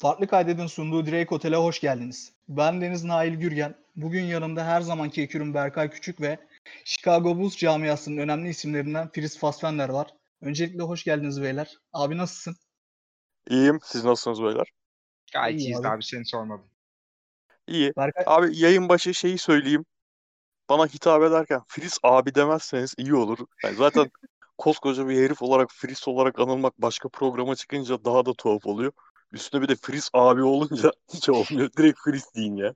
Farklı Kayded'in sunduğu Direkt Otel'e hoş geldiniz. Ben Deniz Nail Gürgen. Bugün yanımda her zamanki ekürüm Berkay Küçük ve Chicago Bulls camiasının önemli isimlerinden Fritz Fassbender var. Öncelikle hoş geldiniz beyler. Abi nasılsın? İyiyim. Siz nasılsınız beyler? Gayet İyi iyiyiz abi. abi. seni sormadım. İyi. Berkay, Abi yayın başı şeyi söyleyeyim. Bana hitap ederken Filiz abi demezseniz iyi olur. Yani zaten koskoca bir herif olarak Filiz olarak anılmak başka programa çıkınca daha da tuhaf oluyor. Üstüne bir de Filiz abi olunca hiç olmuyor. Direkt Filiz deyin ya.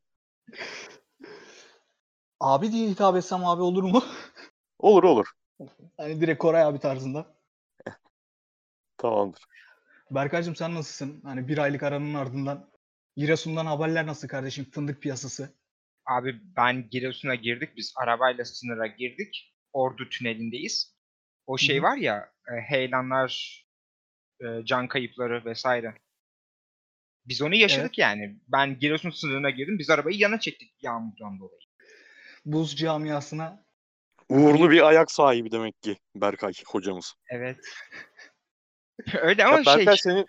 abi diye hitap etsem abi olur mu? Olur olur. hani direkt Koray abi tarzında. Tamamdır. Berkaycığım sen nasılsın? Hani bir aylık aranın ardından Giresun'dan haberler nasıl kardeşim? Fındık piyasası. Abi ben Giresun'a girdik. Biz arabayla sınıra girdik. Ordu tünelindeyiz. O şey hı. var ya e, heyelanlar, e, can kayıpları vesaire. Biz onu yaşadık yani. Ben Giresun sınırına girdim. Biz arabayı yana çektik yağmurdan dolayı. Buz camiasına Uğurlu bir ayak sahibi demek ki Berkay hocamız. Evet. Öyle ama Ya Berkay şey senin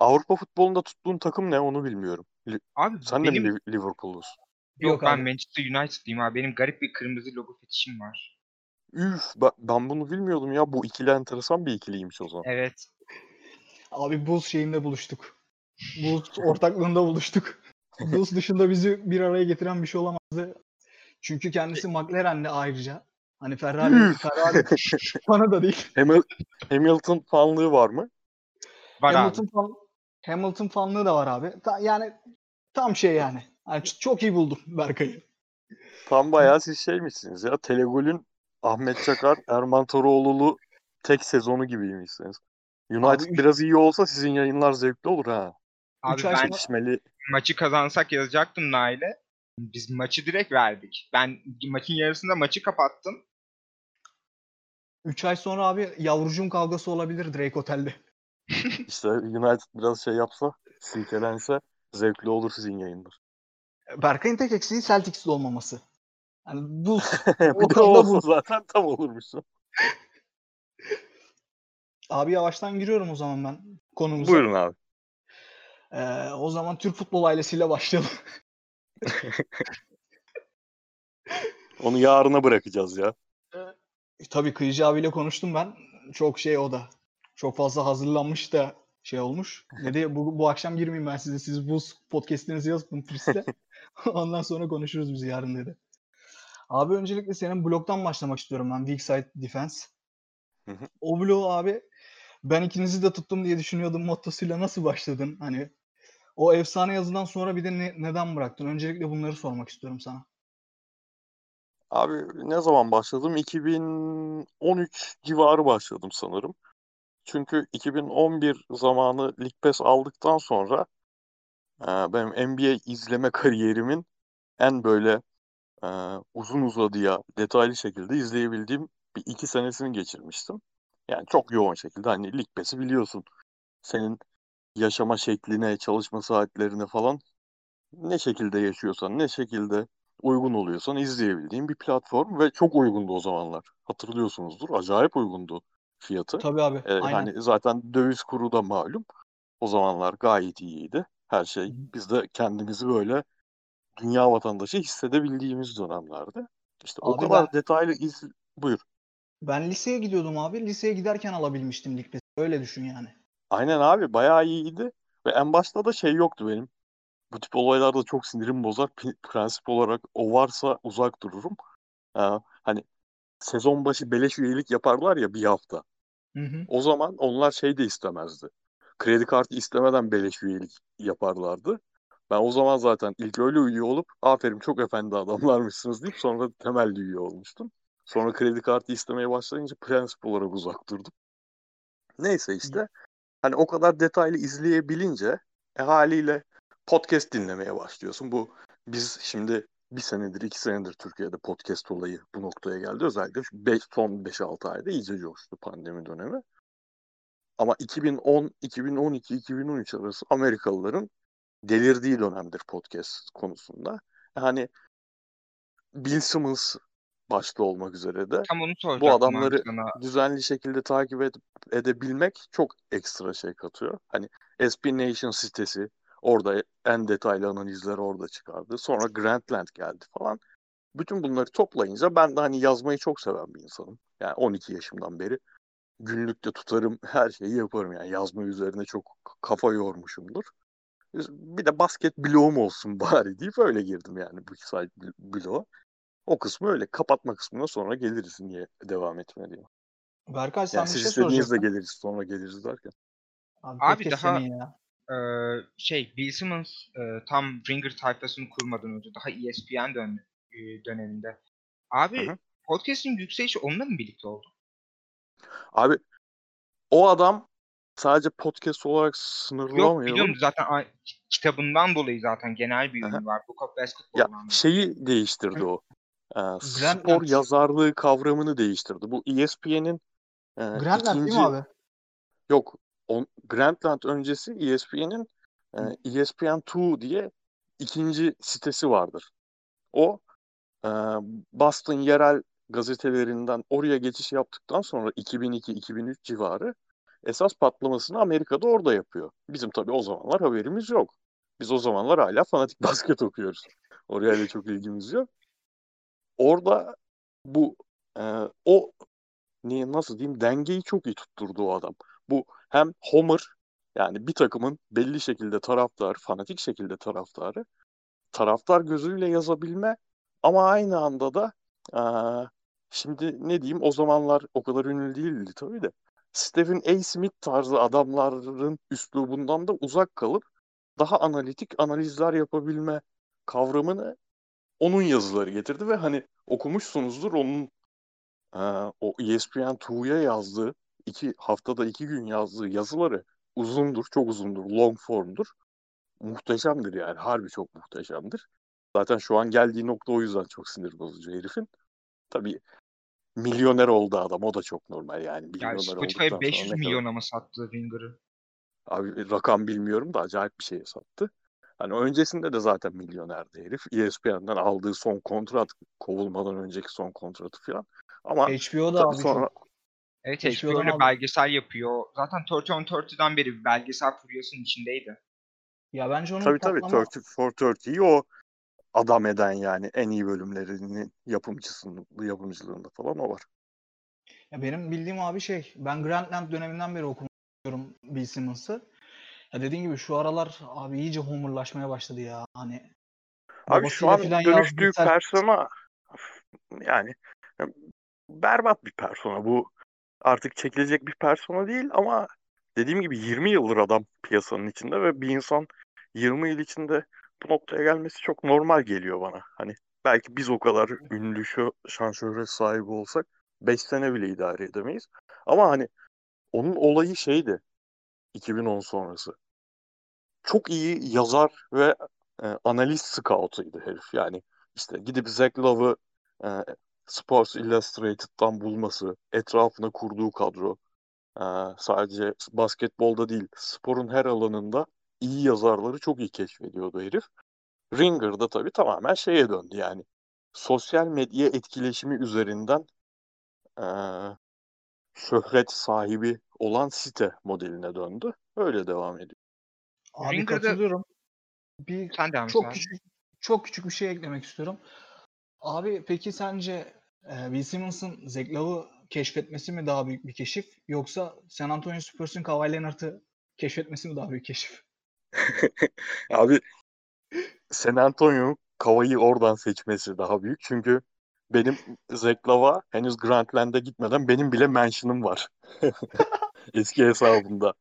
Avrupa futbolunda tuttuğun takım ne onu bilmiyorum. Abi Sen de benim mi Liv- Liverpool'lusun? yok, Yok ben abi. Manchester United'lıyım abi. Benim garip bir kırmızı logo fetişim var. Üf ben, ben bunu bilmiyordum ya. Bu ikili enteresan bir ikiliymiş o zaman. Evet. abi Buz şeyinde buluştuk. Buz ortaklığında buluştuk. Buz dışında bizi bir araya getiren bir şey olamazdı. Çünkü kendisi McLaren'le ayrıca. Hani Ferrari, Ferrari bana da değil. Hamil- Hamilton fanlığı var mı? Var Hamilton abi. fan, Hamilton fanlığı da var abi. Ta- yani tam şey yani. Yani çok iyi buldum Berkay'ı. Tam bayağı siz şeymişsiniz ya. Telegol'ün Ahmet Çakar, Erman Toroğlu'lu tek sezonu gibiymişsiniz. United Abi biraz iyi olsa sizin yayınlar zevkli olur ha. Abi ben Yetişmeli. maçı kazansak yazacaktım Nail'e. Biz maçı direkt verdik. Ben maçın yarısında maçı kapattım. 3 ay sonra abi yavrucuğum kavgası olabilir Drake Otel'de. İşte United biraz şey yapsa, silkelense zevkli olur sizin yayınlar. Berkay'ın tek eksiği Celtics'li olmaması. Yani bu bir de konuda olsa bu. zaten tam olurmuşsun. abi yavaştan giriyorum o zaman ben konumuza. Buyurun abi. Ee, o zaman Türk futbol ailesiyle başlayalım. Onu yarına bırakacağız ya. E, Tabii Kıyıcı abiyle konuştum ben. Çok şey o da. Çok fazla hazırlanmış da şey olmuş. Dedi bu, bu akşam girmeyeyim ben size. Siz bu podcast'inizi yazın Twitch'te. Ondan sonra konuşuruz biz yarın dedi. Abi öncelikle senin blogdan başlamak istiyorum ben. Weak Side Defense. O blog abi ben ikinizi de tuttum diye düşünüyordum mottosuyla nasıl başladın? Hani o efsane yazıdan sonra bir de ne- neden bıraktın? Öncelikle bunları sormak istiyorum sana. Abi ne zaman başladım? 2013 civarı başladım sanırım. Çünkü 2011 zamanı Lig Pass aldıktan sonra e, benim NBA izleme kariyerimin en böyle e, uzun uzadıya detaylı şekilde izleyebildiğim bir iki senesini geçirmiştim. Yani çok yoğun şekilde hani Lig Pass'i biliyorsun. Senin yaşama şekline, çalışma saatlerine falan ne şekilde yaşıyorsan, ne şekilde uygun oluyorsan izleyebildiğin bir platform ve çok uygundu o zamanlar. Hatırlıyorsunuzdur. Acayip uygundu fiyatı. Tabii abi. Ee, aynen. hani zaten döviz kuru da malum. O zamanlar gayet iyiydi. Her şey. Biz de kendimizi böyle dünya vatandaşı hissedebildiğimiz dönemlerde. İşte o Abi kadar ben- detaylı iz... Buyur. Ben liseye gidiyordum abi. Liseye giderken alabilmiştim Lig. Öyle düşün yani. Aynen abi bayağı iyiydi. Ve en başta da şey yoktu benim. Bu tip olaylarda çok sinirim bozar. P- Prensip olarak o varsa uzak dururum. Ee, hani sezon başı beleş üyelik yaparlar ya bir hafta. Hı hı. O zaman onlar şey de istemezdi. Kredi kartı istemeden beleş üyelik yaparlardı. Ben o zaman zaten ilk öyle üye olup aferin çok efendi adamlarmışsınız deyip sonra temelli üye olmuştum. Sonra kredi kartı istemeye başlayınca prensip olarak uzak durdum. Neyse işte hani o kadar detaylı izleyebilince e, haliyle podcast dinlemeye başlıyorsun. Bu biz şimdi bir senedir, iki senedir Türkiye'de podcast olayı bu noktaya geldi. Özellikle şu beş, son 5-6 ayda iyice coştu pandemi dönemi. Ama 2010, 2012, 2013 arası Amerikalıların delirdiği dönemdir podcast konusunda. Yani Bill Simmons başta olmak üzere de Tam onu bu adamları sana. düzenli şekilde takip edip edebilmek çok ekstra şey katıyor. Hani SB Nation sitesi, Orada en detaylı analizler orada çıkardı. Sonra Grantland geldi falan. Bütün bunları toplayınca ben de hani yazmayı çok seven bir insanım. Yani 12 yaşımdan beri günlükte tutarım, her şeyi yaparım. Yani yazma üzerine çok kafa yormuşumdur. Bir de basket bloğum olsun bari deyip öyle girdim yani bu site bloğa. O kısmı öyle. Kapatma kısmına sonra geliriz niye devam etme diye. Berkay sen Yani bir siz şey istediğinizde geliriz sonra geliriz derken. Abi, Abi daha- ya. Ee, şey Bill Simmons e, tam Ringer tayfasını kurmadan önce daha E ESPN dön e, döneminde. Abi Hı hı. podcast'in yükselişi onunla mı birlikte oldu? Abi o adam sadece podcast olarak Yok sınırlamayalım. biliyorum zaten a- kitabından dolayı zaten genel bir ünlü var. Book of Ya Basketball'dan. şeyi değiştirdi o. Grantland. spor yazarlığı kavramını değiştirdi. Bu E ESPN'in e, Grantland değil ikinci mi abi? yok on, Grantland öncesi E ESPN'in e, ESPN2 diye ikinci sitesi vardır. O e, Boston yerel gazetelerinden oraya geçiş yaptıktan sonra 2002-2003 civarı esas patlamasını Amerika'da orada yapıyor. Bizim tabii o zamanlar haberimiz yok. Biz o zamanlar hala fanatik basket okuyoruz. Oraya da çok ilgimiz yok. Orada bu e, o ne nasıl diyeyim dengeyi çok iyi tutturdu o adam. Bu hem Homer yani bir takımın belli şekilde taraftarı, fanatik şekilde taraftarı, taraftar gözüyle yazabilme ama aynı anda da e, şimdi ne diyeyim o zamanlar o kadar ünlü değildi tabii de Stephen A. Smith tarzı adamların üslubundan da uzak kalıp daha analitik analizler yapabilme kavramını onun yazıları getirdi ve hani okumuşsunuzdur onun e, o ESPN 2'ya yazdığı iki haftada iki gün yazdığı yazıları uzundur, çok uzundur, long formdur. Muhteşemdir yani. Harbi çok muhteşemdir. Zaten şu an geldiği nokta o yüzden çok sinir bozucu herifin. Tabii milyoner oldu adam. O da çok normal yani. Yani Milyoner Spotify olduktan sonra 500 ne kadar- milyona mı sattı Ringer'ı? Abi rakam bilmiyorum da acayip bir şeye sattı. Hani öncesinde de zaten milyonerdi herif. ESPN'den aldığı son kontrat, kovulmadan önceki son kontratı falan. Ama HBO'da tabii abi sonra çok. Evet HBO'dan HBO ile aldım. belgesel yapıyor. Zaten 30 on 30'dan beri bir belgesel furyasının içindeydi. Ya bence onun tabii tabii patlama 30 for 30'yi o adam eden yani en iyi bölümlerinin yapımcısının yapımcılığında falan o var. Ya benim bildiğim abi şey, ben Grantland döneminden beri okumuyorum Bill Simmons'ı. Ya dediğin gibi şu aralar abi iyice homerlaşmaya başladı ya. Hani Abi şu an dönüştüğü yazdığı persona yani berbat bir persona. Bu artık çekilecek bir persona değil ama dediğim gibi 20 yıldır adam piyasanın içinde ve bir insan 20 yıl içinde bu noktaya gelmesi çok normal geliyor bana. Hani belki biz o kadar ünlü şu şan şöhret sahibi olsak 5 sene bile idare edemeyiz. Ama hani onun olayı şeydi 2010 sonrası. Çok iyi yazar ve e, analist scout'uydu herif. Yani işte gidip Zach Love'ı e, Sports Illustrated'dan bulması, etrafına kurduğu kadro. e, sadece basketbolda değil, sporun her alanında iyi yazarları çok iyi keşfediyordu herif. Ringer'da tabii tamamen şeye döndü yani. Sosyal medya etkileşimi üzerinden e, şöhret sahibi olan site modeline döndü. Öyle devam ediyor. abi Ringer'da- katılıyorum. Bir Sen devam çok abi. küçük çok küçük bir şey eklemek istiyorum. Abi peki sence e, Bill Simmons'ın Love'ı keşfetmesi mi daha büyük bir keşif yoksa San Antonio Spurs'un Kawhi Leonard'ı keşfetmesi mi daha büyük keşif? Abi San Antonio Kava'yı oradan seçmesi daha büyük. Çünkü benim Love'a henüz Grantland'e gitmeden benim bile mention'ım var. Eski hesabımda.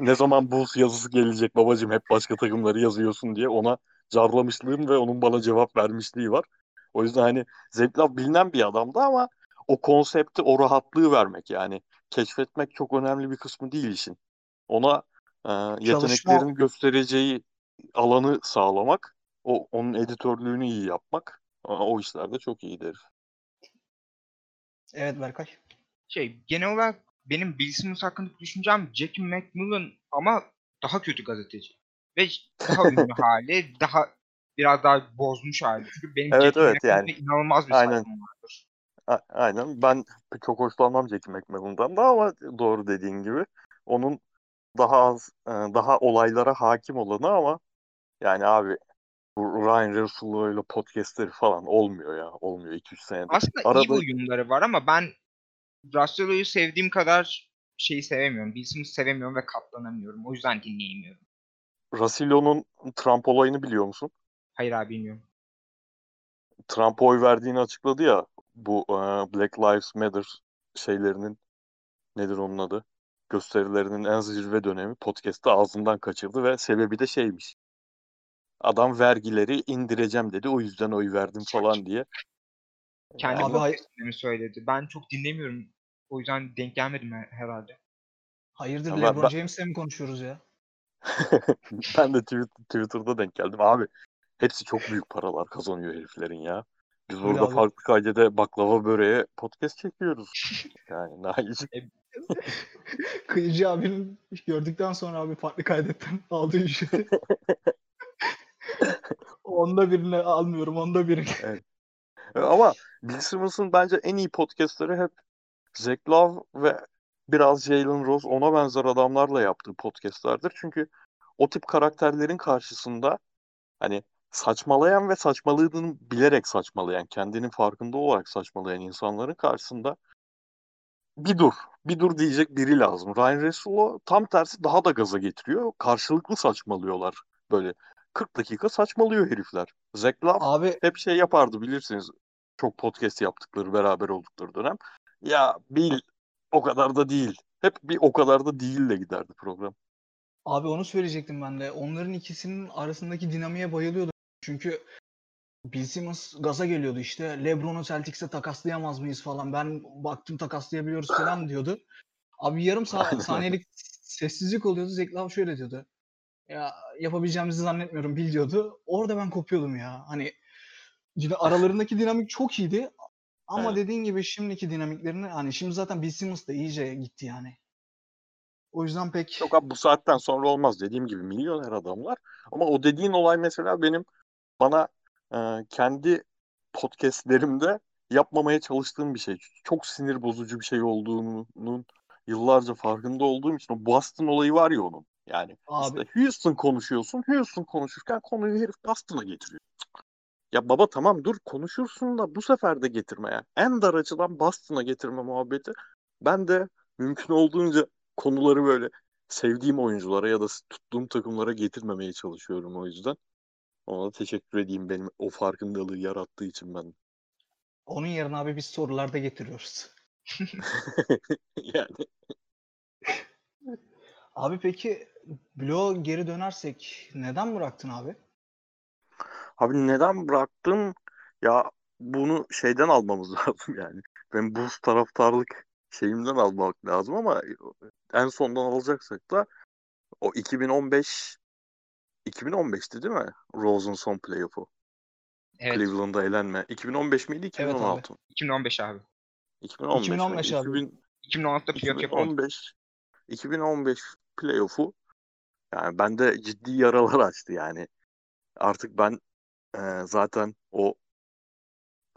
Ne zaman Bulls yazısı gelecek babacığım hep başka takımları yazıyorsun diye ona carlamışlığım ve onun bana cevap vermişliği var. O yüzden hani Love bilinen bir adamdı ama o konsepti, o rahatlığı vermek yani keşfetmek çok önemli bir kısmı değil işin. Ona e, yeteneklerini göstereceği alanı sağlamak, o onun editörlüğünü iyi yapmak, o, o işlerde çok iyidir. Evet Berkay. Şey genel olarak benim Bill Simmons hakkındaki düşüncem Jackie McMillan ama daha kötü gazeteci. Ve daha ünlü hali, daha biraz daha bozmuş hali. Çünkü benim Evet, Jackie evet, yani. inanılmaz bir Aynen. vardır. A- aynen. Ben çok hoşlanmam Jackie McMillan'dan da ama doğru dediğin gibi onun daha az, e, daha olaylara hakim olanı ama Yani abi bu Ryan Russell ile podcastleri falan olmuyor ya. Olmuyor 2-3 senedir. Aslında Arada iyi uyumları var ama ben Russello'yu sevdiğim kadar şeyi sevemiyorum. Bill Simmons'ı sevemiyorum ve katlanamıyorum. O yüzden dinleyemiyorum. Russillo'nun Trump olayını biliyor musun? Hayır abi bilmiyorum. Trump'a oy verdiğini açıkladı ya. Bu e, Black Lives Matter şeylerinin nedir onun adı? Gösterilerinin en zirve dönemi podcast'ta ağzından kaçırdı ve sebebi de şeymiş. Adam vergileri indireceğim dedi. O yüzden oy verdim falan diye. Kendi Abi hay- söyledi? Ben çok dinlemiyorum. O yüzden denk gelmedim he- herhalde. Hayırdır Ya ben- LeBron ben- James'le mi konuşuyoruz ya? ben de Twitter, Twitter'da denk geldim. Abi hepsi çok büyük paralar kazanıyor heriflerin ya. Biz burada abi. farklı kaydede baklava böreğe podcast çekiyoruz. Yani nahiç. Kıyıcı abinin gördükten sonra abi farklı kaydetten aldığı ücreti. Onda birini almıyorum, onda birini. Ama Bill Simmons'ın bence en iyi podcastleri hep Zach Love ve biraz Jalen Rose ona benzer adamlarla yaptığı podcastlerdir. Çünkü o tip karakterlerin karşısında hani saçmalayan ve saçmalığını bilerek saçmalayan, kendinin farkında olarak saçmalayan insanların karşısında bir dur, bir dur diyecek biri lazım. Ryan Russell'o tam tersi daha da gaza getiriyor. Karşılıklı saçmalıyorlar böyle. 40 dakika saçmalıyor herifler. Love Abi hep şey yapardı bilirsiniz. Çok podcast yaptıkları, beraber oldukları dönem. Ya Bill o kadar da değil. Hep bir o kadar da değille giderdi program. Abi onu söyleyecektim ben de. Onların ikisinin arasındaki dinamiğe bayılıyordum. Çünkü Bill Simmons gaza geliyordu işte. LeBron'u Celtics'e takaslayamaz mıyız falan. Ben baktım takaslayabiliyoruz falan diyordu. Abi yarım sa- saniyelik sessizlik oluyordu. Love şöyle diyordu. Ya yapabileceğimizi zannetmiyorum Bill diyordu. Orada ben kopuyordum ya. Hani aralarındaki dinamik çok iyiydi. Ama Evet. dediğin gibi şimdiki dinamiklerini hani şimdi zaten Bill Simmons da iyice gitti yani. O yüzden pek Yok abi bu saatten sonra olmaz. Dediğim gibi milyoner adamlar. Ama o dediğin olay mesela benim bana e, kendi podcastlerimde yapmamaya çalıştığım bir şey. Çok sinir bozucu bir şey olduğunun yıllarca farkında olduğum için o Boston olayı var ya onun. Yani Abi. işte Houston konuşuyorsun. Houston konuşurken konuyu herif Boston'a getiriyor. Ya baba tamam dur konuşursun da bu sefer de getirme ya. En dar açıdan Boston'a getirme muhabbeti. Ben de mümkün olduğunca konuları böyle sevdiğim oyunculara ya da tuttuğum takımlara getirmemeye çalışıyorum o yüzden. Ona da teşekkür edeyim benim o farkındalığı yarattığı için ben. onun yerine abi biz sorularda getiriyoruz. yani Abi peki Bloğa geri dönersek neden bıraktın abi? abi neden bıraktım? Ya bunu şeyden almamız lazım yani. Ben bu taraftarlık şeyimden almak lazım ama en sondan alacaksak da o 2015 2015'ti değil mi? Rose'un son playoff'u. Evet. Cleveland'da elenme. 2015 miydi? Evet abi. 2016 mı? 2015 abi. 2015, 2015 mi? abi. 2000 2016'da playoff yapamadık. 2015 2015 playoff'u yani bende ciddi yaralar açtı yani. Artık ben e, zaten o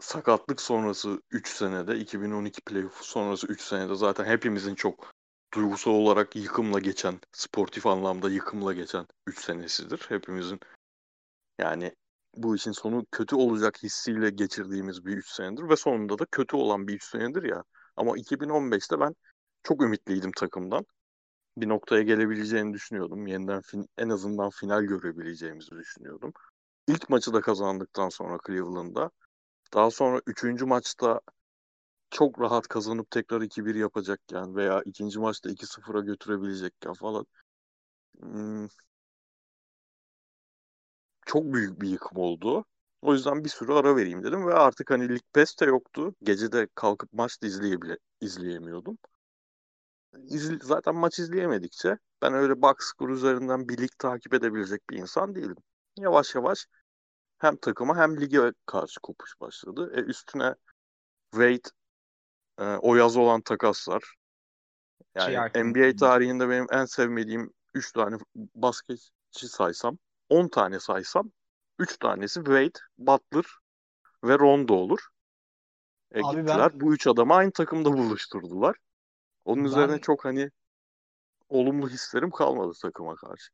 sakatlık sonrası 3 senede 2012 playoff'u sonrası 3 senede zaten hepimizin çok duygusal olarak yıkımla geçen, sportif anlamda yıkımla geçen 3 senesidir. Hepimizin yani bu işin sonu kötü olacak hissiyle geçirdiğimiz bir 3 senedir ve sonunda da kötü olan bir 3 senedir ya. Ama 2015'te ben çok ümitliydim takımdan. Bir noktaya gelebileceğini düşünüyordum. Yeniden fin- en azından final görebileceğimizi düşünüyordum. İlk maçı da kazandıktan sonra Cleveland'da. Daha sonra üçüncü maçta çok rahat kazanıp tekrar 2-1 yapacakken veya ikinci maçta 2-0'a götürebilecekken falan. Hmm, çok büyük bir yıkım oldu. O yüzden bir süre ara vereyim dedim ve artık hani Lig Pass de yoktu. Gece de kalkıp maç da izleyebile, izleyemiyordum. İzle, zaten maç izleyemedikçe ben öyle box score üzerinden bir lig takip edebilecek bir insan değilim. Yavaş yavaş hem takıma hem lige karşı kopuş başladı. E üstüne Wade e, o yaz olan takaslar. Yani Şey NBA tarihinde benim en sevmediğim 3 tane basketçi saysam, 10 tane saysam 3 tanesi Wade, Butler ve Rondo olur. E, Abi ben- gittiler bu üç adamı aynı takımda buluşturdular. Onun Ben- üzerine çok hani olumlu hislerim kalmadı takıma karşı.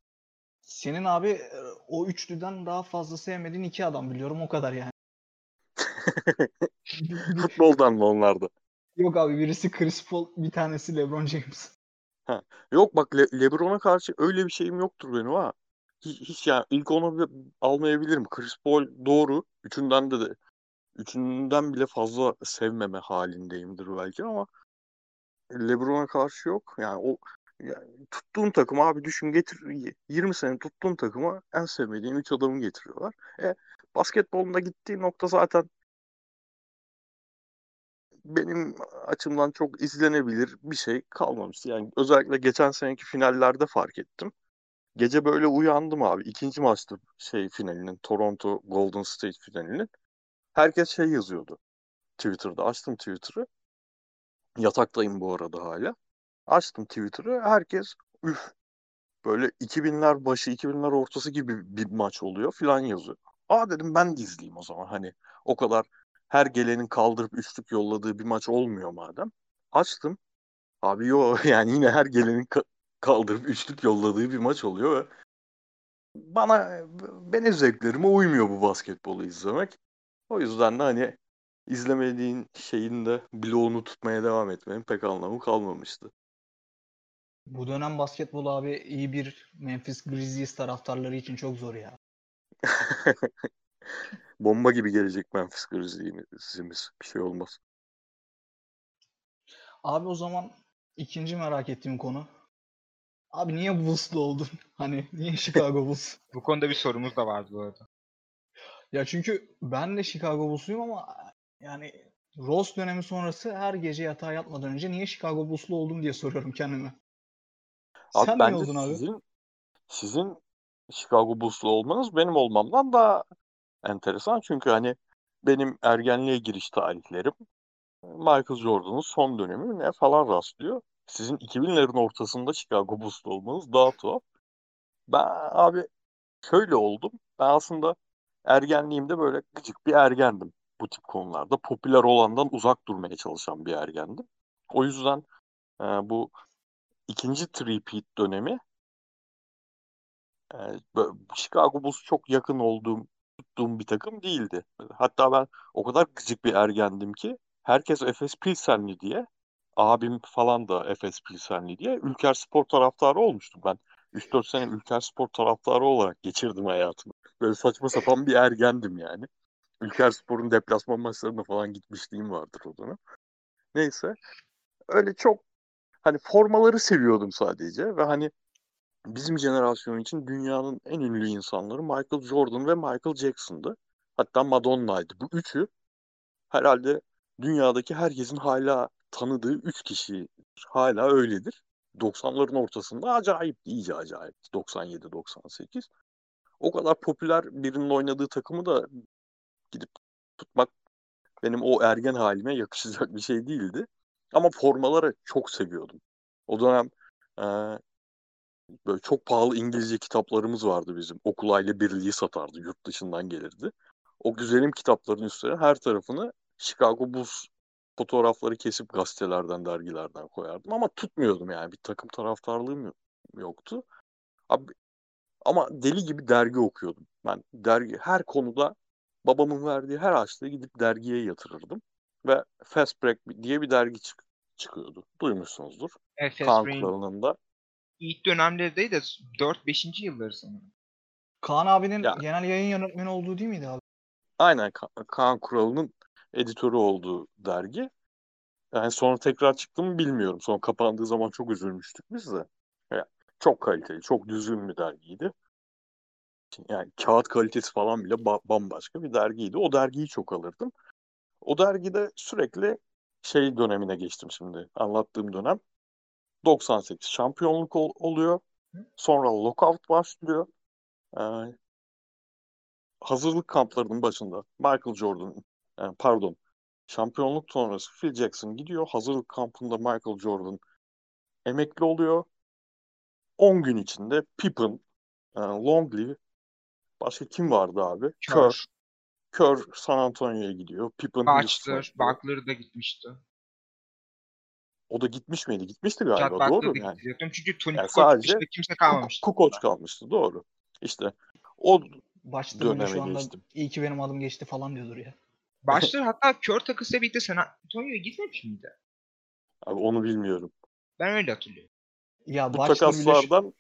Senin abi e, o üçlüden daha fazla sevmediğin iki adam biliyorum o kadar yani. Futboldan mı onlar da? Yok abi birisi Chris Paul bir tanesi LeBron James. Yok bak Le- LeBron'a karşı öyle bir şeyim yoktur benim ha. Hiç, hiç yani ilk onu almayabilirim. Chris Paul doğru. Üçünden de de üçünden bile fazla sevmeme halindeyimdir belki ama LeBron'a karşı yok. Yani o yani tuttuğun takım abi düşün getir 20 sene tuttuğun takıma en sevmediğin 3 adamı getiriyorlar. E, basketbolunda gittiği nokta zaten benim açımdan çok izlenebilir bir şey kalmamıştı. Yani özellikle geçen seneki finallerde fark ettim. Gece böyle uyandım abi. İkinci maçtı şey finalinin Toronto Golden State finalinin. Herkes şey yazıyordu. Twitter'da açtım Twitter'ı. Yataktayım bu arada hala. Açtım Twitter'ı. Herkes üf böyle 2000'ler başı 2000'ler ortası gibi bir maç oluyor filan yazıyor. Aa dedim ben de izleyeyim o zaman. Hani o kadar her gelenin kaldırıp üçlük yolladığı bir maç olmuyor madem. Açtım. Abi yo yani yine her gelenin ka- kaldırıp üçlük yolladığı bir maç oluyor ve bana benim zevklerime uymuyor bu basketbolu izlemek. O yüzden de hani izlemediğin şeyin de bloğunu tutmaya devam etmenin pek anlamı kalmamıştı. Bu dönem basketbol abi iyi bir Memphis Grizzlies taraftarları için çok zor ya. Bomba gibi gelecek Memphis Grizzlies'imiz. Bir şey olmaz. Abi o zaman ikinci merak ettiğim konu. Abi niye Bulls'lu oldun? Hani niye Chicago Bulls? Bu konuda bir sorumuz da vardı bu arada. Ya çünkü ben de Chicago Bulls'luyum ama yani Rose dönemi sonrası her gece yatağa yatmadan önce niye Chicago Bulls'lu oldum diye soruyorum kendime. Abi Sen bence niye oldun abi? sizin sizin Chicago Bulls'lu olmanız benim olmamdan daha enteresan. Çünkü hani benim ergenliğe giriş tarihlerim Michael Jordan'ın son dönemi ne falan rastlıyor. Sizin 2000'lerin ortasında Chicago Bulls'lu olmanız daha tuhaf. Ben abi şöyle oldum. Ben aslında ergenliğimde böyle gıcık bir ergendim bu tip konularda. Popüler olandan uzak durmaya çalışan bir ergendim. O yüzden e, bu ikinci three-peat dönemi e, böyle Chicago Bulls çok yakın olduğum tuttuğum bir takım değildi. Hatta ben o kadar gıcık bir ergendim ki herkes Efes Pilsenli diye abim falan da Efes Pilsenli diye Ülker Spor taraftarı olmuştum ben. 3-4 sene Ülker Spor taraftarı olarak geçirdim hayatımı. Böyle saçma sapan bir ergendim yani. Ülker Spor'un deplasman maçlarına falan gitmişliğim vardır o dönem. Neyse. Öyle çok hani formaları seviyordum sadece ve hani bizim jenerasyon için dünyanın en ünlü insanları Michael Jordan ve Michael Jackson'dı. Hatta Madonna'ydı. Bu üçü herhalde dünyadaki herkesin hala tanıdığı üç kişi hala öyledir. 90'ların ortasında acayip, iyice acayip. 97-98. O kadar popüler birinin oynadığı takımı da gidip tutmak benim o ergen halime yakışacak bir şey değildi. Ama formaları çok seviyordum. O dönem e, böyle çok pahalı İngilizce kitaplarımız vardı bizim. Okul aile birliği satardı. Yurt dışından gelirdi. O güzelim kitapların üstüne her tarafını Chicago Bulls fotoğrafları kesip gazetelerden, dergilerden koyardım. Ama tutmuyordum yani. Bir takım taraftarlığım yoktu. Abi, ama deli gibi dergi okuyordum. Ben dergi her konuda babamın verdiği her açlığı gidip dergiye yatırırdım. Ve Fast Break diye bir dergi çık çıkıyordu. Duymuşsunuzdur. Evet, Kaan Kural'ın da. İlk dönemleri değil de 4-5. yılları sanırım. Kaan abinin Ya. genel yayın yönetmeni olduğu değil miydi abi? Aynen Ka- Kaan Kural'ın editörü olduğu dergi. Yani sonra tekrar çıktı mı bilmiyorum. Sonra kapandığı zaman çok üzülmüştük biz de. Yani çok kaliteli, çok düzgün bir dergiydi. Yani kağıt kalitesi falan bile ba- bambaşka bir dergiydi. O dergiyi çok alırdım. O dergide sürekli şey dönemine geçtim şimdi. Anlattığım dönem. 98 şampiyonluk ol- oluyor. Sonra lockout başlıyor. Ee, hazırlık kamplarının başında Michael Jordan, e, pardon, şampiyonluk sonrası Phil Jackson gidiyor. Hazırlık kampında Michael Jordan emekli oluyor. 10 gün içinde Pippen, e, Longley, başka kim vardı abi? Kerr. Kerr San Antonio'ya gidiyor. Pippen Butler. Butler da gitmişti. O da gitmiş miydi? Gitmişti galiba. Chad Doğru da yani. gitti. Zaten çünkü Tony Yani Kukoc sadece dışında kimse kalmamıştı. Kukoc kalmıştı. Doğru. İşte o Başta böyle şu döneme anda geçtim. iyi ki benim adım geçti falan diyordur ya. Başta hatta kör takısla birlikte San Antonio'ya gitmemiş miydi? Abi onu bilmiyorum. Ben öyle hatırlıyorum. Ya Bu Başta bile takaslardan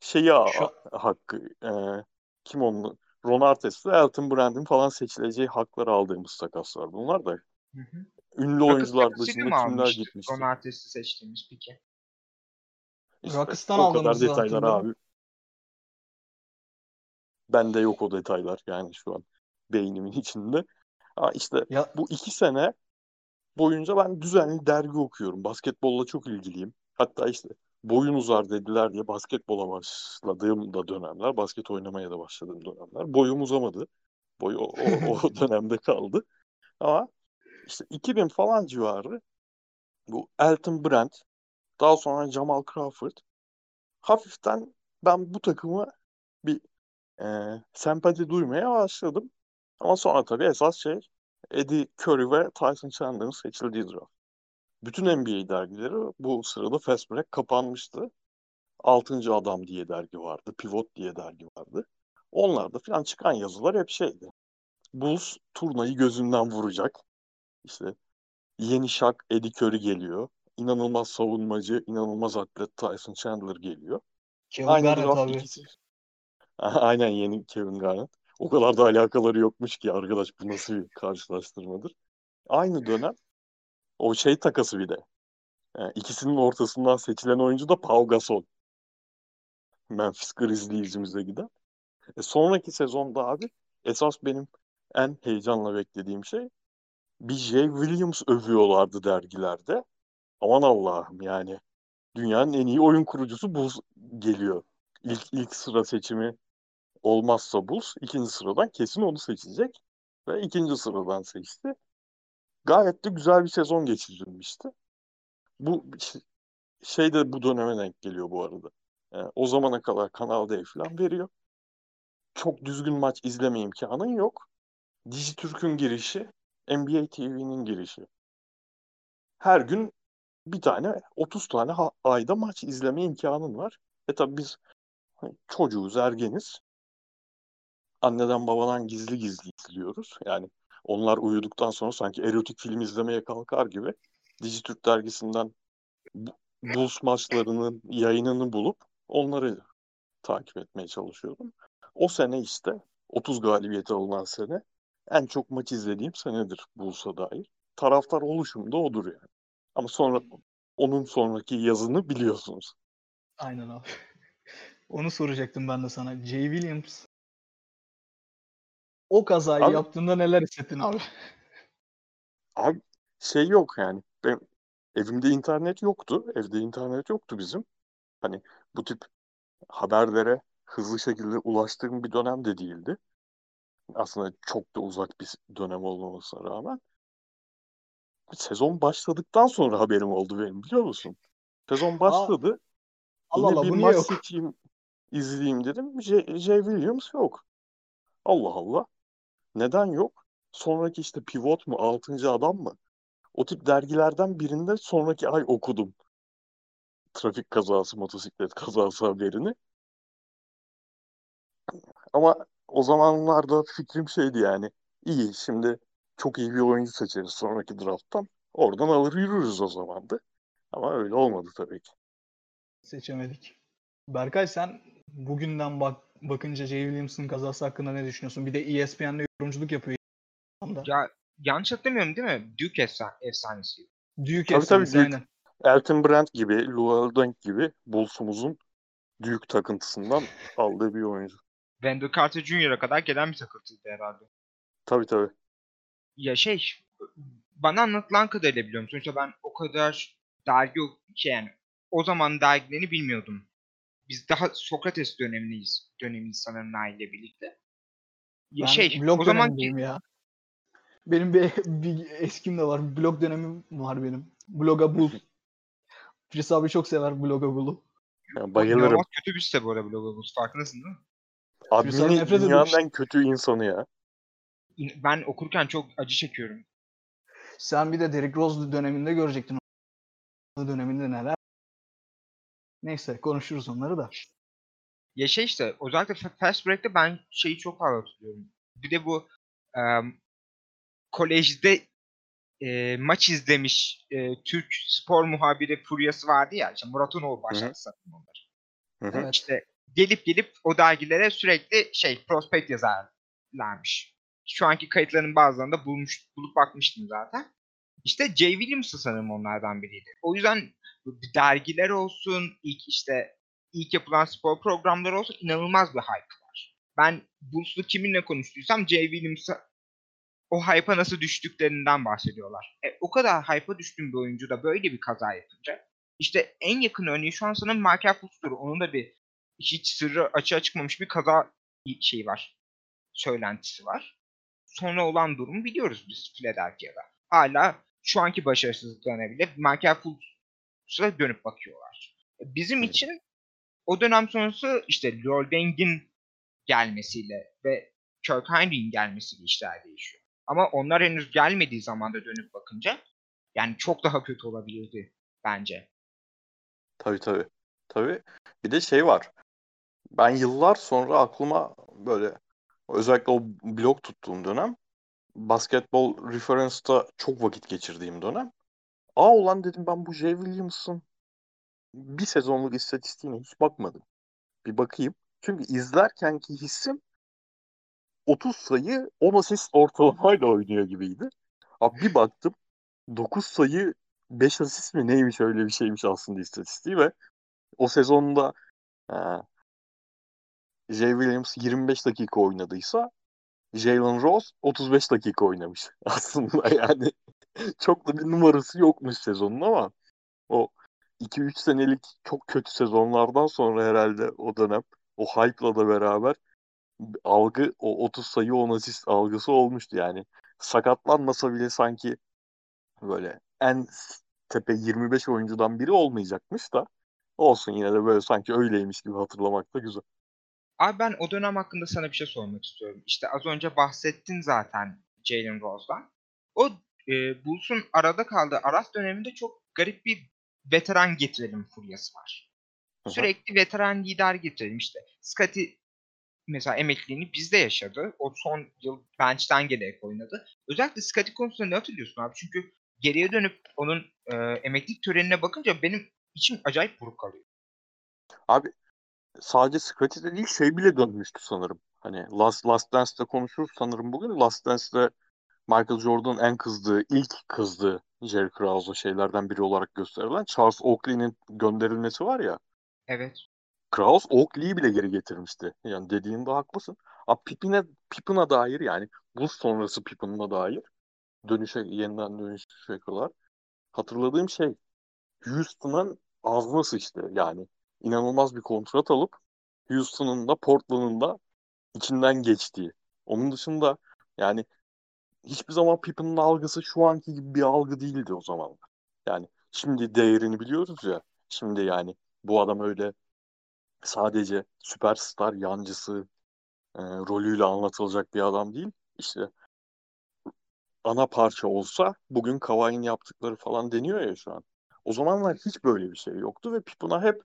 şeyi Şu- hakkı e, kim onun Ron Artest'le Elton Brand'in falan seçileceği hakları aldığımız takaslar. Bunlar da Hı hı. ünlü Takıs oyuncular dışında kimler gitmişti? Ron Artest'i seçtiğimiz pike. İşte Rockets'tan o kadar detaylar abi. Bende yok o detaylar yani şu an beynimin içinde. Ha işte Ya bu iki sene boyunca ben düzenli dergi okuyorum. Basketbolla çok ilgiliyim. Hatta işte boyun uzar dediler diye basketbola başladığım da dönemler, basket oynamaya da başladığım dönemler. Boyum uzamadı. Boy o, o, o dönemde kaldı. Ama işte 2000 falan civarı bu Elton Brand, daha sonra Jamal Crawford. Hafiften ben bu takımı bir e, sempati duymaya başladım. Ama sonra tabii esas şey Eddie Curry ve Tyson Chandler'ın seçildiği draft. Bütün NBA dergileri bu sırada Fast Break kapanmıştı. Altıncı Adam diye dergi vardı. Pivot diye dergi vardı. Onlarda falan çıkan yazılar hep şeydi. Bulls turnayı gözünden vuracak. İşte yeni şak Eddie Curry geliyor. İnanılmaz savunmacı, inanılmaz atlet Tyson Chandler geliyor. Kevin Aynı Garnett abi. ikisi. Aynen yeni Kevin Garnett. O kadar da alakaları yokmuş ki arkadaş bu nasıl bir karşılaştırmadır. Aynı dönem o şey takası bir de. Yani ikisinin ortasından seçilen oyuncu da Pau Gasol. Memphis Grizzlies'imize giden. E sonraki sezonda abi esas benim en heyecanla beklediğim şey bir Jay Williams övüyorlardı dergilerde. Aman Allah'ım yani dünyanın en iyi oyun kurucusu Bulls geliyor. İlk ilk sıra seçimi olmazsa Bulls ikinci sıradan kesin onu seçecek ve ikinci sıradan seçti. Gayet de güzel bir sezon geçirilmişti. Bu şey de bu döneme denk geliyor bu arada. Yani o zamana kadar Kanal D falan veriyor. Çok düzgün maç izleme imkanın yok. Dijitürk'ün girişi, NBA TV'nin girişi. Her gün bir tane, 30 tane ayda maç izleme imkanın var. E tabi biz hani çocuğuz, ergeniz. Anneden babadan gizli gizli izliyoruz. Yani onlar uyuduktan sonra sanki erotik film izlemeye kalkar gibi Dijitürk dergisinden bu- Bulls maçlarının yayınını bulup onları takip etmeye çalışıyordum. O sene işte 30 galibiyete alınan sene en çok maç izlediğim senedir Bulls'a dair. Taraftar oluşum da odur yani. Ama sonra onun sonraki yazını biliyorsunuz. Aynen abi. Onu soracaktım ben de sana. Jay Williams o kazayı Abi- yaptığında neler hissettin abi? Abi şey yok yani. Ben evimde internet yoktu. Evde internet yoktu bizim. Hani bu tip haberlere hızlı şekilde ulaştığım bir dönem de değildi. Aslında çok da uzak bir dönem olmamasına rağmen. Sezon başladıktan sonra haberim oldu benim biliyor musun? Sezon başladı. Allah Yine Allah bir bu maç yok? seçeyim, izleyeyim dedim. J. J. Williams yok. Allah Allah. Neden yok? Sonraki işte Pivot mu, Altıncı Adam mı? O tip dergilerden birinde sonraki ay okudum. Trafik kazası, motosiklet kazası haberini. Ama o zamanlarda fikrim şeydi yani. İyi şimdi çok iyi bir oyuncu seçeriz sonraki drafttan. Oradan alır yürürüz o zamandı. Ama öyle olmadı tabii ki. Seçemedik. Berkay sen bugünden bak bakınca Jay Williams'ın kazası hakkında ne düşünüyorsun? Bir de ESPN'de yorumculuk yapıyor. Ya yanlış hatırlamıyorum değil mi? Duke efsa- efsanesi. Duke Tabii, efsanesi tabii, Duke. aynen. Elton Brand gibi, Luol Deng gibi Bulls'umuzun büyük takıntısından aldığı bir oyuncu. Wendell Carter Jr.'a kadar gelen bir takıntıydı herhalde. Tabii tabii. Ya şey bana anlatılan kadarıyla biliyorum. Sonuçta ben o kadar dergi şey yani o zaman dergilerini bilmiyordum. Biz daha Sokrates dönemindeyiz. Dönemiyiz sanırım Nail'le birlikte. Ya Ben şey blog o zaman ya. Benim bir, bir eskim de var. Blog dönemim var benim. Bloga bul. Fris abi çok sever Bloga Bul'u. Yani bayılırım. inanılmaz kötü bir site bu arada Blogabus. Farkındasın değil mi? Nefret dünyanın en kötü insanı ya. Ben okurken çok acı çekiyorum. Sen bir de Derrick Rose döneminde görecektin. O döneminde neler. Neyse konuşuruz onları da. Ya şey işte özellikle Fast Break'te ben şeyi çok fazla hatırlıyorum. Bir de bu e, kolejde e, maç izlemiş e, Türk spor muhabiri furyası vardı ya. İşte Murat Unoğlu başlattı sanırım onları. Evet. İşte gelip gelip o dergilere sürekli şey prospekt yazarlarmış. Şu anki kayıtların bazılarında bulmuş, bulup bakmıştım zaten. İşte Jay Williams'ı sanırım onlardan biriydi. O yüzden dergiler olsun, ilk işte ilk yapılan spor programları olsun inanılmaz bir hype var. Ben Bulls'lu kiminle konuştuysam Jay Williams'a o hype'a nasıl düştüklerinden bahsediyorlar. E, o kadar hype'a düştüğüm bir oyuncu da böyle bir kaza yapınca işte en yakın örneği şu an sanırım Michael Fultz'tur. Onun da bir hiç sırrı açığa çıkmamış bir kaza şey var. Söylentisi var. Sonra olan durumu biliyoruz biz Philadelphia'da. Hala şu anki başarısızlıklarına bile Michael Fultz'a dönüp bakıyorlar. Bizim için o dönem sonrası işte Lord Deng'in gelmesiyle ve Kirk Heinrich'in gelmesiyle işler değişiyor. Ama onlar henüz gelmediği zaman da dönüp bakınca yani çok daha kötü olabilirdi bence. Tabii tabii. Tabii. Bir de şey var. Ben yıllar sonra aklıma böyle özellikle o blog tuttuğum dönem basketbol reference'da çok vakit geçirdiğim dönem. Aa ulan dedim ben bu Jay Williams'ın bir sezonluk istatistiğine hiç bakmadım. Bir bakayım. Çünkü izlerkenki hissim 30 sayı 10 asist ortalamayla oynuyor gibiydi. Abi bir baktım 9 sayı 5 asist mi neymiş öyle bir şeymiş aslında istatistiği ve o sezonda e, Jay Williams 25 dakika oynadıysa Jalen Rose 35 dakika oynamış aslında yani çok da bir numarası yokmuş sezonun ama o 2-3 senelik çok kötü sezonlardan sonra herhalde o dönem o hype'la da beraber algı o 30 sayı 10 asist algısı olmuştu yani. Sakatlanmasa bile sanki böyle en tepe 25 oyuncudan biri olmayacakmış da olsun yine de böyle sanki öyleymiş gibi hatırlamak da güzel. Abi ben o dönem hakkında sana bir şey sormak istiyorum. İşte az önce bahsettin zaten Jalen Rose'dan. O e, Bulls'un arada kaldığı Aras döneminde çok garip bir veteran getirelim furyası var. Hı-hı. Sürekli veteran lider getirelim işte. Scotty mesela emekliliğini bizde yaşadı. O son yıl bench'ten gelerek oynadı. Özellikle Scotty konusunda ne hatırlıyorsun abi? Çünkü geriye dönüp onun e, emeklilik törenine bakınca benim içim acayip buruk kalıyor. Abi sadece Scotty'de değil şey bile dönmüştü sanırım. Hani Last, Last Dance'de konuşuruz sanırım bugün. Last Dance'de Michael Jordan en kızdığı, ilk kızdığı Jerry Krause'a şeylerden biri olarak gösterilen Charles Oakley'nin gönderilmesi var ya. Evet. Krause Oakley'i bile geri getirmişti. Yani dediğinde haklısın. Abi Pippin'e, Pippin'a dair yani bu sonrası Pippin'a dair dönüşe, yeniden dönüşe kadar hatırladığım şey Houston'ın ağzına sıçtı yani. inanılmaz bir kontrat alıp Houston'ın da Portland'ın da içinden geçtiği. Onun dışında yani hiçbir zaman Pippen'ın algısı şu anki gibi bir algı değildi o zaman. Yani şimdi değerini biliyoruz ya. Şimdi yani bu adam öyle sadece süperstar yancısı e, rolüyle anlatılacak bir adam değil. İşte ana parça olsa bugün Kawhi'nin yaptıkları falan deniyor ya şu an. O zamanlar hiç böyle bir şey yoktu ve Pippen'a hep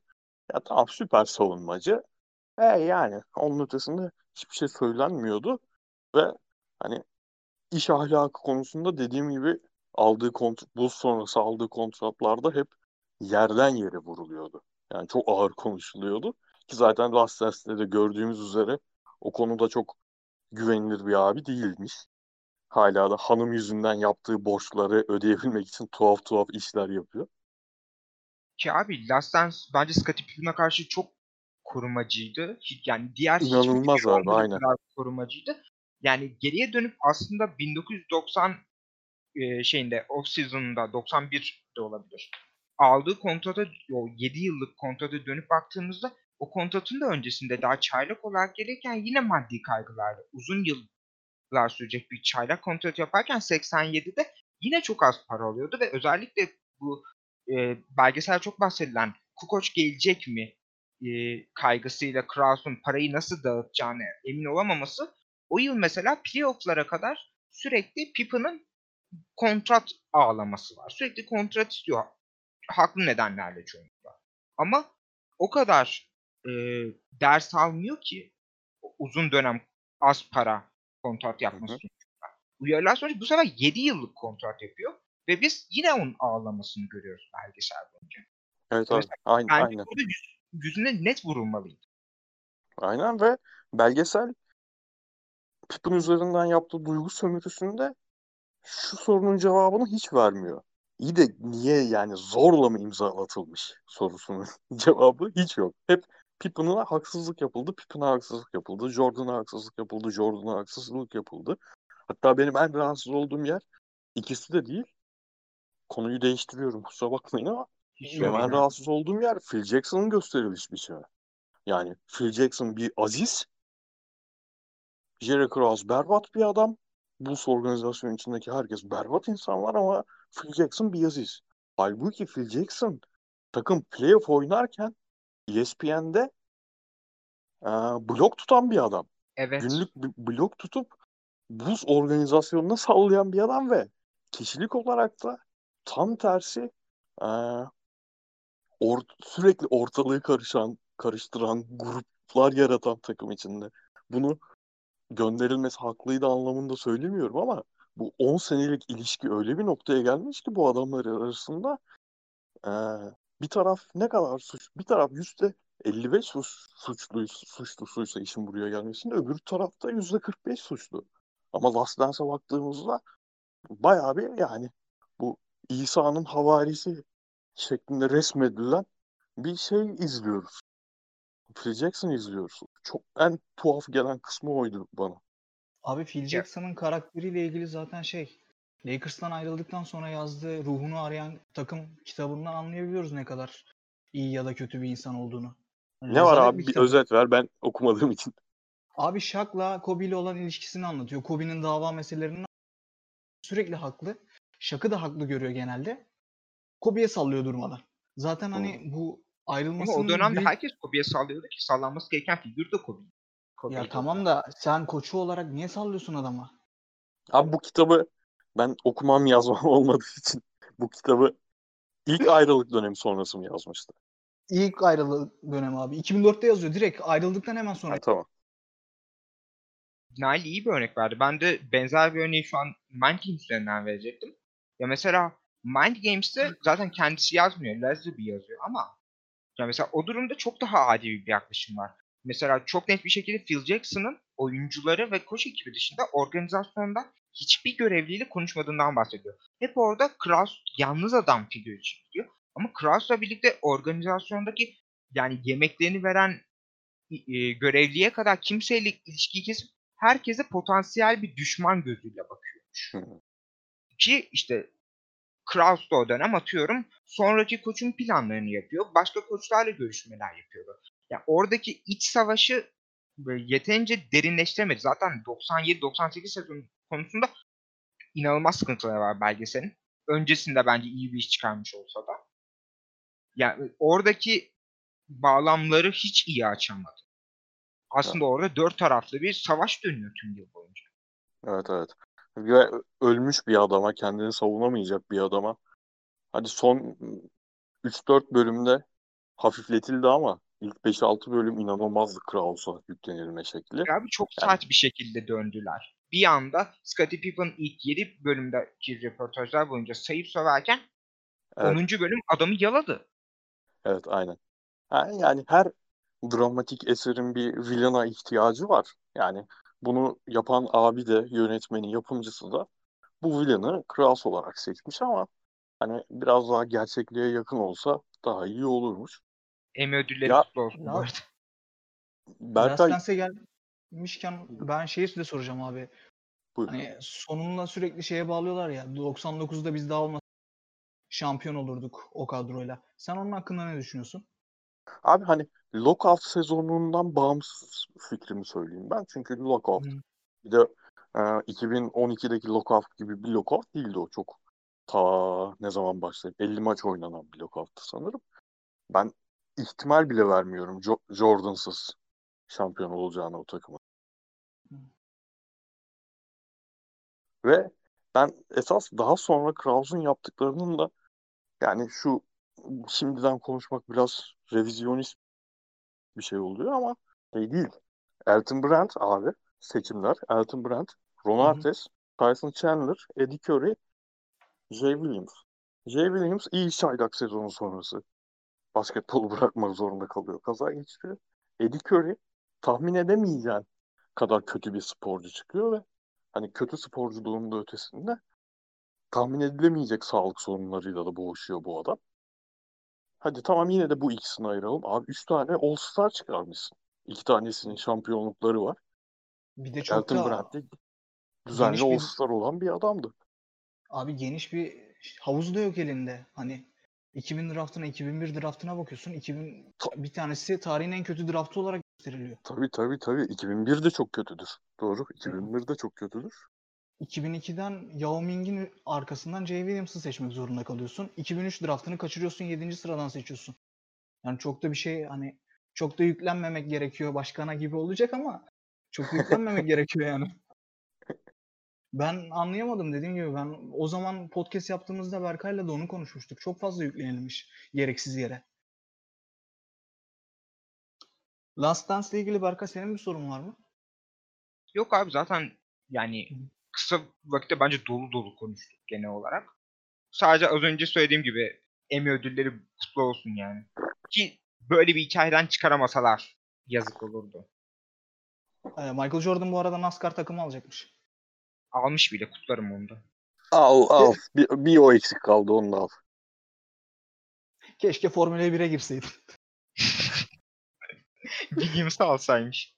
ya tamam süper savunmacı. E yani onun ötesinde hiçbir şey söylenmiyordu ve hani iş ahlakı konusunda dediğim gibi aldığı kontrat, bu sonrası aldığı kontratlarda hep yerden yere vuruluyordu. Yani çok ağır konuşuluyordu. Ki zaten Last Dance'de de gördüğümüz üzere o konuda çok güvenilir bir abi değilmiş. Hala da hanım yüzünden yaptığı borçları ödeyebilmek için tuhaf tuhaf işler yapıyor. Ki abi Last Dance bence Scottie Pippen'a karşı çok korumacıydı. Yani diğer İnanılmaz abi aynen. korumacıydı. Yani geriye dönüp aslında 1990 e, şeyinde off season'da 91 de olabilir. Aldığı kontrata o 7 yıllık kontrata dönüp baktığımızda o kontratın da öncesinde daha çaylak olarak gelirken yine maddi kaygılarla uzun yıllar sürecek bir çaylak kontrat yaparken 87'de yine çok az para alıyordu ve özellikle bu e, belgesel çok bahsedilen Kukoc gelecek mi e, kaygısıyla Kraus'un parayı nasıl dağıtacağını emin olamaması o yıl mesela playoff'lara kadar sürekli Pippen'ın kontrat ağlaması var. Sürekli kontrat istiyor. Haklı nedenlerle çoğunlukla. Ama o kadar e, ders almıyor ki uzun dönem az para kontrat yapması Hı hı. sonucunda. Uyarılar sonucu bu sefer 7 yıllık kontrat yapıyor ve biz yine onun ağlamasını görüyoruz belgesel boyunca. Evet abi. Aynen, Bence aynen. burada yüz, yüzüne net vurulmalıydı. Aynen ve belgesel Pippin üzerinden yaptığı duygu sömürüsünde şu sorunun cevabını hiç vermiyor. İyi de niye yani zorla mı imzalatılmış sorusunun cevabı hiç yok. Hep Pippin'a haksızlık yapıldı, Pippin'a haksızlık yapıldı, Jordan'a haksızlık yapıldı, Jordan'a haksızlık yapıldı. Hatta benim en rahatsız olduğum yer ikisi de değil. Konuyu değiştiriyorum kusura bakmayın ama Hiç benim en rahatsız olduğum yer Phil Jackson'ın gösteriliş biçimi. Yani Phil Jackson bir aziz, Jerry Krause berbat bir adam. Bulls organizasyonu içindeki herkes berbat insanlar ama Phil Jackson bir aziz. Halbuki Phil Jackson takım playoff oynarken ESPN'de e, blok tutan bir adam. Evet. Günlük blok tutup Bulls organizasyonuna sallayan bir adam ve kişilik olarak da tam tersi e, or- sürekli ortalığı karışan, karıştıran gruplar yaratan takım içinde. Bunu gönderilmesi haklıydı anlamında söylemiyorum ama bu 10 senelik ilişki öyle bir noktaya gelmiş ki bu adamlar arasında e, bir taraf ne kadar suç, bir taraf yüzde 55 suç, suçlu, suçlusuysa işin buraya gelmesinde öbür tarafta yüzde 45 suçlu. Ama Last Dance'a baktığımızda bayağı bir yani bu İsa'nın havarisi şeklinde resmedilen bir şey izliyoruz. Phil Jackson izliyoruz. Çok en tuhaf gelen kısmı oydu bana. Abi Phil Jackson'ın karakteriyle ilgili zaten şey Lakers'tan ayrıldıktan sonra yazdığı ruhunu arayan takım kitabından anlayabiliyoruz ne kadar iyi ya da kötü bir insan olduğunu. Yani Ne var abi bir kitap. özet ver ben okumadığım için. Abi Shaq'la Kobe ile olan ilişkisini anlatıyor. Kobe'nin dava meselelerini sürekli haklı. Shaq'ı da haklı görüyor genelde. Kobe'ye sallıyor durmadan. Zaten hani bu Ama ayrılmasının o dönemde büyük- herkes Kobe'ye sallıyordu ki sallanması gereken figür de Kobe. Kobe'ydi. Ya tamam da sen koçu olarak niye sallıyorsun adama? Abi bu kitabı ben okumam yazmam olmadığı için bu kitabı ilk ayrılık dönemi sonrası mı yazmıştı? İlk ayrılık dönemi abi. 2004'te yazıyor. Direkt ayrıldıktan hemen sonra. Ha, tamam. Nail iyi bir örnek verdi. Ben de benzer bir örneği şu an Mind Games üzerinden verecektim. Ya mesela Mind Games'te zaten kendisi yazmıyor. Leslie bir yazıyor ama ya mesela o durumda çok daha adi bir yaklaşım var. Mesela çok net bir şekilde Phil Jackson'ın oyuncuları ve koç ekibi dışında organizasyonda hiçbir görevliyle konuşmadığından bahsediyor. Hep orada Kraus yalnız adam figürü çekiyor. Ama Kraus'la birlikte organizasyondaki yani yemeklerini veren e, görevliye kadar kimseyle ilişkiyi kesip herkese potansiyel bir düşman gözüyle bakıyormuş. Ki işte Kraus da o dönem atıyorum sonraki koçun planlarını yapıyor. Başka koçlarla görüşmeler yapıyor. Yani oradaki iç savaşı yeterince derinleştiremedi. Zaten 97-98 sezon konusunda inanılmaz sıkıntıları var belgeselin. Öncesinde bence iyi bir iş çıkarmış olsa da. Yani oradaki bağlamları hiç iyi açamadı. Aslında orada dört taraflı bir savaş dönüyor tüm yıl boyunca. Evet evet. Ve ölmüş bir adama, kendini savunamayacak bir adama. Hadi son 3-4 bölümde hafifletildi ama ilk 5-6 bölüm inanılmazdı Krause'a yüklenilme şekli. Abi çok Yani- sert bir şekilde döndüler. Bir anda Scottie Pippen ilk 7 bölümdeki röportajlar boyunca sayıp söverken Evet. 10. bölüm adamı yaladı. Evet aynen. Ha, Yani her dramatik eserin bir villana ihtiyacı var. Yani bunu yapan abi de yönetmeni, yapımcısı da bu villanı Kraus olarak seçmiş ama hani biraz daha gerçekliğe yakın olsa daha iyi olurmuş. Emmy ödülleri Ya- kutlu olsun bu Ya- arada. Berkay gelmişken ben şeyi size soracağım abi. buyur. Hani sonunda sürekli şeye bağlıyorlar ya. 99'da biz daha olmasa şampiyon olurduk o kadroyla. Sen onun hakkında ne düşünüyorsun? Abi hani lockout sezonundan bağımsız fikrimi söyleyeyim ben. Çünkü lockout Hı. bir de e, 2012'deki lockout gibi bir lockout değildi o çok. Ta ne zaman başlayıp 50 maç oynanan bir lockout'tu sanırım. Ben ihtimal bile vermiyorum Jo- Jordan'sız şampiyon olacağını o takımın. Ve ben esas daha sonra Krause'un yaptıklarının da yani şu şimdiden konuşmak biraz revizyonist bir şey oluyor ama şey değil. Elton Brand abi seçimler. Elton Brand, Ron. Artest, Tyson Chandler, Eddie Curry, Jay Williams. Jay Williams iyi çaylak sezonu sonrası. Basketbolu bırakmak zorunda kalıyor. Kaza geçiriyor. Eddie Curry tahmin edemeyeceğin kadar kötü bir sporcu çıkıyor ve hani kötü sporculuğun da ötesinde tahmin edilemeyecek sağlık sorunlarıyla da boğuşuyor bu adam. Hadi tamam yine de bu ikisini ayıralım. Abi üç tane All-Star çıkarmışsın. İki tanesinin şampiyonlukları var. Bir de çok Elton Brand de düzenli geniş bir- All-Star olan bir adamdı. abi geniş bir havuz da yok elinde. Hani 2000 draftına, 2001 draftına bakıyorsun. 2000 bir tanesi tarihin en kötü draftı olarak gösteriliyor. Tabii tabii tabii. 2001 de çok kötüdür. Doğru. 2001 de çok kötüdür. 2002'den Yao Ming'in arkasından Jay Williams'ı seçmek zorunda kalıyorsun. 2003 draftını kaçırıyorsun, 7. sıradan seçiyorsun. Yani çok da bir şey hani çok da yüklenmemek gerekiyor başkana gibi olacak ama çok yüklenmemek gerekiyor yani. Ben anlayamadım dediğim gibi ben o zaman podcast yaptığımızda Berkay'la da onu konuşmuştuk. Çok fazla yüklenilmiş gereksiz yere. Last Dance ile ilgili Berkay senin bir sorun var mı? Yok abi zaten yani kısa vakitte bence dolu dolu konuştuk genel olarak. Sadece az önce söylediğim gibi Emmy ödülleri kutlu olsun yani. Ki böyle bir hikayeden çıkaramasalar yazık olurdu. Ee, Michael Jordan bu arada NASCAR takımı alacakmış. Almış bile kutlarım onu da. Al al. Bir, bir o eksik kaldı onu da al. Keşke Formula 1'e girseydin. Williams'ı alsaymış.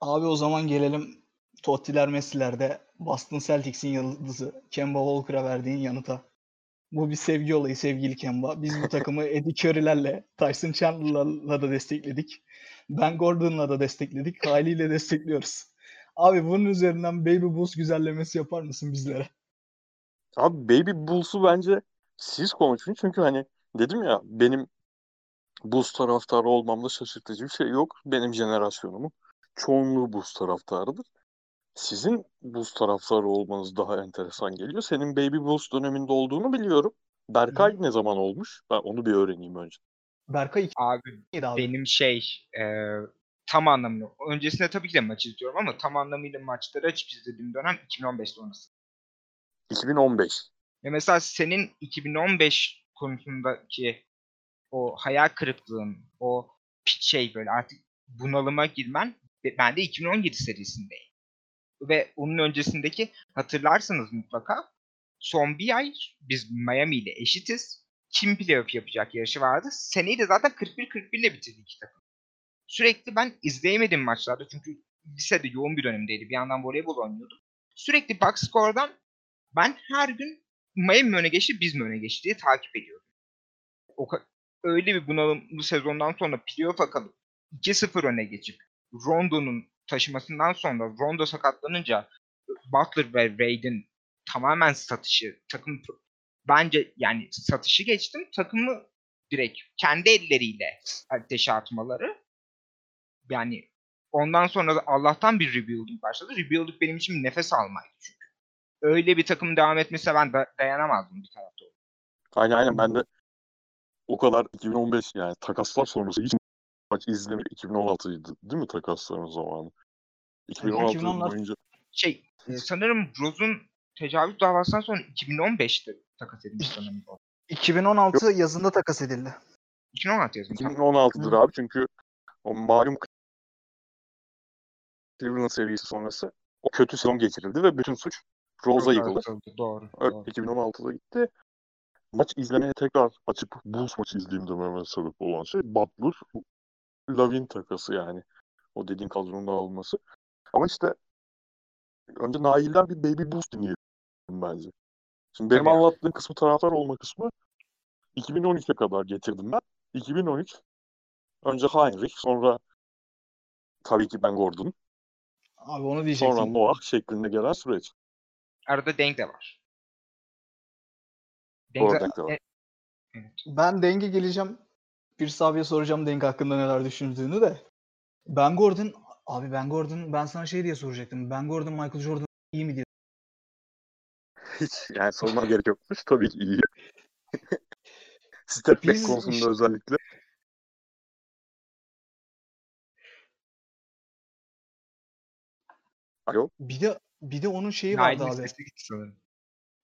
Abi o zaman gelelim Totti'ler Messi'lerde Boston Celtics'in yıldızı Kemba Walker'a verdiğin yanıta. Bu bir sevgi olayı sevgili Kemba. Biz bu takımı Eddie Curry'lerle, Tyson Chandler'la da destekledik. Ben Gordon'la da destekledik. Haliyle destekliyoruz. Abi bunun üzerinden Baby Bulls güzellemesi yapar mısın bizlere? Abi Baby Bulls'u bence siz konuşun. Çünkü hani dedim ya benim Bulls taraftarı olmamda şaşırtıcı bir şey yok. Benim jenerasyonumun çoğunluğu Bulls taraftarıdır. Sizin Bulls taraftarı olmanız daha enteresan geliyor. Senin Baby Bulls döneminde olduğunu biliyorum. Berkay ne zaman olmuş? Ben onu bir öğreneyim önce. Berkay Abi 2 abi. benim şey e, tam anlamıyla öncesinde tabii ki de maç izliyorum ama tam anlamıyla maçları açıp izlediğim dönem 2015 sonrası. 2015. Ve mesela senin 2015 konusundaki o hayal kırıklığın, o şey böyle artık bunalıma girmen ben de 2017 serisindeyim. Ve onun öncesindeki hatırlarsınız mutlaka son bir ay biz Miami ile eşitiz. Kim playoff yapacak yarışı vardı. Seneyi de zaten 41-41 ile bitirdi iki takım. Sürekli ben izleyemedim maçlarda çünkü lisede yoğun bir dönemdeydi. Bir yandan voleybol oynuyordum. Sürekli box score'dan ben her gün Miami mi öne geçti biz mi öne geçti diye takip ediyordum. O öyle bir bunalımlı sezondan sonra playoff'a kalıp 2-0 öne geçip Rondo'nun taşımasından sonra Rondo sakatlanınca Butler ve Wade'in tamamen satışı takım bence yani satışı geçtim takımı direkt kendi elleriyle ateşe atmaları yani ondan sonra da Allah'tan bir rebuilding başladı. Rebuilding benim için nefes almaydı çünkü. Öyle bir takım devam etmese ben da dayanamazdım bir tarafta. Aynen aynen ben de o kadar 2015 yani takaslar sonrası hiç maç izlemi 2016'ydı değil mi takasların zamanı? 2016 2016 boyunca Şey e, sanırım Rose'un tecavüz davasından sonra 2015'te takas edilmiş sanırım. o. 2016 yazında takas edildi. 2016 yazın. tamam. 2016'dır Hı. abi çünkü o malum Cleveland serisi sonrası o kötü sezon geçirildi ve bütün suç Rose'a yıkıldı. Doğru. Doğru. 2016'da gitti. Maç izlemeye tekrar açıp Bulls maçı izleyeyim dememe sebep olan şey Butler Lavin takası yani. O dediğin kadronun dağılması. Ama işte önce Nail'den bir Baby Bulls dinleyelim bence. Şimdi benim Tabii. anlattığım kısmı taraftar olma kısmı 2013'e kadar getirdim ben. 2013 önce Heinrich sonra tabii ki ben Gordon Abi onu sonra diyecektim. Noah şeklinde gelen süreç. Arada Denk de var. Denk de- Denk de var. e- evet. Ben denge geleceğim. Bir sabiye soracağım denge hakkında neler düşündüğünü de. Ben Gordon, Abi Ben Gordon ben sana şey diye soracaktım. Ben Gordon Michael Jordan iyi mi diye. Hiç yani sormam gerek yokmuş. Tabii ki iyi. Step back konusunda işte... özellikle. Alo. Bir de bir de onun şeyi var vardı abi.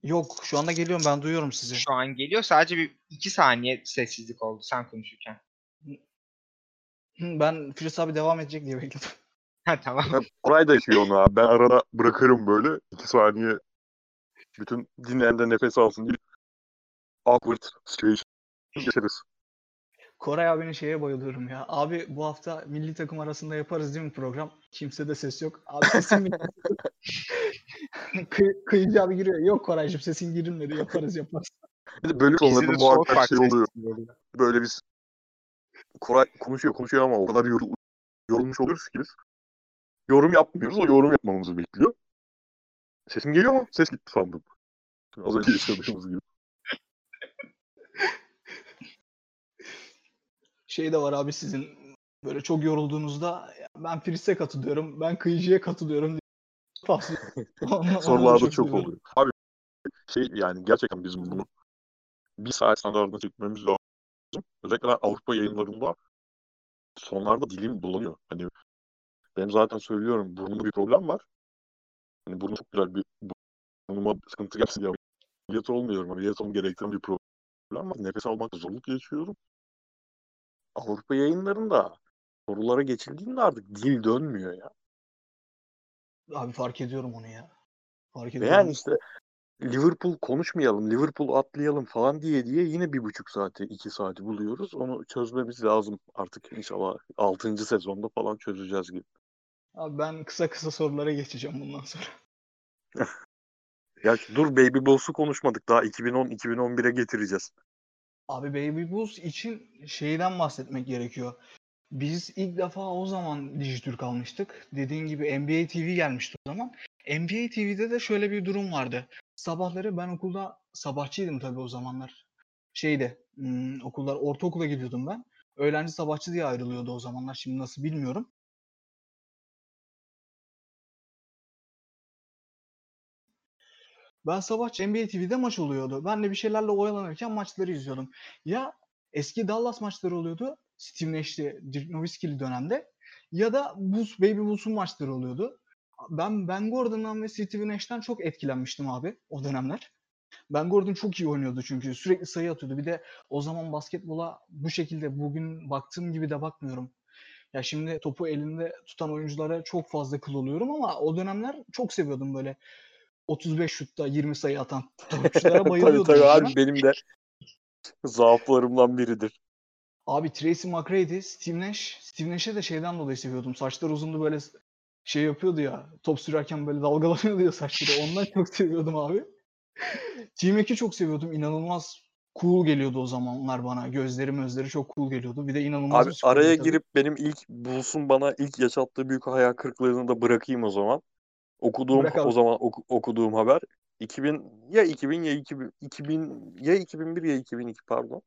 Yok şu anda geliyorum ben duyuyorum sizi. Şu an geliyor sadece bir iki saniye sessizlik oldu sen konuşurken. Ben Filiz abi devam edecek diye bekledim. Ha tamam. Koray da yapıyor onu abi. Ben arada bırakırım böyle. iki saniye bütün dinleyen de nefes alsın diye. Awkward situation yaşarız. Koray abinin şeye bayılıyorum ya. Abi bu hafta milli takım arasında yaparız değil mi program? Kimse de ses yok. Abi sesin mi? Kıy, kıyıcı abi giriyor. Yok Koraycığım sesin girilmedi. Yaparız yaparız. Bir de bölüm sonlarında muhakkak şey oluyor. Böyle biz Koray konuşuyor konuşuyor ama o kadar yorul, yorulmuş oluyoruz ki biz. Yorum yapmıyoruz. O yorum yapmamızı bekliyor. Sesim geliyor mu? Ses gitti sandım. Az önce yaşadığımız gibi. Şey de var abi sizin böyle çok yorulduğunuzda "Ya ben Firis'e katılıyorum. Ben kıyıcıya katılıyorum. ondan Sorularda çok, seviyorum. oluyor. Abi şey yani gerçekten bizim bunu bir saat standartında çekmemiz lazım. Özellikle Avrupa yayınlarında sonlarda dilim dolanıyor. Hani benim zaten söylüyorum burnumda bir problem var. Hani burnum çok güzel bir burnuma sıkıntı gelsin diye ameliyat olmuyorum. Ameliyat olmam gerektiren bir problem var. Nefes almakta zorluk yaşıyorum. Avrupa yayınlarında sorulara geçildiğinde artık dil dönmüyor ya. Abi fark ediyorum onu ya. Fark ediyorum. yani işte Liverpool konuşmayalım, Liverpool atlayalım falan diye diye yine bir buçuk saati, iki saati buluyoruz. Onu çözmemiz lazım artık inşallah 6. sezonda falan çözeceğiz gibi. Abi ben kısa kısa sorulara geçeceğim bundan sonra. Ya dur Baby Boss'u konuşmadık daha 2010-2011'e getireceğiz. Abi Baby Boost için şeyden bahsetmek gerekiyor. Biz ilk defa o zaman Dijitürk almıştık. Dediğin gibi NBA TV gelmişti o zaman. NBA TV'de de şöyle bir durum vardı. Sabahları ben okulda sabahçıydım tabii o zamanlar. Şeyde hmm, okullar ortaokula gidiyordum ben. Öğlenci sabahçı diye ayrılıyordu o zamanlar. Şimdi nasıl bilmiyorum. Ben sabah NBA TV'de maç oluyordu. Ben de bir şeylerle oyalanırken maçları izliyordum. Ya eski Dallas maçları oluyordu. Nash'li, Dirk Nowitzki'li dönemde. Ya da Bulls, Baby Bulls'un maçları oluyordu. Ben Ben Gordon'dan ve Steve Nash'ten çok etkilenmiştim abi o dönemler. Ben Gordon çok iyi oynuyordu çünkü sürekli sayı atıyordu. Bir de o zaman basketbola bu şekilde bugün baktığım gibi de bakmıyorum. Ya şimdi topu elinde tutan oyunculara çok fazla kıl oluyorum ama o dönemler çok seviyordum böyle 35 şutta 20 sayı atan topçulara tabii bayılıyordum. tabii o abi benim de zaaflarımdan biridir. Abi Tracy McGrady, Steve Nash. Steve Nash'e de şeyden dolayı seviyordum. Saçları uzundu böyle şey yapıyordu ya. Top sürerken böyle dalgalanıyordu ya saçları. Ondan çok seviyordum abi. T-Mac'i çok seviyordum. İnanılmaz cool geliyordu o zamanlar bana. Gözleri gözleri çok cool geliyordu. Bir de inanılmaz Abi bir araya tabii. girip benim ilk Bulls'un bana ilk yaşattığı büyük hayal kırıklığını da bırakayım o zaman. Okuduğum Bırak abi. o zaman oku- okuduğum haber 2000 ya 2000 ya 2000 2000 ya 2001 ya 2002 pardon.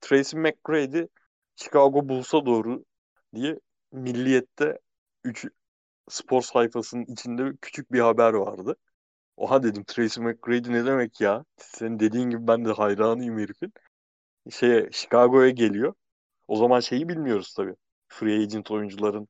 Tracy McGrady Chicago Bulls'a doğru diye Milliyet'te 3 spor sayfasının içinde küçük bir haber vardı. Oha dedim Tracy McGrady ne demek ya? Senin dediğin gibi ben de hayranıyım herifin. Şeye Chicago'ya geliyor. O zaman şeyi bilmiyoruz tabii. Free agent oyuncuların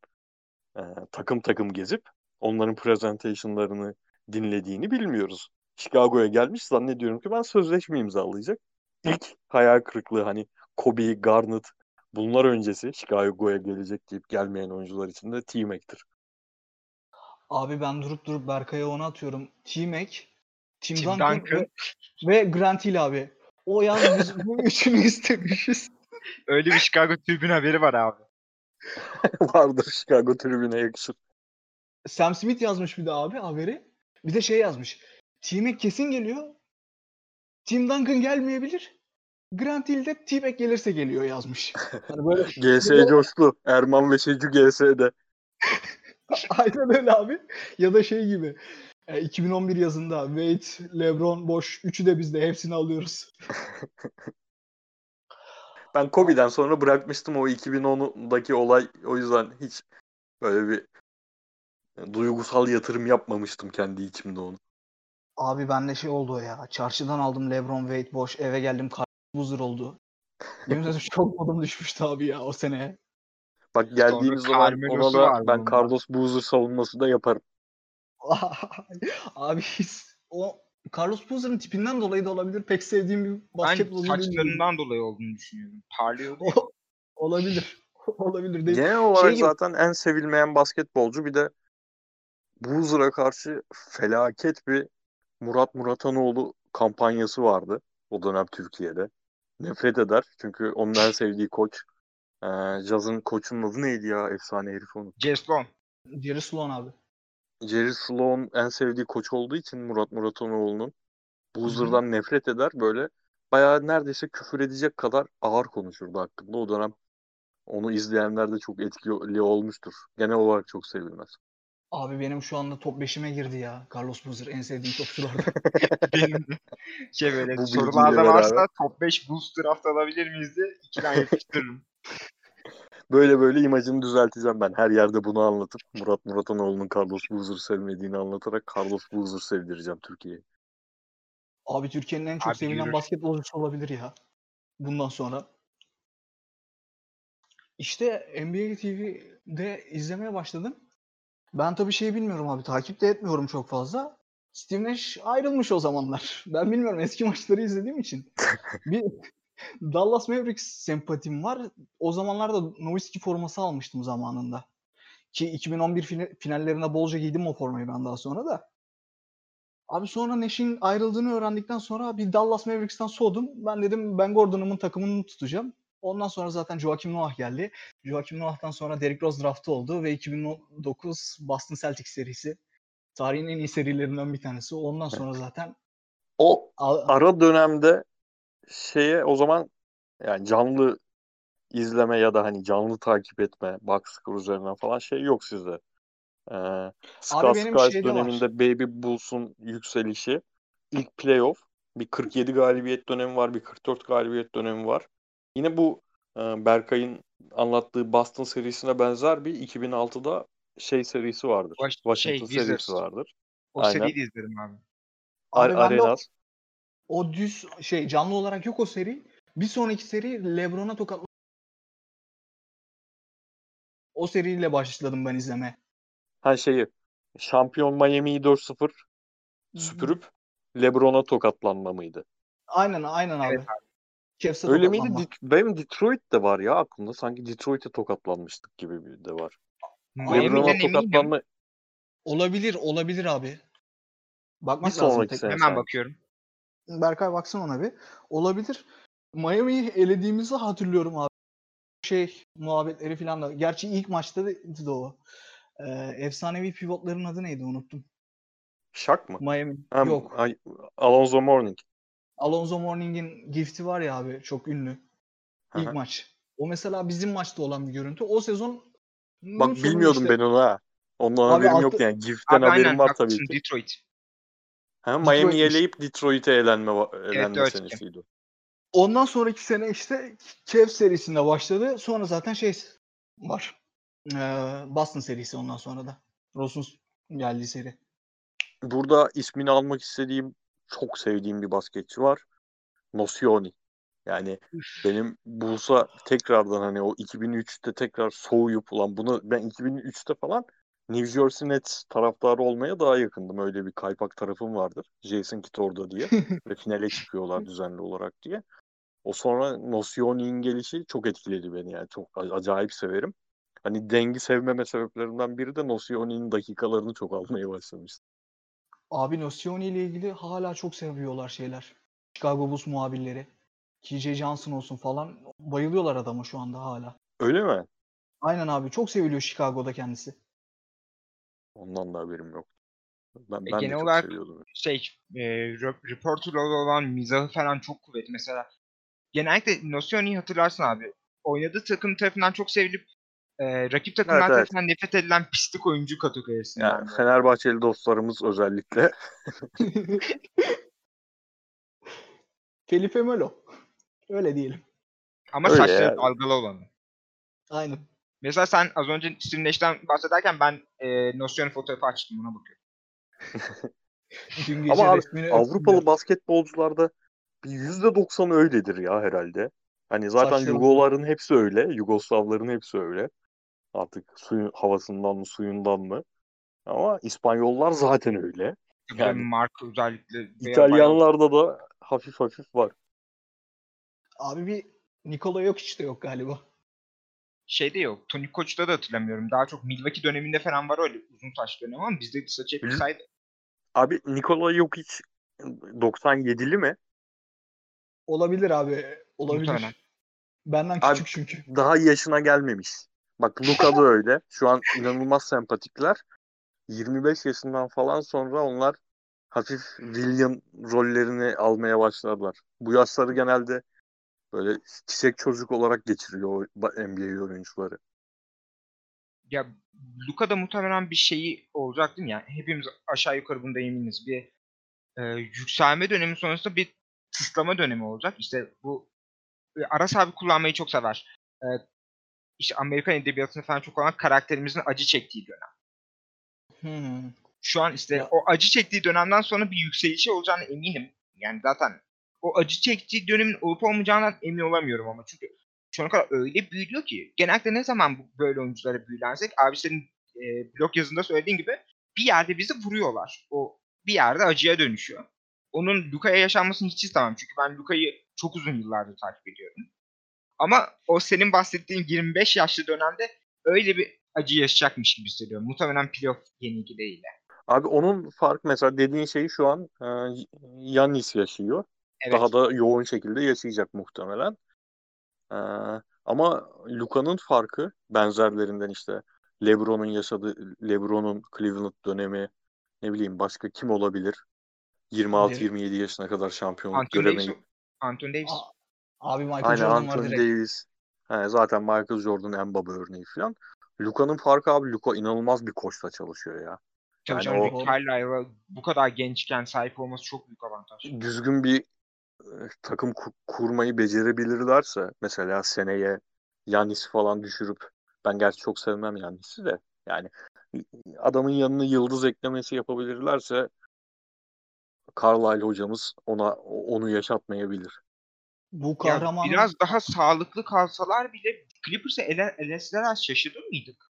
e, takım takım gezip onların presentation'larını dinlediğini bilmiyoruz. Chicago'ya gelmiş zannediyorum ki ben sözleşme imzalayacak. İlk hayal kırıklığı hani Kobe, Garnett bunlar öncesi Chicago'ya gelecek deyip gelmeyen oyuncular için de T-Mac'tir. Abi ben durup durup Berkay'a onu atıyorum. T-Mac, Tim, Tim Duncan, Duncan. Ve, ve Grant Hill abi. O yaz biz bu üçünü istemişiz. Öyle bir Chicago tribün haberi var abi. Vardır Chicago tribüne yakışır. Sam Smith yazmış bir de abi haberi. Bir de şey yazmış. T-Mac kesin geliyor. Tim Duncan gelmeyebilir. Grant Hill de T-Mac gelirse geliyor yazmış. Hani böyle GS coştu. Erman ve Şecu GS'de. aynen öyle abi. Ya da şey gibi. e, 2011 yazında Wade, LeBron, Boş üçü de bizde hepsini alıyoruz. Ben Kobe'den sonra bırakmıştım o 2010'daki olay. O yüzden hiç böyle bir duygusal yatırım yapmamıştım kendi içimde onu. Abi bende şey oldu ya. Çarşıdan aldım LeBron, Wade, Boş. Eve geldim buzur oldu. Yemin ederim çok modum düşmüştü abi ya o sene. Bak geldiğimiz Sonra zaman ona da ben. Carlos Boozer savunması da yaparım. Abi o Carlos Boozer'ın tipinden dolayı da olabilir. Pek sevdiğim bir Ben basketbolcu değil. saçlarından dolayı olduğunu düşünüyorum. Parlıyordu. olabilir. olabilir. Değil. Genel olarak gibi- zaten en sevilmeyen basketbolcu bir de Boozer'a karşı felaket bir Murat Muratanoğlu kampanyası vardı o dönem Türkiye'de. Nefret eder çünkü onun en sevdiği koç. Ee, Jazz'ın koçunun adı neydi ya? Efsane herif onu. Ceslon. Jerry Sloan abi. Jerry Sloan en sevdiği koç olduğu için Murat Muratanoğlu'nun Boozer'dan nefret eder böyle bayağı neredeyse küfür edecek kadar ağır konuşurdu hakkında. O dönem onu izleyenler de çok etkili olmuştur. Genel olarak çok sevilmez. Abi benim şu anda top 5'ime girdi ya. Carlos Boozer en sevdiğim topçulardan. Benim de şey böyle Bu sorularda varsa beraber. top 5 boost draft alabilir miyiz diye ikiden yapıştırırım. Böyle böyle imajını düzelteceğim ben. Her yerde bunu anlatıp Murat Muratanoğlu'nun Carlos Boozer sevmediğini anlatarak Carlos Boozer sevdireceğim Türkiye'ye. Abi Türkiye'nin en çok Abi sevilen basketbolcusu olabilir ya. Bundan sonra. İşte NBA TV'de izlemeye başladım. Ben tabii şey bilmiyorum abi. Takip de etmiyorum çok fazla. Steve Nash ayrılmış o zamanlar. Ben bilmiyorum eski maçları izlediğim için. Bir Dallas Mavericks sempatim var. O zamanlarda Nowitzki forması almıştım zamanında. Ki 2011 fina- finallerine bolca giydim o formayı ben daha sonra da. Abi sonra Nash'in ayrıldığını öğrendikten sonra bir Dallas Mavericks'ten soğudum. Ben dedim Ben Gordon'umun takımını tutacağım. Ondan sonra zaten Joakim Noah geldi. Joakim Noah'tan sonra Derrick Rose draftı oldu ve 2009 Boston Celtics serisi. Tarihin en iyi serilerinden bir tanesi. Ondan sonra zaten O ara dönemde şeye o zaman yani canlı izleme ya da hani canlı takip etme box score üzerinden falan şey yok sizde. Ee, Scott Skiles şeyde var. döneminde Baby Bulls'un yükselişi ilk playoff bir 47 galibiyet dönemi var bir 44 galibiyet dönemi var. Yine bu e, Berkay'ın anlattığı Boston serisine benzer bir 2006'da şey serisi vardır. Baş- Washington şey, Wizards. serisi vardır. O Aynen. seriyi de izledim abi. Ar- Abi de o- Arenas. o düz şey canlı olarak yok o seri. Bir sonraki seri LeBron'a tokatlı. O seriyle başladım ben izlemeye. Ha şeyi şampiyon Miami'yi 4-0 süpürüp LeBron'a tokatlanma mıydı? Aynen aynen abi. Evet Kevse Öyle miydi? Det- Benim Detroit'te var ya aklımda. Sanki Detroit'e tokatlanmıştık gibi bir de var. Miami'den LeBron'a eminim. tokatlanma Olabilir, olabilir abi. Bakmak Bir lazım sonraki tek- sene. Hemen bakıyorum. Berkay baksın ona bir. Olabilir. Miami'yi elediğimizi hatırlıyorum abi. Şey muhabbetleri falan da. Gerçi ilk maçta da o. Ee, efsanevi pivotların adı neydi unuttum. Şak mı? Miami. Ha, Yok. ay- Alonzo Mourning. Alonzo Mourning'in gifti var ya abi çok ünlü. İlk maç. O mesela bizim maçta olan bir görüntü. O sezon Bak bilmiyordum ben onu ha. Ondan Abi haberim altı- yok yani. GIF'ten Abi haberim aynen var tabii ki. Detroit. Ha, Miami'yi Detroit'miş. eleyip Detroit'e elenme, elenme iki. senesiydi. Ondan sonraki sene işte Cavs serisinde başladı. Sonra zaten şey var. Ee, Boston serisi ondan sonra da. Ross'un geldiği seri. Burada ismini almak istediğim, çok sevdiğim bir basketçi var. Nocioni. Yani benim Bulls'a tekrardan hani o 2003'te tekrar soğuyup ulan bunu ben 2003'te falan New Jersey Nets taraftarı olmaya daha yakındım. Öyle bir kaypak tarafım vardır. Jason Kidd orada diye. Ve finale çıkıyorlar düzenli olarak diye. O sonra Nocioni'nin gelişi çok etkiledi beni yani. Çok acayip severim. Hani dengi sevmeme sebeplerinden biri de Nocioni'nin dakikalarını çok almaya başlamıştım. Abi Nocioni ile ilgili hala çok seviyorlar şeyler. Chicago Bulls muhabirleri. KJ Johnson olsun falan. Bayılıyorlar adama şu anda hala. Öyle mi? Aynen abi. Çok seviliyor Chicago'da kendisi. Ondan da haberim yok. Ben, E, ben genel olarak- seviyordum. Şey, e, rep- reporterlarla olan mizahı falan çok kuvvetli. Mesela genellikle Nocioni'yi hatırlarsın abi. Oynadığı takım tarafından çok sevilip e, rakip takımlar Evet, evet. nefret edilen pislik oyuncu kategorisinden. Yani Fenerbahçeli dostlarımız özellikle Felipe Melo. Öyle diyelim. Ama Öyle saçları ya. dalgalı olanı. Aynen. Mesela sen az önce Nash'ten bahsederken ben e, Nocioni fotoğrafı açtım ona bakıyorum. Ama abi, Avrupalı basketbolcularda bir %90 öyledir ya herhalde. Hani zaten Saçları- Yugoların hepsi öyle. Yugoslavların hepsi öyle. Artık suyun havasından mı suyundan mı? Ama İspanyollar zaten öyle. Yani, marka özellikle İtalyanlarda da hafif hafif var. Abi bir Nikola yok işte yok galiba. şeyde yok. Tony Koç'ta da hatırlamıyorum. Daha çok Milwaukee döneminde falan var öyle uzun saç dönemi ama bizde saç hep kısaydı. Abi Nikola Jokic 97'li mi? Olabilir abi. Olabilir. Muhtemelen. Benden Abi- küçük çünkü. Daha yaşına gelmemiş. Bak Luka da öyle. Şu an inanılmaz sempatikler. 25 yaşından falan sonra onlar hafif William rollerini almaya başladılar. Bu yaşları genelde böyle çiçek çocuk olarak geçiriyor NBA oyuncuları. Ya Luka da muhtemelen bir şeyi olacak değil mi? Yani hepimiz aşağı yukarı bunda eminiz. Bir e, yükselme dönemi sonrasında bir tıslama dönemi olacak. İşte bu e, Aras abi kullanmayı çok sever. E, işte Amerikan edebiyatında falan çok olan karakterimizin acı çektiği dönem. Hmm. Şu an işte Ya- o acı çektiği dönemden sonra bir yükselişi olacağına eminim. Yani zaten o acı çektiği dönemin olup olmayacağından emin olamıyorum ama çünkü şu ana kadar öyle büyüyor ki genellikle ne zaman böyle oyunculara büyülensek abi senin e, blog yazında söylediğin gibi bir yerde bizi vuruyorlar. O bir yerde acıya dönüşüyor. Onun Luka'ya yaşanmasını hiç istemem. Çünkü ben Luka'yı çok uzun yıllardır takip ediyorum. Ama o senin bahsettiğin 25 yaşlı dönemde öyle bir acı yaşayacakmış gibi hissediyorum. Muhtemelen playoff yenilgileriyle. Abi onun fark mesela dediğin şeyi şu an e, Yannis yaşıyor. Evet. Daha da yoğun şekilde yaşayacak muhtemelen. E, ama Luka'nın farkı benzerlerinden işte LeBron'un yaşadığı LeBron'un Cleveland dönemi ne bileyim başka kim olabilir? 26-27 yaşına kadar şampiyonluk Anthony Davis. Anthony Davis. Abi Michael Aynen Jordan var Anthony direkt. Davis. He, zaten Michael Jordan en baba örneği falan. Luka'nın farkı abi Luka inanılmaz bir koçla çalışıyor ya. Tabii yani canım o- Carlisle'a bu kadar gençken sahip olması çok büyük avantaj. düzgün bir e, takım ku- kurmayı becerebilirlerse mesela seneye Yannis'i falan düşürüp ben gerçi çok sevmem Yannis'i de yani adamın yanına yıldız eklemesi yapabilirlerse Carlisle hocamız ona onu yaşatmayabilir. Bu Ya kahramanın biraz daha sağlıklı kalsalar bile Clippers'e ele, eleseler az şaşırır mıydık?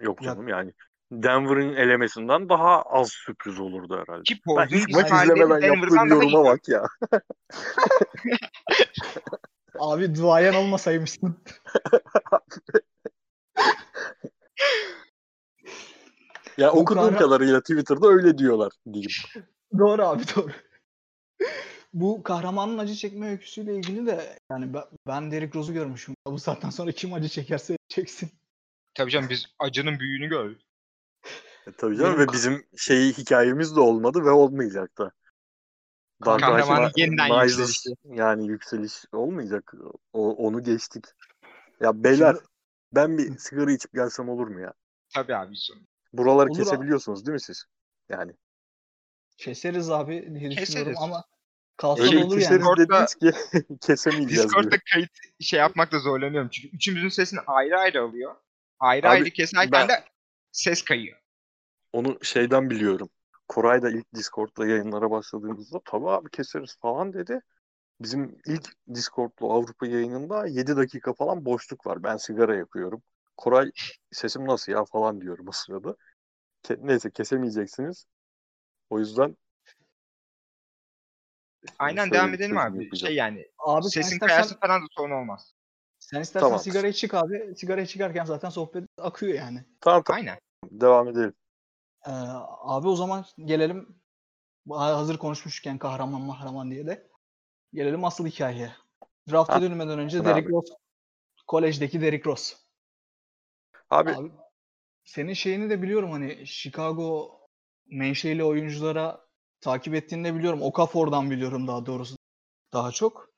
Yok Ya- canım yani Denver'ın elemesinden daha az sürpriz olurdu herhalde. Ki Ben hiç maç izlemeden yaptığım yoruma bak ya. abi duayen olmasaymışsın. Ya okuduğum kahraman- kadarıyla Twitter'da öyle diyorlar diyeyim. Doğru abi doğru. Bu kahramanın acı çekme öyküsüyle ilgili de yani ben, ben Derrick Rose'u görmüşüm. Bu saatten sonra kim acı çekerse çeksin. Tabii canım biz acının büyüğünü gördük. E, tabii canım Benim ve bizim şey hikayemiz de olmadı ve olmayacak da. Daha Kahramanın yeniden yükselişi. Yani yükseliş olmayacak. O, onu geçtik. Ya beyler Şimdi- ben bir sigara içip gelsem olur mu ya? Tabii abi sorun. Buraları Olur abi. kesebiliyorsunuz değil mi siz? Yani. Keseriz abi diye düşünüyorum Keseriz. ama kalsa Öyle bir olur yani. dediniz ki kesemeyeceğiz Discord'da diyor. kayıt şey yapmakta zorlanıyorum. Çünkü üçümüzün sesini ayrı ayrı alıyor. Ayrı Abi, ayrı keserken ben- de ses kayıyor. Onu şeyden biliyorum. Koray da ilk Discord'da yayınlara başladığımızda tabii abi keseriz falan dedi. Bizim ilk Discord'lu Avrupa yayınında 7 dakika falan boşluk var. Ben sigara yapıyorum. Koray sesim nasıl ya falan diyorum o sırada. Ke- neyse kesemeyeceksiniz. O yüzden Aynen şöyle devam edelim abi. yapacağım. Şey yani Abi sen sesin istersen, kayarsa falan da sorun olmaz. sen istersen Tamam. sigaraya çık abi. Sigaraya çıkarken zaten sohbet akıyor yani. tamam tamam Aynen. devam edelim. Ee, abi o zaman gelelim hazır konuşmuşken kahraman mahraman diye de gelelim asıl hikayeye. Draft'a dönmeden önce abi. Derrick Rose kolejdeki Derrick Rose. Abi, Abi senin şeyini de biliyorum hani Chicago menşeli oyunculara takip ettiğini de biliyorum. Okafor'dan biliyorum daha doğrusu daha çok.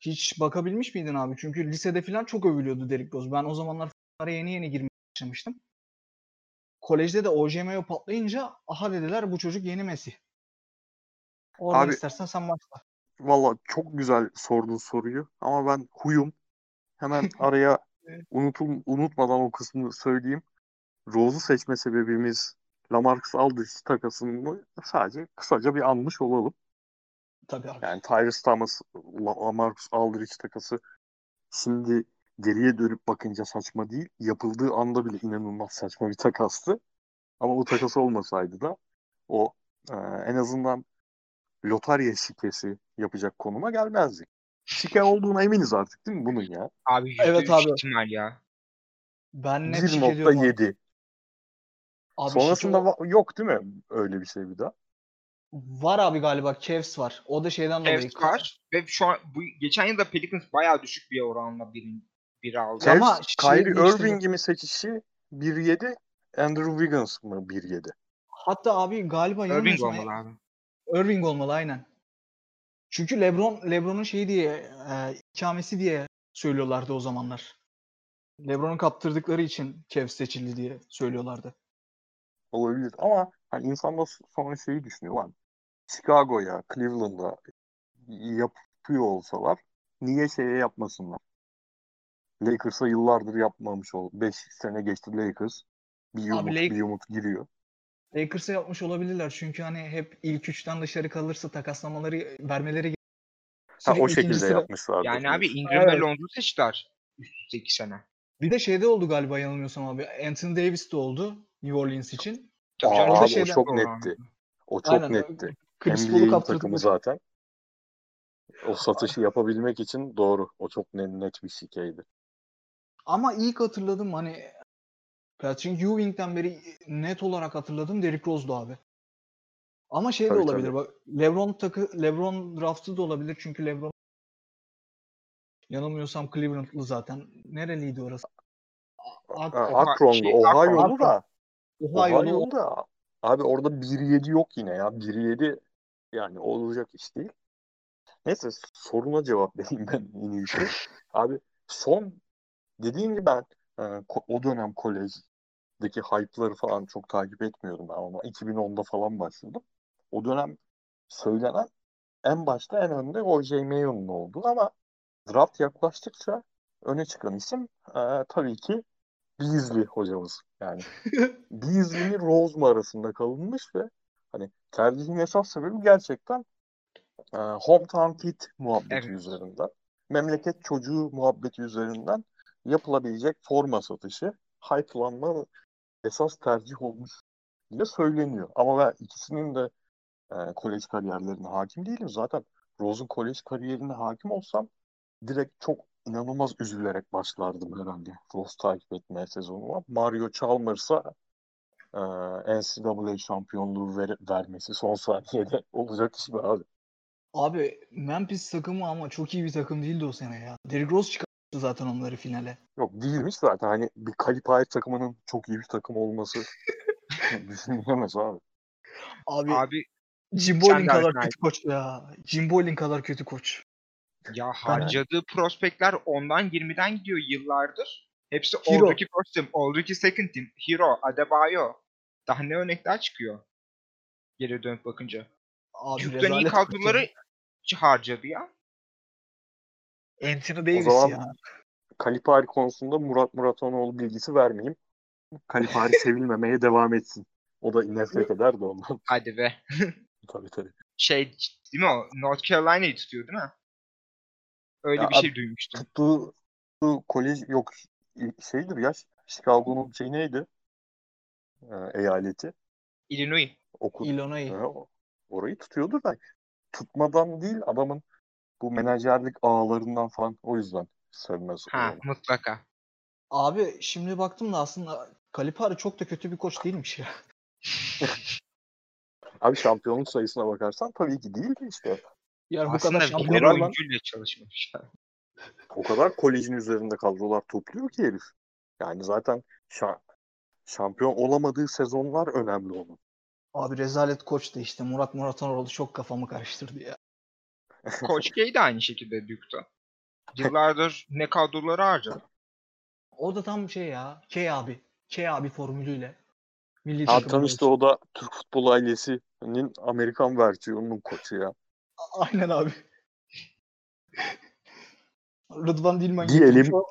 Hiç bakabilmiş miydin abi? Çünkü lisede falan çok övülüyordu Derrick Rose. Ben o zamanlar f***lara yeni yeni girmeye başlamıştım. Kolejde de OJMO patlayınca aha dediler bu çocuk yeni Messi. Oradan Abi- istersen sen başla. Valla çok güzel sordun soruyu ama ben huyum. Hemen araya unutul, unutmadan o kısmını söyleyeyim. Rose'u seçme sebebimiz Lamarcus Aldridge takasını sadece kısaca bir anmış olalım. Tabii abi. Yani Tyrese Thomas, La- Lamarcus Aldridge takası şimdi geriye dönüp bakınca saçma değil. Yapıldığı anda bile inanılmaz saçma bir takastı. Ama bu takas olmasaydı da o e, en azından lotarya şikesi yapacak konuma gelmezdik. Şike olduğuna eminiz artık değil mi bunun ya? Abi %3 Evet abi. ihtimal ya. Ben abi. 1.7. Abi Sonrasında şike va- yok değil mi öyle bir şey bir daha? var abi galiba. Cavs var. O da şeyden dolayı. Cavs var ve şu an bu geçen yıl da Pelicans bayağı düşük bir oranla birin, bir aldı. Cavs- Ama şey Kyrie değiştirdi. Irving'i mi seçişi 1.7, Andrew Wiggins mı 1.7? Hatta abi galiba Irving olmalı abi. Irving olmalı aynen. Çünkü LeBron LeBron'un şeyi diye e, ikamesi diye söylüyorlardı o zamanlar. LeBron'un kaptırdıkları için Cavs seçildi diye söylüyorlardı. Olabilir ama hani insanlar sonra şeyi düşünüyor lan. Chicago'ya, Cleveland'a yapıyor olsalar niye şeye yapmasınlar? Lakers'a yıllardır yapmamış ol. 5 sene geçti Lakers. Bir umut, Lake- bir umut giriyor. Lakers'a yapmış olabilirler çünkü hani hep ilk üçten dışarı kalırsa takaslamaları vermeleri Ha, o şekilde sıra- yapmışlar. Yani abi Ingram ve Evet. Lonzo seçtiler üst üste iki sene. Bir de şeyde oldu galiba yanılmıyorsam abi. Anthony Davis de oldu New Orleans için. Aa, abi o çok netti. O çok Aynen. netti. Chris Paul'u NBA'in kaptırdılar. takımı zaten. O satışı yapabilmek için doğru. O çok net, bir şikeydi. Ama ilk hatırladım hani Patrick Ewing'den beri net olarak hatırladım Derrick Rose'du abi. Ama şey de Tabii, olabilir tabii. bak LeBron takı LeBron draftı da olabilir çünkü LeBron yanılmıyorsam Cleveland'lı zaten. Nereliydi orası? A- Ak- Ha, Oha- Akron'du. şey, Ohio'lu Akron. da. Ohio'lu. Ohio'lu da. Abi orada 1.7 yok yine ya. 1.7 yani olacak iş değil. Neyse soruna cevap vereyim ben en iyisi. Abi son dediğim gibi ben e, o dönem kolejdeki hype'ları falan çok takip etmiyordum ben ona. 2010'da falan başladım. O dönem söylenen en başta en önde O.J. Mayo'nun oldu ama draft yaklaştıkça öne çıkan isim e, tabii ki Beasley hocamız. Yani Beasley mi Rose mu arasında kalınmış ve hani tercihin esas sebebi gerçekten e, hometown kid muhabbeti Evet. üzerinden. Memleket çocuğu muhabbeti üzerinden yapılabilecek forma satışı hype'lanma esas tercih olmuş diye söyleniyor. Ama ben ikisinin de e, kolej kariyerlerine hakim değilim. Zaten Rose'un kolej kariyerine hakim olsam direkt çok inanılmaz üzülerek başlardım herhalde Rose takip etmeye sezonuma. Mario Chalmers'a e, NCAA şampiyonluğu ver- vermesi son saniyede olacak iş mi abi? Abi Memphis takımı ama çok iyi bir takım değildi o sene ya. Derrick Rose çıkarttı zaten onları finale. Yok değilmiş zaten hani bir Calipari takımının çok iyi bir takım olması düşünülemez abi. Abi, Abi Jim de kadar kötü koç ya. Jim Boylan kadar kötü koç. Ya harcadığı prospektler ondan 20'den gidiyor yıllardır. Hepsi Hero. oradaki first team, oradaki second team. Hero, Adebayo. Daha ne örnekler çıkıyor. Geri dönüp bakınca. Abi Türk'ten iyi rezalet kadroları harcadı ya. Anthony Davis zaman- ya. Calipari konusunda Murat Muratanoğlu bilgisi vermeyeyim. Calipari sevilmemeye devam etsin. O da nefret eder de ondan. Hadi be. tabii tabii. Şey değil mi o? North Carolina'yı tutuyor değil mi? Öyle Ya bir şey duymuştum. Tuttuğu, tuttuğu kolej yok şeydir ya Chicago'nun şey neydi? Ee, eyaleti. Illinois. Okul. Illinois. Ha, orayı tutuyordur da tutmadan değil adamın bu menajerlik ağlarından falan o yüzden sevmez. Ha onu. mutlaka. Abi şimdi baktım da aslında Calipari çok da kötü bir koç değilmiş ya. Abi şampiyonluk sayısına bakarsan tabii ki değil de işte. Yani bu Aslında kadar bir şampiyon kadar lan. oyuncuyla çalışmış. O kadar kolejin üzerinde kadrolar topluyor ki herif. Yani zaten şa- şampiyon olamadığı sezonlar önemli onun. Abi rezalet koç da işte Murat Muratanoğlu çok kafamı karıştırdı ya. Koç K de aynı şekilde Duke'da. Yıllardır ne kadroları harcadı. O da tam şey ya. K abi. K abi formülüyle. Milli tam işte o da Türk futbol ailesinin Amerikan versiyonunun koçu ya. Aynen abi. Rıdvan Dilmen Diyelim. getirmiş. o-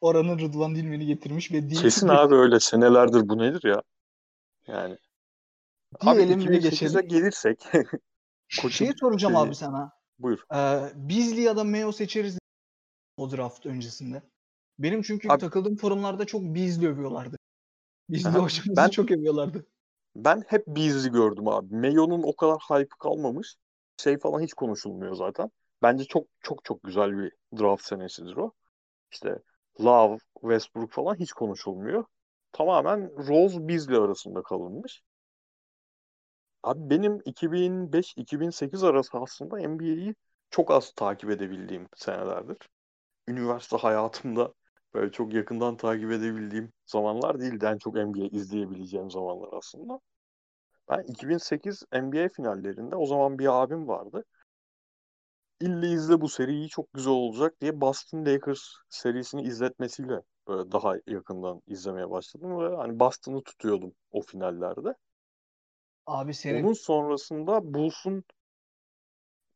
Oranın Rıdvan Dilmen'i getirmiş ve değil, Kesin abi öyle senelerdir bu nedir ya? Yani. Abi Diyelim ve 2008'e geçelim. gelirsek. koçun Şeyi soracağım şeyi- abi sana. Buyur. Ee, Beasley ya da Mayo seçeriz o draft öncesinde. Benim çünkü Abi- takıldığım forumlarda çok Beasley övüyorlardı. Beasley Aha, hocamızı ben- çok övüyorlardı. Ben hep Beasley gördüm abi. Mayo'nun o kadar hype kalmamış. Şey falan hiç konuşulmuyor zaten. Bence çok çok çok güzel bir draft senesidir o. İşte Love, Westbrook falan hiç konuşulmuyor. Tamamen Rose Beasley arasında kalınmış. Abi benim 2005-2008 arası aslında NBA'yi çok az takip edebildiğim senelerdir. Üniversite hayatımda böyle çok yakından takip edebildiğim zamanlar değildi. En çok NBA izleyebileceğim zamanlar aslında. Ben 2008 NBA finallerinde o zaman bir abim vardı. İlle izle bu seriyi çok güzel olacak diye Boston Lakers serisini izletmesiyle böyle daha yakından izlemeye başladım ve hani Boston'ı tutuyordum o finallerde. Abi senin Onun sonrasında Bulls'un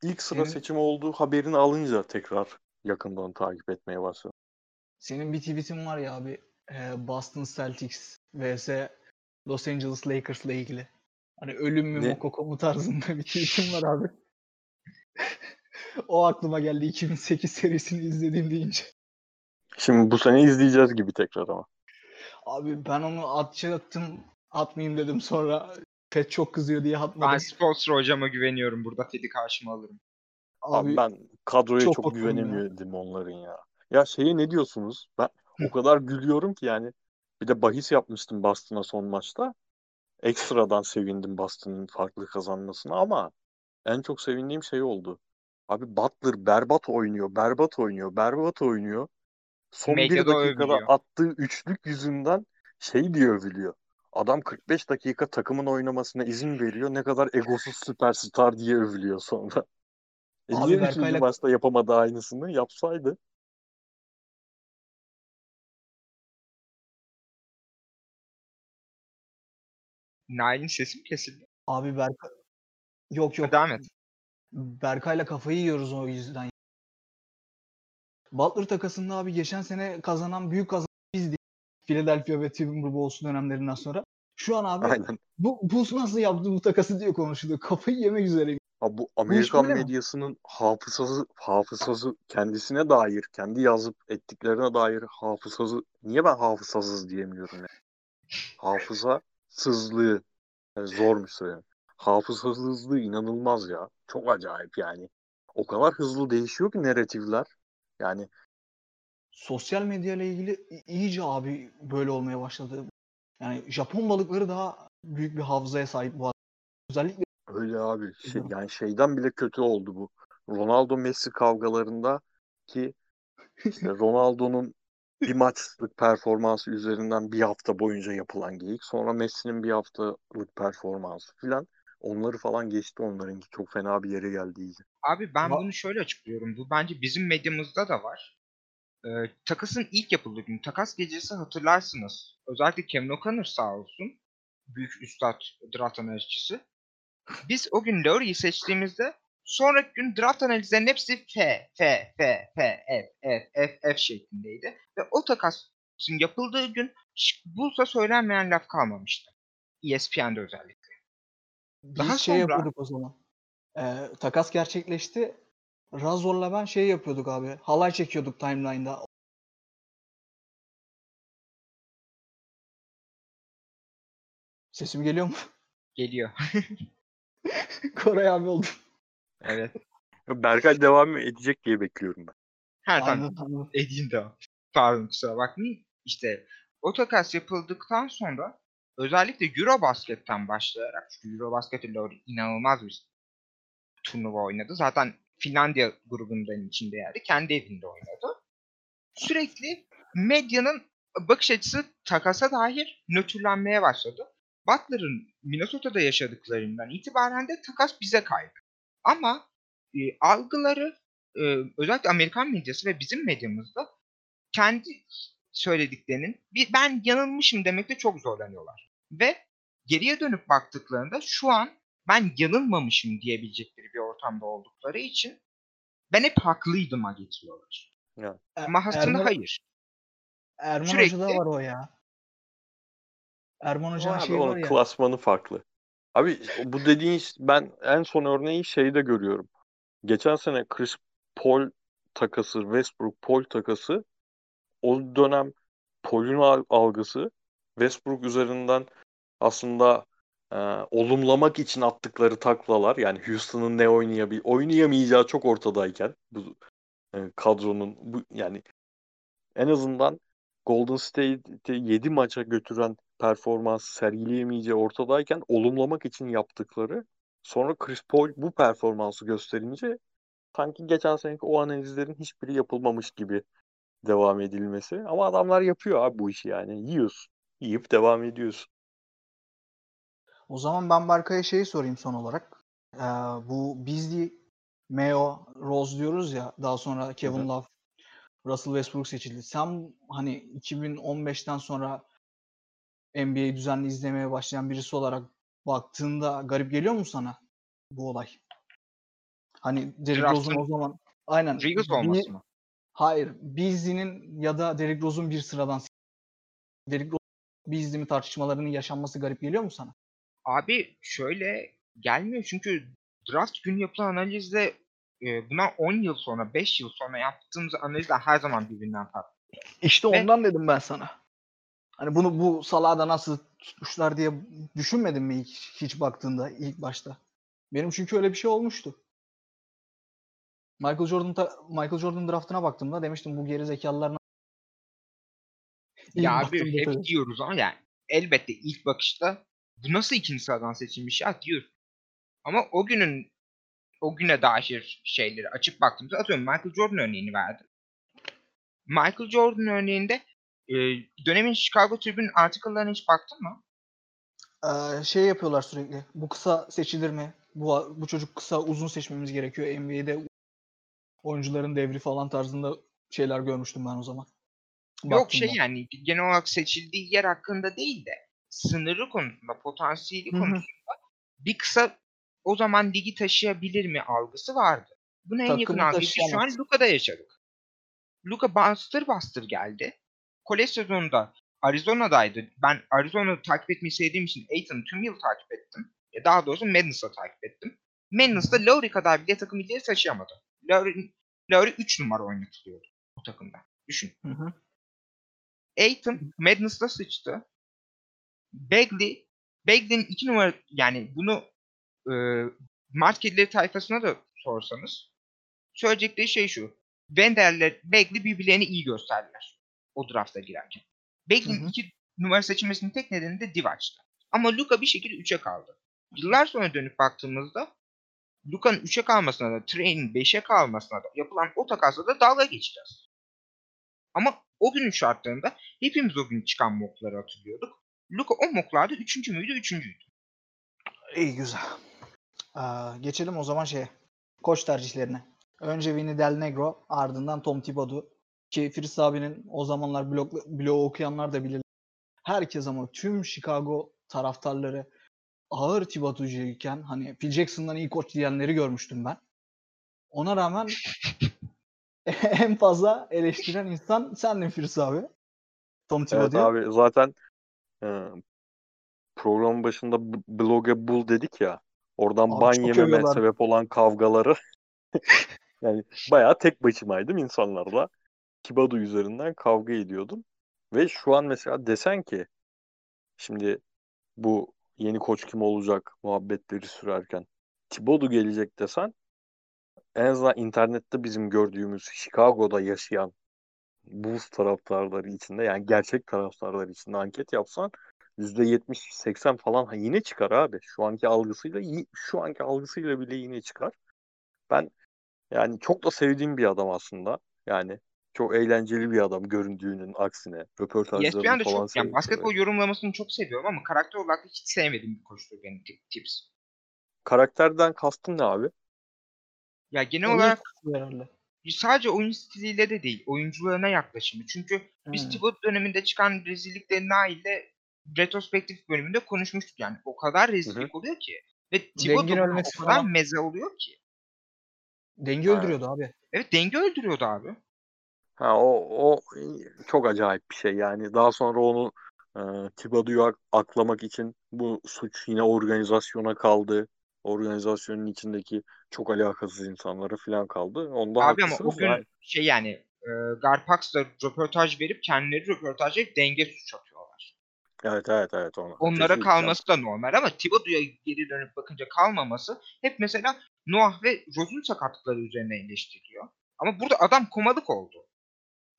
ilk sıra Senin- seçimi olduğu haberini alınca tekrar yakından takip etmeye başladım. senin bir tweetin var ya abi. Boston Celtics vs Los Angeles Lakers'la ilgili. Hani ölüm mü mokoko mu tarzında bir tweetin var abi. o aklıma geldi 2008 serisini izlediğim deyince. Şimdi bu sene izleyeceğiz gibi tekrar ama. Abi ben onu atacaktım. Atmayayım dedim sonra Pet çok kızıyor diye Ben atmadım. Spolster hocama güveniyorum. Burada Ted'i karşıma alırım. Abi, Abi, ben kadroya çok çok, bakıyorum ya. güvenemiyordum onların ya. Ya şeye ne diyorsunuz? Ben o kadar gülüyorum ki yani. Bir de bahis yapmıştım Boston'a son maçta. Ekstradan sevindim Boston'ın farklı kazanmasına ama en çok sevindiğim şey oldu. Abi Butler berbat oynuyor, berbat oynuyor, berbat oynuyor. Son bir Medyada dakikada övülüyor. attığı üçlük yüzünden şey diye övülüyor. Adam 45 dakika takımın oynamasına izin veriyor. Ne kadar egosuz süperstar diye övülüyor sonra. E Abi niye Berkay'la- maçta yapamadı aynısını? Yapsaydı. Nail'in sesi mi kesildi? abi Berkay yok yok. Devam et. Berkay'la kafayı yiyoruz o yüzden. Butler takasında abi geçen sene kazanan büyük kazanan bizdik. Philadelphia ve Timberwolves dönemlerinden sonra. Şu an abi Aynen. bu Bulls nasıl yaptı bu takası diye konuşuluyor. Kafayı yemek üzereyim. Ha, bu Amerikan böyle mi? medyasının hafızası hafızası kendisine dair, kendi yazıp ettiklerine dair hafızası niye ben hafızasız diyemiyorum ya? Hafızasızlığı yani zormuş söyleyeyim. Hafızasızlığı inanılmaz ya. Çok acayip yani. O kadar hızlı değişiyor ki narratifler. Yani Sosyal medya ile ilgili iyice abi böyle olmaya başladı. Yani Japon balıkları daha büyük bir hafızaya sahip bu arada. Özellikle öyle abi. Şey, yani şeyden bile kötü oldu bu. Ronaldo Messi kavgalarında ki işte Ronaldo'nun bir maçlık performansı üzerinden bir hafta boyunca yapılan geyik. Sonra Messi'nin bir haftalık performansı filan. Onları falan geçti onlarınki. Çok fena bir yere geldi iyice. Abi ben Va- bunu şöyle açıklıyorum. Bu bence bizim medyamızda da var. Ee, takasın ilk yapıldığı gün, takas gecesi hatırlarsınız. Özellikle Kevin O'Connor sağ olsun. Büyük üstad draft analizcisi. Biz o gün Lowry'i seçtiğimizde sonraki gün draft analizlerinin hepsi F, F, F, F, F, F, F, F şeklindeydi. Ve o takasın yapıldığı gün Bulls'a söylenmeyen laf kalmamıştı. ESPN'de özellikle. biz Daha şey sonra- yapıyorduk o zaman. Ee, takas gerçekleşti. Razor'la ben şey yapıyorduk abi. Halay çekiyorduk timeline'da. Sesim geliyor mu? Geliyor. Koray abi oldu. Evet. Berkay devam edecek diye bekliyorum ben. Ha tamam. Anladım. Edeyim de. Pardon kusura bakmayın. İşte o takas yapıldıktan sonra özellikle Eurobasket'ten başlayarak çünkü Eurobasket ile Lowry inanılmaz bir turnuva oynadı. Zaten Finlandiya grubundan içinde yani kendi evinde oynadı. Sürekli medyanın bakış açısı takasa dair nötrlenmeye başladı. Butler'ın Minnesota'da yaşadıklarından itibaren de takas bize kaydı. Ama e, algıları e, özellikle Amerikan medyası ve bizim medyamızda kendi söylediklerinin bir, ben yanılmışım demekte çok zorlanıyorlar. Ve geriye dönüp baktıklarında şu an ben yanılmamışım diyebilecekleri bir ortamda oldukları için ben hep haklıydıma getiriyorlar. Ama aslında Erman- hayır. Erman Sürekli- Hoca'da var o ya. Erman Hoca'nın şeyi var ya. klasmanı farklı. Abi bu dediğin ben en son örneği şeyde görüyorum. Geçen sene Chris Paul takası, Westbrook Paul takası o dönem Paul'ün al- algısı Westbrook üzerinden aslında e, olumlamak için attıkları taklalar yani Houston'ın ne oynayabil oynayamayacağı çok ortadayken bu e, kadronun bu yani en azından Golden State'i 7 maça götüren performans sergileyemeyeceği ortadayken olumlamak için yaptıkları sonra Chris Paul bu performansı gösterince sanki geçen seneki o analizlerin hiçbiri yapılmamış gibi devam edilmesi. Ama adamlar yapıyor abi bu işi yani. Yiyorsun. Yiyip devam ediyorsun. O zaman ben Berkay'a şeyi sorayım son olarak. Ee, bu Beasley, Mayo, Rose diyoruz ya daha sonra Kevin. Love, Russell Westbrook seçildi. Sen hani 2015'ten sonra NBA'yi düzenli izlemeye başlayan birisi olarak baktığında garip geliyor mu sana bu olay? Hani Derrick Rose'un o zaman aynen bir- olması mı? Hayır. Beasley'nin ya da Derrick Rose'un bir sıradan Derrick Rose Beasley mi tartışmalarının yaşanması garip geliyor mu sana? Abi şöyle gelmiyor çünkü draft günü yapılan analizde e, buna 10 yıl sonra 5 yıl sonra yaptığımız analizler her zaman birbirinden farklı. İşte Ve- ondan dedim ben sana. Hani bunu bu salada nasıl tutmuşlar diye düşünmedin mi hiç, hiç baktığında ilk başta? Benim çünkü öyle bir şey olmuştu. Michael Jordan ta- Michael Jordan draftına baktığımda demiştim bu geri zekalılar ya abi hep tabii. diyoruz ama yani elbette ilk bakışta bu nasıl ikinci sıradan seçilmiş ya diyor. Ama o günün o güne dair şeyleri açıp baktığımızda atıyorum Michael Jordan örneğini verdim. Michael Jordan örneğinde e, dönemin Chicago Tribune article'larına hiç baktın mı? Ee, şey yapıyorlar sürekli. Bu kısa seçilir mi? Bu bu çocuk kısa uzun seçmemiz gerekiyor. NBA'de oyuncuların devri falan tarzında şeyler görmüştüm ben o zaman. Yok Baktım şey ben. yani genel olarak seçildiği yer hakkında değil de sınırı konusunda, potansiyeli Hı hı. konusunda bir kısa o zaman ligi taşıyabilir mi algısı vardı. Buna en yakın Takımı biz şu an. Luka'da yaşadık. Luka bastır bastır geldi. Kolej sezonunda Arizona'daydı. Ben Arizona'yı takip etmeyi sevdiğim için Aiton'u tüm yıl takip ettim. Ya daha doğrusu Madness'ı takip ettim. Madness'ta Lowry kadar bile takım ileri taşıyamadı. Lowry, Lowry 3 numara oynatılıyordu o takımda. Düşün. Hı hı. Aiton Madness'ta sıçtı. Bagley, Bagley'nin iki numara yani bunu e, Mart Kedileri tayfasına da sorsanız söyleyecekleri şey şu. Wendel'le Bagley birbirlerini iyi gösterdiler o drafta girerken. Hı. iki numara seçilmesinin tek nedeni de Divac'tı. Ama Luka bir şekilde 3'e kaldı. Yıllar sonra dönüp baktığımızda Luka'nın 3'e kalmasına da Trey'nin 5'e kalmasına da yapılan o takasla da dalga geçeceğiz. Ama o günün şartlarında hepimiz o gün çıkan mockları hatırlıyorduk. Luka o mocklarda 3. müydü 3. İyi güzel. Aa, geçelim o zaman şeye. Koç tercihlerine. Önce Vinny Del Negro ardından Tom Thibodeau. Ki Firiz abinin o zamanlar blog, blogu okuyanlar da bilir. Herkes ama tüm Chicago taraftarları ağır Thibodeau'cuyken hani Phil Jackson'dan iyi koç diyenleri görmüştüm ben. Ona rağmen en fazla eleştiren insan sendin Firiz abi. Tom Evet Thibodeau. abi zaten e, programın başında bloge bul dedik ya. Oradan Abi ban yememe övüyorlar. sebep olan kavgaları yani bayağı tek başımaydım insanlarla. Kibadu üzerinden kavga ediyordum. Ve şu an mesela desen ki şimdi bu yeni koç kim olacak muhabbetleri sürerken Thibodeau gelecek desen en azından internette bizim gördüğümüz Chicago'da yaşayan Bulls taraftarları içinde yani gerçek taraftarlar içinde anket yapsan %70-80 falan ha yine çıkar abi. Şu anki algısıyla şu anki algısıyla bile yine çıkar. Ben yani çok da sevdiğim bir adam aslında. Yani çok eğlenceli bir adam göründüğünün aksine. Röportajlarını ESPN'de falan çok yani seviyorum. basketbol yorumlamasını çok seviyorum ama karakter olarak hiç sevmediğim bir koçtur benim tip, tips. Karakterden kastın ne abi? Ya genel Oyun olarak herhalde. sadece oyun stiliyle de değil, oyuncularına yaklaşımı. Çünkü biz Hmm. Thibodeau döneminde çıkan rezillikleri Nail'le retrospektif bölümünde konuşmuştuk yani. O kadar rezillik oluyor ki. Ve Dengin ölmesi o kadar falan. meze oluyor ki. Denge Ha. öldürüyordu abi. Evet denge öldürüyordu abi. Ha o o çok acayip bir şey yani. Daha sonra onu e, Thibodeau'yu ak- aklamak için bu suç yine organizasyona kaldı. Organizasyonun içindeki çok alakasız insanlara falan kaldı. Onda Abi ama haklısınız o gün da- şey yani e, Garpax'la röportaj verip kendileri röportaj verip denge suç atıyorlar. Evet evet evet. Onu. Onlara Kesinlikle. kalması da normal ama Thibodeau'ya geri dönüp bakınca kalmaması hep mesela Noah ve Rose'un sakatlıkları üzerine eleştiriyor. Ama burada adam komalık oldu.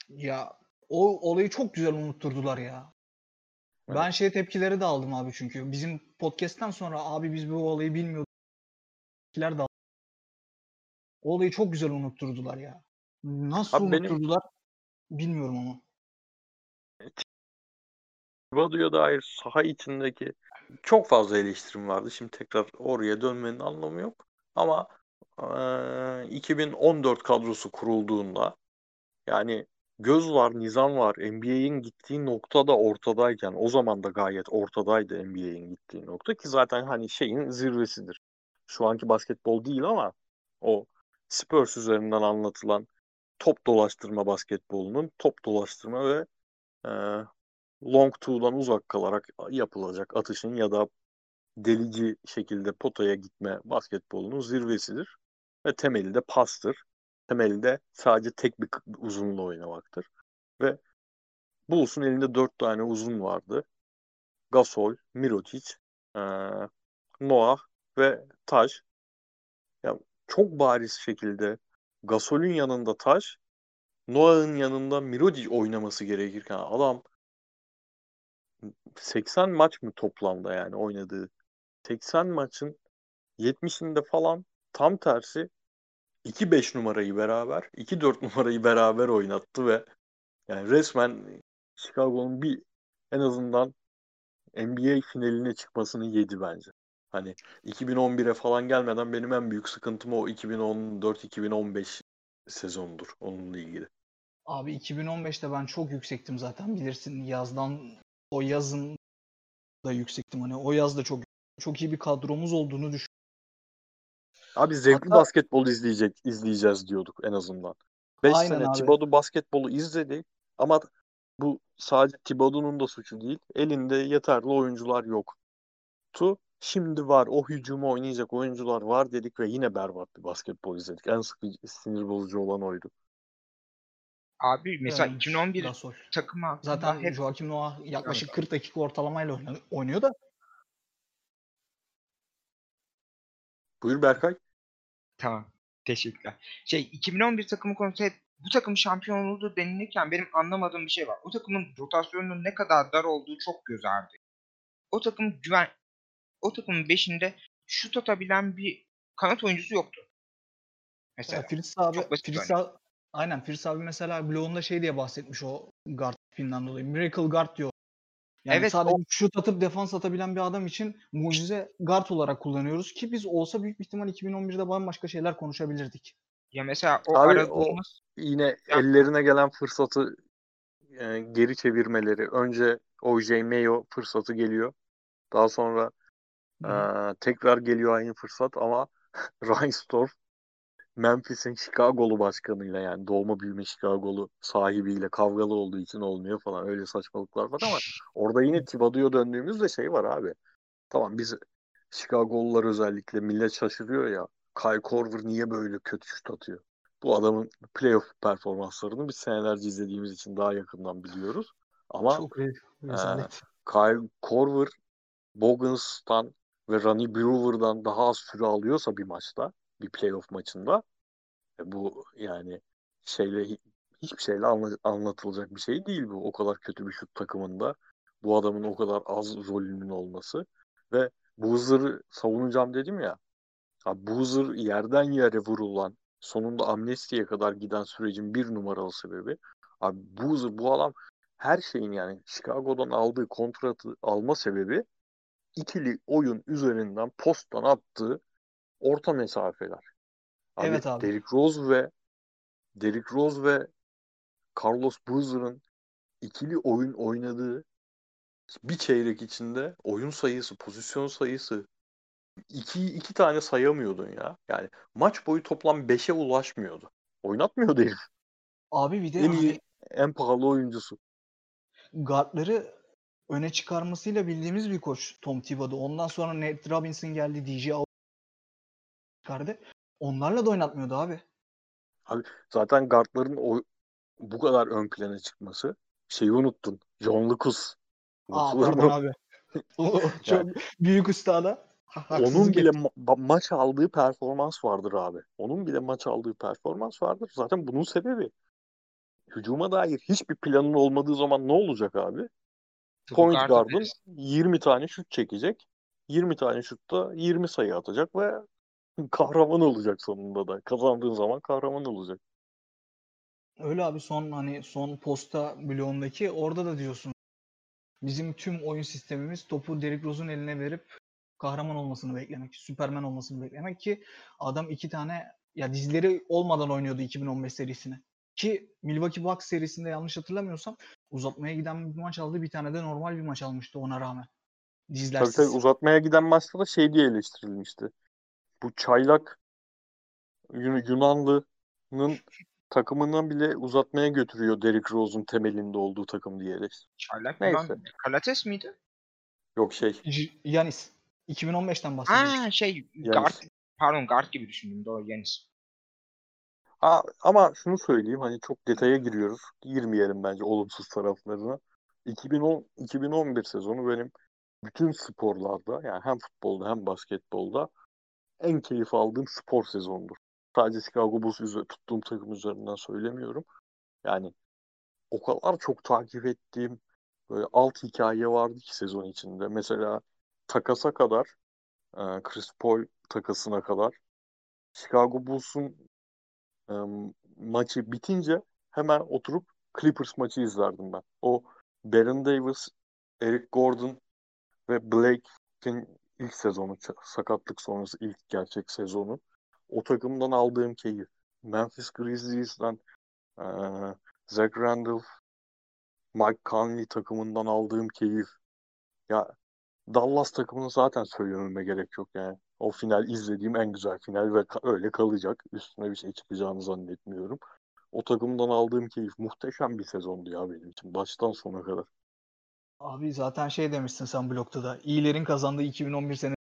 Ya o olayı çok güzel unutturdular ya. Ben şey tepkileri de aldım abi çünkü. Bizim podcast'ten sonra abi biz bu olayı bilmiyorduk. Tepkiler de aldım. O olayı çok güzel unutturdular ya. Nasıl Abi benim- unutturdular bilmiyorum ama. Thibodeau'ya dair saha içindeki çok fazla eleştirim vardı. Şimdi tekrar oraya dönmenin anlamı yok. Ama eee, 2014 kadrosu kurulduğunda yani göz var, nizam var. NBA'in gittiği nokta da ortadayken o zaman da gayet ortadaydı NBA'in gittiği nokta ki zaten hani şeyin zirvesidir. Şu anki basketbol değil ama o Spurs üzerinden anlatılan top dolaştırma basketbolunun top dolaştırma ve eee long two'dan uzak kalarak yapılacak atışın ya da delici şekilde potaya gitme basketbolunun zirvesidir. Ve temeli de pastır. Temeli de sadece tek bir uzunla oynamaktır. Ve Bulls'un elinde dört tane uzun vardı. Gasol, Mirotic, eee, Noah ve Taj. Ya çok bariz şekilde Gasol'ün yanında Taj, Noah'ın yanında Mirotic oynaması gerekirken adam 80 maç mı toplamda yani oynadığı? 80 maçın 70'inde falan tam tersi 2-5 numarayı beraber, 2-4 numarayı beraber oynattı ve yani resmen Chicago'nun bir en azından NBA finaline çıkmasını yedi bence. Hani 2011'e falan gelmeden benim en büyük sıkıntım o 2014-2015 sezonudur onunla ilgili. Abi 2015'te ben çok yüksektim zaten bilirsin yazdan o yazın da yüksektim hani o yaz da çok çok iyi bir kadromuz olduğunu düşün. Abi zevkli Hatta- basketbol izleyecek izleyeceğiz diyorduk en azından. 5 Aynen sene abi. Thibodeau basketbolu izledi ama bu sadece Thibodeau'nun da suçu değil. Elinde yeterli oyuncular yoktu. Şimdi var o hücumu oynayacak oyuncular var dedik ve yine berbat bir basketbol izledik. En sıkıcı, sinir bozucu olan oydu. Abi mesela Yani 2011 Gasol. takımı Zaten hep Joakim Noah yaklaşık Evet. 40 dakika ortalamayla oynuyor, oynuyor da Buyur Berkay. Tamam. Teşekkürler. Şey 2011 takımı konusu hep bu takım şampiyon oldu denilirken benim anlamadığım bir şey var. O takımın rotasyonunun ne kadar dar olduğu çok göz ardı. O takım güven o takımın beşinde şut atabilen bir kanat oyuncusu yoktu. Mesela. Ya Fritz abi, bir abi, aynen Fritz abi mesela bloğunda şey diye bahsetmiş o guard tipinden dolayı. Miracle guard diyor. Yani Evet, sadece o- şut atıp defans atabilen bir adam için mucize guard olarak kullanıyoruz ki biz olsa büyük bir ihtimal 2011'de bambaşka şeyler konuşabilirdik. Ya mesela o Abi, aradığımız Yine Ya- ellerine gelen fırsatı e, geri çevirmeleri. Önce OJ Mayo fırsatı geliyor. Daha sonra. Ee, tekrar geliyor aynı fırsat ama Reinsdorf Memphis'in Chicago'lu başkanıyla yani doğma büyüme Chicago'lu sahibiyle kavgalı olduğu için olmuyor falan öyle saçmalıklar var ama orada yine Thibodeau'ya döndüğümüzde şey var abi. Tamam biz Chicago'lular özellikle millet şaşırıyor ya. Kyle Korver niye böyle kötü şut atıyor? Bu adamın playoff performanslarını biz senelerce izlediğimiz için daha yakından biliyoruz. Ama Çok rezalet. Kyle Korver Bogans'tan ve Ronnie Brewer'dan daha az süre alıyorsa bir maçta, bir playoff maçında e bu yani şeyle hi- hiçbir şeyle anla- anlatılacak bir şey değil bu. O kadar kötü bir şut takımında bu adamın o kadar az rolünün olması ve Boozer'ı savunacağım dedim ya. Abi Boozer yerden yere vurulan sonunda amnestiye kadar giden sürecin bir numaralı sebebi. Abi Boozer bu adam her şeyin yani Chicago'dan aldığı kontratı alma sebebi ikili oyun üzerinden posttan attığı orta mesafeler. Abi, Evet abi. Derrick Rose ve Derrick Rose ve Carlos Boozer'ın ikili oyun oynadığı bir çeyrek içinde oyun sayısı, pozisyon sayısı iki, iki tane sayamıyordun ya. Yani maç boyu toplam 5'e ulaşmıyordu. Oynatmıyordu herif. Abi bir de En hani iyi, en pahalı oyuncusu. guardları öne çıkarmasıyla bildiğimiz bir koç Tom Thibodeau. Ondan sonra Nate Robinson geldi, DJ Çıkardı. Onlarla da oynatmıyordu abi. Zaten guardların o, bu kadar ön plana çıkması. Şeyi unuttun. John Lucas. Aa pardon abi. O çok büyük ustada. Onun bile ma- maç aldığı performans vardır abi. Onun bile maç aldığı performans vardır. Zaten bunun sebebi hücuma dair hiçbir planın olmadığı zaman ne olacak abi? Point Guard guard'un ederiz. 20 tane şut çekecek. 20 tane şutta 20 sayı atacak ve kahraman olacak sonunda da. Kazandığın zaman kahraman olacak. Öyle abi son hani son posta bloğundaki orada da diyorsun. Bizim tüm oyun sistemimiz topu Derrick Rose'un eline verip kahraman olmasını beklemek, Süperman olmasını beklemek ki adam iki tane ya dizleri olmadan oynuyordu 2015 serisini. Ki Milwaukee Bucks serisinde yanlış hatırlamıyorsam uzatmaya giden bir maç aldı. Bir tane de normal bir maç almıştı ona rağmen. Tabii Dizlersiz. tabii uzatmaya giden maçta da şey diye eleştirilmişti. Bu çaylak Yun- Yunanlı'nın takımından bile uzatmaya götürüyor Derrick Rose'un temelinde olduğu takım diye eleştirilmişti. Çaylak Neyse. Yunan Kalates miydi? Yok şey Yanis. 2015'ten bahsediyoruz. Ha şey Yani- guard pardon guard gibi düşündüm doğru Yanis. Ha, ama şunu söyleyeyim hani çok detaya giriyoruz. Girmeyelim bence olumsuz taraflarına. 2010 2011 sezonu benim bütün sporlarda yani hem futbolda hem basketbolda en keyif aldığım spor sezonudur. Sadece Chicago Bulls üzeri, tuttuğum takım üzerinden söylemiyorum. Yani o kadar çok takip ettiğim böyle alt hikaye vardı ki sezon içinde. Mesela takasa kadar e, Chris Paul takasına kadar Chicago Bulls'un e, maçı bitince hemen oturup Clippers maçı izlerdim ben. O Baron Davis, Eric Gordon ve Blake'in ilk sezonu, sakatlık sonrası ilk gerçek sezonu. O takımdan aldığım keyif. Memphis Grizzlies'den e, Zach Randolph, Mike Conley takımından aldığım keyif. Ya Dallas takımını zaten söylememe gerek yok yani. O final izlediğim en güzel final ve ka- öyle kalacak. Üstüne bir şey çıkacağını zannetmiyorum. O takımdan aldığım keyif muhteşem bir sezondu ya benim için. Baştan sona kadar. Abi zaten şey demişsin sen blokta da. İyilerin kazandığı 2011 sene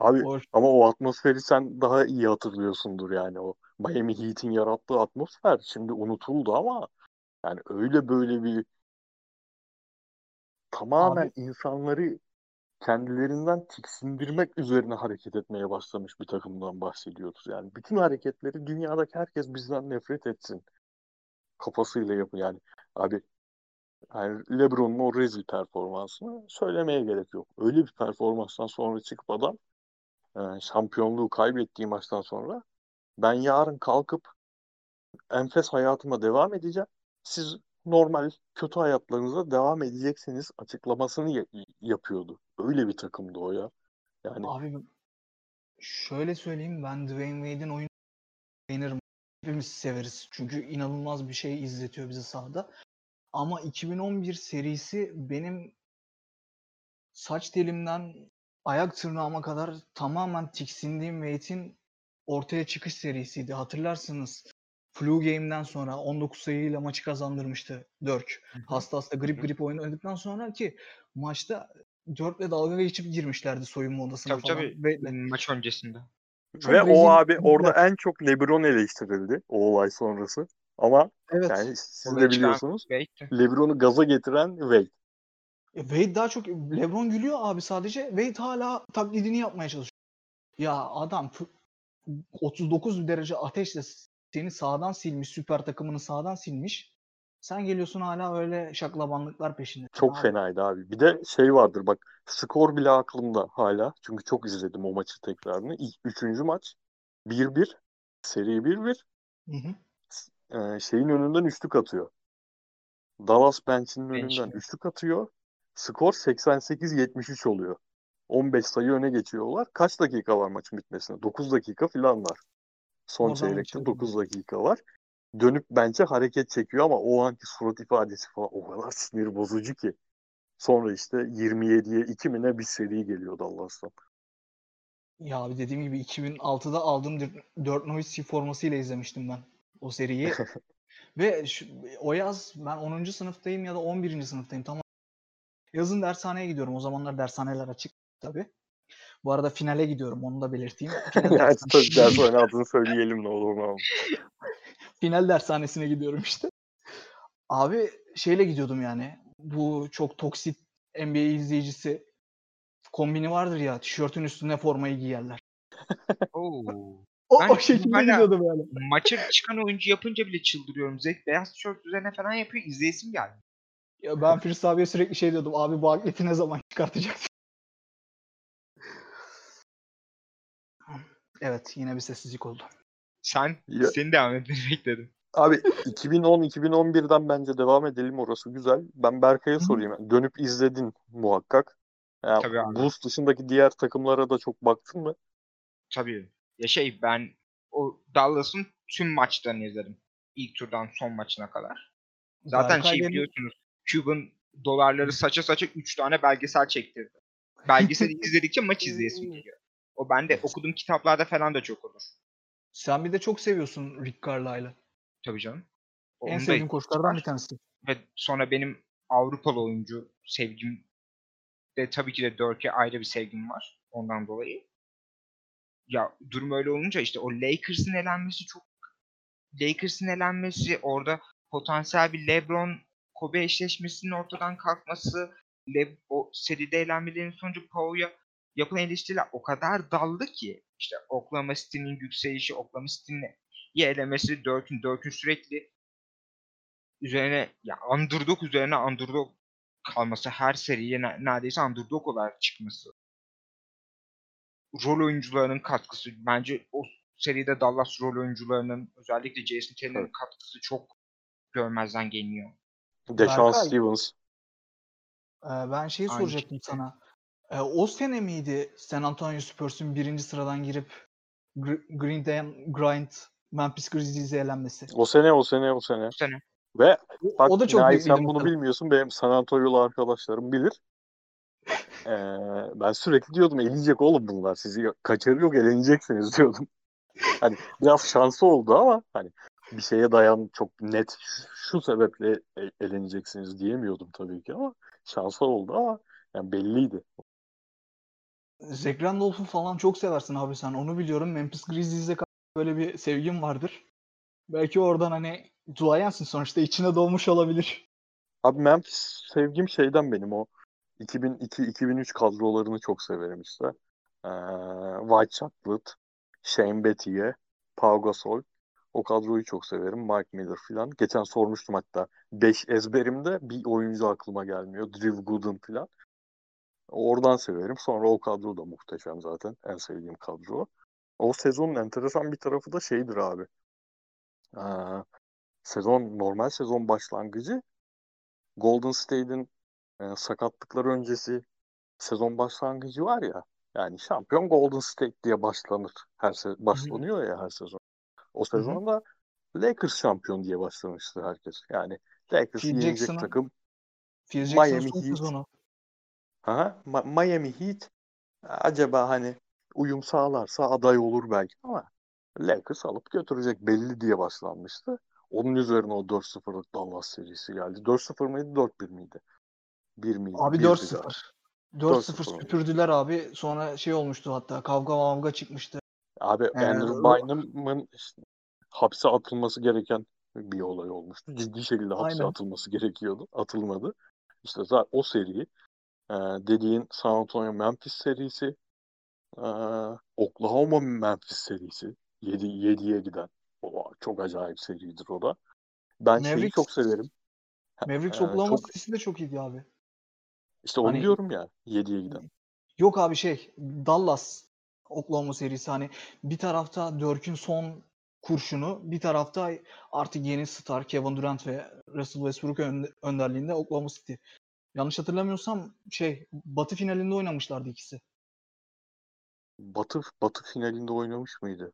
Abi o ama o atmosferi sen daha iyi hatırlıyorsundur yani. O Miami Heat'in yarattığı atmosfer şimdi unutuldu ama yani öyle böyle bir tamamen insanları kendilerinden tiksindirmek üzerine hareket etmeye başlamış bir takımdan bahsediyoruz. Yani bütün hareketleri dünyadaki herkes bizden nefret etsin kafasıyla yapın yani. Abi yani LeBron'un o rezil performansını söylemeye gerek yok. Öyle bir performanstan sonra çıkıp adam e, şampiyonluğu kaybettiği maçtan sonra ben yarın kalkıp enfes hayatıma devam edeceğim. Siz normal kötü hayatlarınıza devam edeceksiniz açıklamasını ya- yapıyordu. Öyle bir takımdı o ya. Yani Abi şöyle söyleyeyim ben Dwayne Wade'in oyunu beğenirim. Hepimiz severiz. Çünkü inanılmaz bir şey izletiyor bize sahada. Ama 2011 serisi benim saç telimden ayak tırnağıma kadar tamamen tiksindiğim Wade'in ortaya çıkış serisiydi. Hatırlarsınız. Flu Game'den sonra 19 sayıyla maçı kazandırmıştı Dirk. Hasta hasta grip grip oynadıktan sonra ki maçta Dirk'le dalga geçip girmişlerdi soyunma odasına Tabii falan. tabii Wade'le. maç öncesinde. Çok ve o abi orada en çok LeBron eleştirildi o olay sonrası. Ama Evet. yani siz de biliyorsunuz. LeBron'u gaza getiren Wade. E, Wade daha çok LeBron gülüyor abi sadece. Wade hala taklidini yapmaya çalışıyor. Ya adam f- 39 derece ateşle seni sağdan silmiş, süper takımını sağdan silmiş. Sen geliyorsun hala öyle şaklabanlıklar peşinde. Çok Abi, fenaydı abi. Bir de şey vardır bak skor bile aklımda hala. Çünkü çok izledim o maçı tekrarını. İlk, üçüncü maç 1-1 seri 1-1 Hı hı. Ee, şeyin önünden üçlük atıyor. Dallas bench'inin Bench'in. önünden üçlük atıyor. Skor 88-73 oluyor. 15 sayı öne geçiyorlar. Kaç dakika var maçın bitmesine? 9 dakika falan var. Son çeyrekte geçelim. 9 dakika var. Dönüp bence hareket çekiyor ama o anki surat ifadesi falan o kadar sinir bozucu ki. Sonra işte 27'ye 2 mi ne bir seri geliyor Dallas'tan. Ya abi dediğim gibi 2006'da aldığım Dirk- Dirk Nowitzki formasıyla izlemiştim ben o seriyi. Ve şu, o yaz ben 10. sınıftayım ya da 11. sınıftayım. Tamam. Yazın dershaneye gidiyorum. O zamanlar dershaneler açık tabii. Bu arada finale gidiyorum. Onu da belirteyim. Final, dershane- dershane adını söyleyelim ne olur ne olmaz. final dershanesine gidiyorum işte. Abi şeyle gidiyordum yani. Bu çok toksit NBA izleyicisi kombini vardır ya. Tişörtün üstüne formayı giyerler. Oo. O, Ben o şekilde gidiyordum yani. Maça çıkan oyuncu yapınca bile çıldırıyorum. Zek beyaz tişört üzerine falan yapıyor. İzleyesim geldi. Ya ben Firs abiye sürekli şey diyordum. Abi bu atleti ne zaman çıkartacaksın? Evet yine bir sessizlik oldu. Sen Ya- seni devam etmeni bekledim. Abi 2010-2011'den bence devam edelim orası güzel. Ben Berkay'a sorayım. Dönüp izledin muhakkak. Yani Tabii abi. Bulls dışındaki diğer takımlara da çok baktın mı? Tabii. Ya şey ben o Dallas'ın tüm maçlarını izledim. İlk turdan son maçına kadar. Zaten Berkay şey biliyorsunuz. Cuban dolarları saça saça 3 tane belgesel çektirdi. Belgeseli izledikçe maç izleyesim geliyor. O bende okuduğum kitaplarda falan da çok olur. Sen bir de çok seviyorsun Rick Carlisle'ı. Tabii canım. En Onu da sevdiğim koçlardan bir tanesi. Ve sonra benim Avrupalı oyuncu sevgim de tabii ki de Dirk'e ayrı bir sevgim var. Ondan dolayı. Ya durum öyle olunca işte o Lakers'ın elenmesi çok Lakers'ın elenmesi orada potansiyel bir LeBron Kobe eşleşmesinin ortadan kalkması Le, o seride elenmelerin sonucu Pau'ya yapılan eleştiriler o kadar daldı ki işte Oklahoma City'nin yükselişi, Oklahoma City'nin iyi elemesi, Dirk'ün Dirk'ün sürekli üzerine ya underdog üzerine underdog kalması her seriye ne- neredeyse underdog olarak çıkması. Rol oyuncularının katkısı bence o seride Dallas rol oyuncularının özellikle Jason Tatum'un Evet. katkısı çok görmezden geliniyor. Deshaun. Stevens. Ee, ben şeyi Aynı soracaktım şekilde. sana. Ee, o sene miydi San Antonio Spurs'un birinci sıradan girip Gr- Green Day Grind Memphis Grizzlies'e elenmesi? O sene o sene o sene. Bu sene Ve O, bak o da çok bir sen bunu nokta. bilmiyorsun. Benim San Antonio'lu arkadaşlarım bilir. Ee, ben sürekli diyordum elenecek oğlum bunlar. Sizi kaçarı yok eleneceksiniz diyordum. Hani biraz şansı oldu ama hani bir şeye dayan çok net şu, sebeple e- eleneceksiniz diyemiyordum tabii ki ama şansı oldu ama yani belliydi. Zach Randolph'u falan çok seversin abi sen. Onu biliyorum. Memphis Grizzlies'e böyle bir sevgin vardır. Belki oradan hani duayensin sonuçta içine doğmuş olabilir. Abi Memphis sevgim şeyden benim o 2002-2003 kadrolarını çok severim işte. Ee, White Chocolate, Shane Battier, Pau Gasol. O kadroyu çok severim. Mike Miller falan. Geçen sormuştum hatta. 5 ezberimde bir oyuncu aklıma gelmiyor. Drew Gooden falan. Oradan severim. Sonra o kadro da muhteşem zaten. En sevdiğim kadro. O sezonun enteresan bir tarafı da şeydir abi. Ee, sezon normal sezon başlangıcı Golden State'in e, sakatlıkları öncesi sezon başlangıcı var ya yani şampiyon Golden State diye başlanır. Her se başlanıyor ya her sezon. O sezonda Lakers şampiyon diye başlamıştı herkes. Yani Lakers yenecek takım. Phil Miami Heat. sezonu. Aha, Ma- Miami Heat acaba hani uyum sağlarsa aday olur belki ama Lakers alıp götürecek belli diye başlanmıştı. Onun üzerine o 4-0'lık Dallas serisi geldi. 4-0 mıydı 4-1 miydi? 1 miydi? Abi 1'di 4-0. galiba. 4-0 4-0 oldu. süpürdüler abi. Sonra şey olmuştu hatta kavga mavga çıkmıştı. Abi Ee, Andrew Bynum'un işte hapse atılması gereken bir olay olmuştu. Ciddi şekilde hapse Aynen. atılması gerekiyordu. Atılmadı. İşte zaten o seri e, dediğin San Antonio Memphis serisi e, Oklahoma Memphis serisi 7 7'ye giden. O, çok acayip seridir o da. Ben şeyi Mavericks- çok severim. Mavericks Ee, Oklahoma City'si de çok iyiydi abi. İşte onu Hani- diyorum ya 7'ye giden. Yok abi şey Dallas Oklahoma serisi hani bir tarafta Dirk'ün son kurşunu bir tarafta artık yeni star Kevin Durant ve Russell Westbrook ön- önderliğinde Oklahoma City. Yanlış hatırlamıyorsam şey Batı finalinde oynamışlardı ikisi. Batı Batı finalinde oynamış mıydı?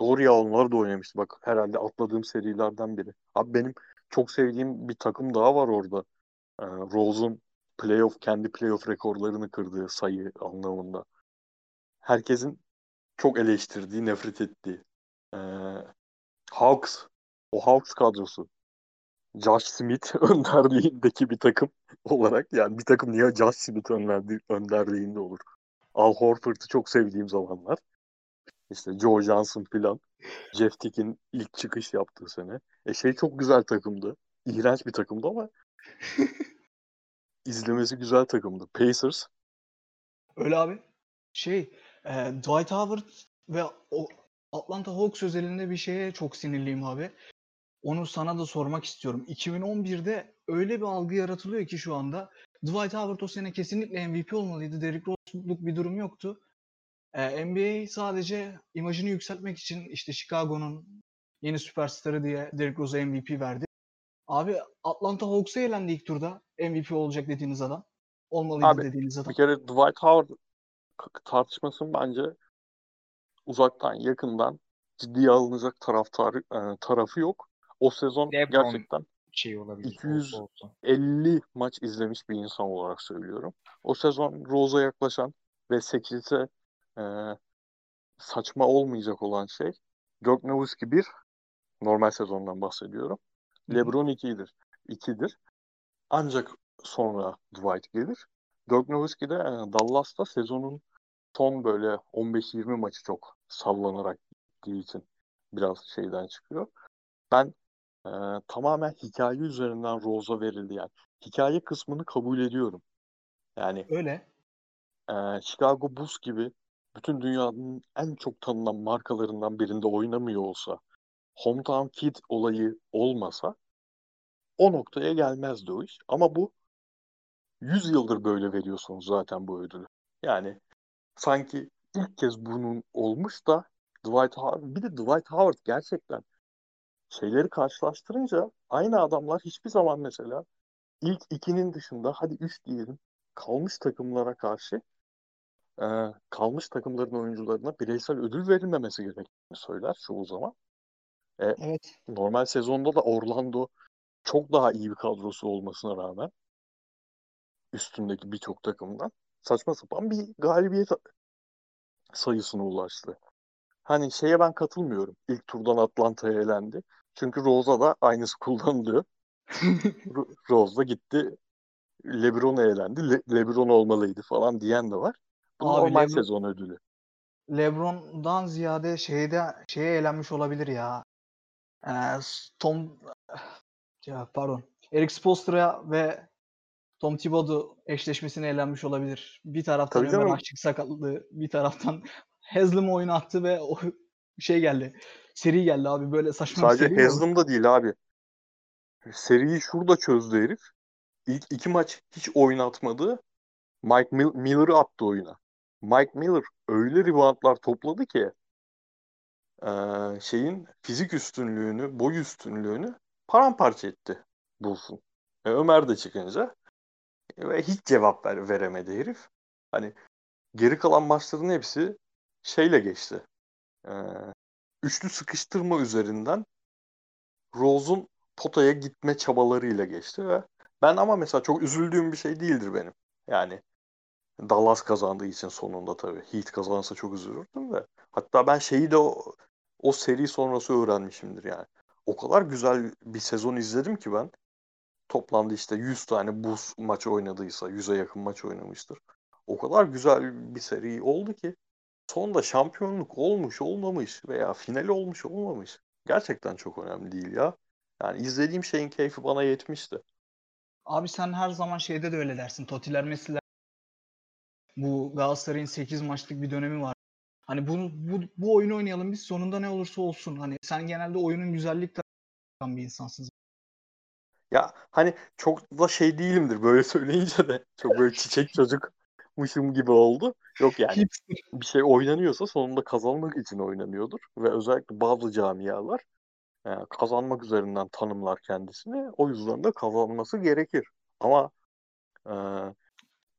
Doğru ya onlar da oynamıştı. Bak herhalde atladığım serilerden biri. Abi benim çok sevdiğim bir takım daha var orada. Ee, Rose'un playoff kendi playoff rekorlarını kırdığı sayı anlamında. Herkesin çok eleştirdiği, nefret ettiği. Ee, Hawks. O Hawks kadrosu. Josh Smith önderliğindeki bir takım olarak yani bir takım niye Josh Smith önderli- önderliğinde olur? Al Horford'u çok sevdiğim zamanlar. İşte Joe Johnson filan. Jeff Tick'in ilk çıkış yaptığı sene. E şey çok güzel takımdı. iğrenç bir takımdı ama izlemesi güzel takımdı. Pacers. Öyle abi. Şey, e, Dwight Howard ve o Atlanta Hawks özelinde bir şeye çok sinirliyim abi. Onu sana da sormak istiyorum. 2011'de öyle bir algı yaratılıyor ki şu anda. Dwight Howard o sene kesinlikle MVP olmalıydı. Derrick Rose'luk bir durum yoktu. Ee, NBA sadece imajını yükseltmek için işte Chicago'nun yeni süperstarı diye Derrick Rose'a MVP verdi. Abi Atlanta Hawks'a elendi ilk turda. MVP olacak dediğiniz adam. Olmalıydı Abi, dediğiniz adam. Bir kere Dwight Howard tartışmasının bence uzaktan yakından ciddiye alınacak taraftarı e, tarafı yok. O sezon LeBron. gerçekten Şey olabilir. 200 olsa olsa. 50 maç izlemiş bir insan olarak söylüyorum. O sezon Rose'a yaklaşan ve 8'e e, saçma olmayacak olan şey Dirk Nowitzki 1 normal sezondan bahsediyorum. LeBron 2'dir. 2'dir. Ancak sonra Dwight gelir. Dirk Nowitzki de Dallas'ta sezonun son böyle 15-20 maçı çok sallanarak gittiği için biraz şeyden çıkıyor. Ben e, tamamen hikaye üzerinden Rose'a verildi yani. Hikaye kısmını kabul ediyorum. Yani Öyle. e, Chicago Bulls gibi bütün dünyanın en çok tanınan markalarından birinde oynamıyor olsa, Hometown Kid olayı olmasa o noktaya gelmezdi o iş. Ama bu 100 yıldır böyle veriyorsunuz zaten bu ödülü. Yani sanki ilk kez bunun olmuş da Dwight Howard, bir de Dwight Howard gerçekten şeyleri karşılaştırınca aynı adamlar hiçbir zaman mesela ilk ikinin dışında hadi üç diyelim kalmış takımlara karşı kalmış takımların oyuncularına bireysel ödül verilmemesi gerektiğini söyler çoğu zaman. Evet. Normal sezonda da Orlando çok daha iyi bir kadrosu olmasına rağmen üstündeki birçok takımdan saçma sapan bir galibiyet sayısına ulaştı. Hani şeye ben katılmıyorum. İlk turdan Atlanta'ya elendi. Çünkü Rose'a da aynısı kullanılıyor. Ro- Rose da gitti LeBron'a elendi. Le- LeBron olmalıydı falan diyen de var. Bu Abi normal LeBron- sezon ödülü. LeBron'dan ziyade şeyde şeye eğlenmiş olabilir ya. Ee, Tom ya pardon. Eric Spoelstra ve Tom Thibodeau eşleşmesine eğlenmiş olabilir. Bir taraftan Tabii Ömer. Aşık sakatlığı, bir taraftan Haslam oyunu attı ve o şey geldi. Seri geldi abi böyle saçma Sadece? Haslam da değil abi. Seriyi şurada çözdü herif. İlk iki maç hiç oynatmadı. Mike Mil- Miller'ı attı oyuna. Mike Miller öyle reboundlar topladı ki eee, şeyin fizik üstünlüğünü, boy üstünlüğünü paramparça etti Bulls'un. E, Ömer de çıkınca e, ve hiç cevap ver, veremedi herif. Hani geri kalan maçların hepsi şeyle geçti. Eee, üçlü sıkıştırma üzerinden Rose'un potaya gitme çabalarıyla geçti ve ben ama mesela çok üzüldüğüm bir şey değildir benim. Yani Dallas kazandığı için sonunda tabii. Heat kazansa çok üzülürdüm de. Hatta ben şeyi de o, o seri sonrası öğrenmişimdir yani. O kadar güzel bir sezon izledim ki ben. Toplamda işte 100 tane buz maç oynadıysa 100'e yakın maç oynamıştır. O kadar güzel bir seri oldu ki sonunda şampiyonluk olmuş olmamış veya final olmuş olmamış gerçekten çok önemli değil ya. Yani izlediğim şeyin keyfi bana yetmişti. Abi sen her zaman şeyde de öyle dersin. Totiler Messi'ler bu Galatasaray'ın 8 maçlık bir dönemi var. Hani bunu bu, bu oyunu oynayalım biz sonunda ne olursa olsun. Hani sen genelde oyunun güzellik tarafından bir insansın. Ya hani çok da şey değilimdir böyle söyleyince de çok böyle çiçek çocukmuşum gibi oldu. Yok yani bir şey oynanıyorsa sonunda kazanmak için oynanıyordur ve özellikle bazı camialar e, kazanmak üzerinden tanımlar kendisini. O yüzden de kazanması gerekir. Ama e,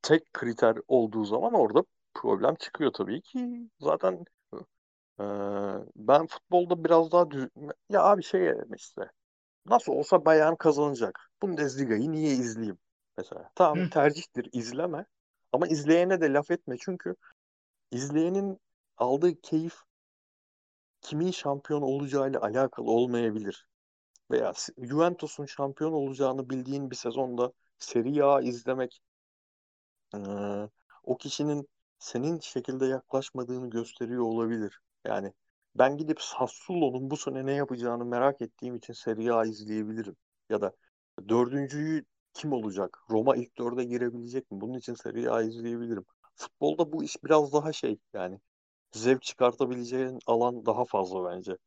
tek kriter olduğu zaman orada problem çıkıyor tabii ki. Zaten e, ben futbolda biraz daha düz... Ya abi şey işte nasıl olsa Bayern kazanacak. Bundesliga'yı niye izleyeyim? Mesela tamam Hı. tercihtir izleme ama izleyene de laf etme çünkü izleyenin aldığı keyif kimin şampiyon olacağıyla alakalı olmayabilir. Veya Juventus'un şampiyon olacağını bildiğin bir sezonda Serie A izlemek eee, o kişinin senin şekilde yaklaşmadığını gösteriyor olabilir. Yani ben gidip Sassuolo'nun bu sene ne yapacağını merak ettiğim için Serie A izleyebilirim. Ya da Dördüncüyü kim olacak? Roma ilk dörde girebilecek mi? Bunun için Serie A izleyebilirim. Futbolda bu iş biraz daha şey yani zevk çıkartabileceğin alan daha fazla bence.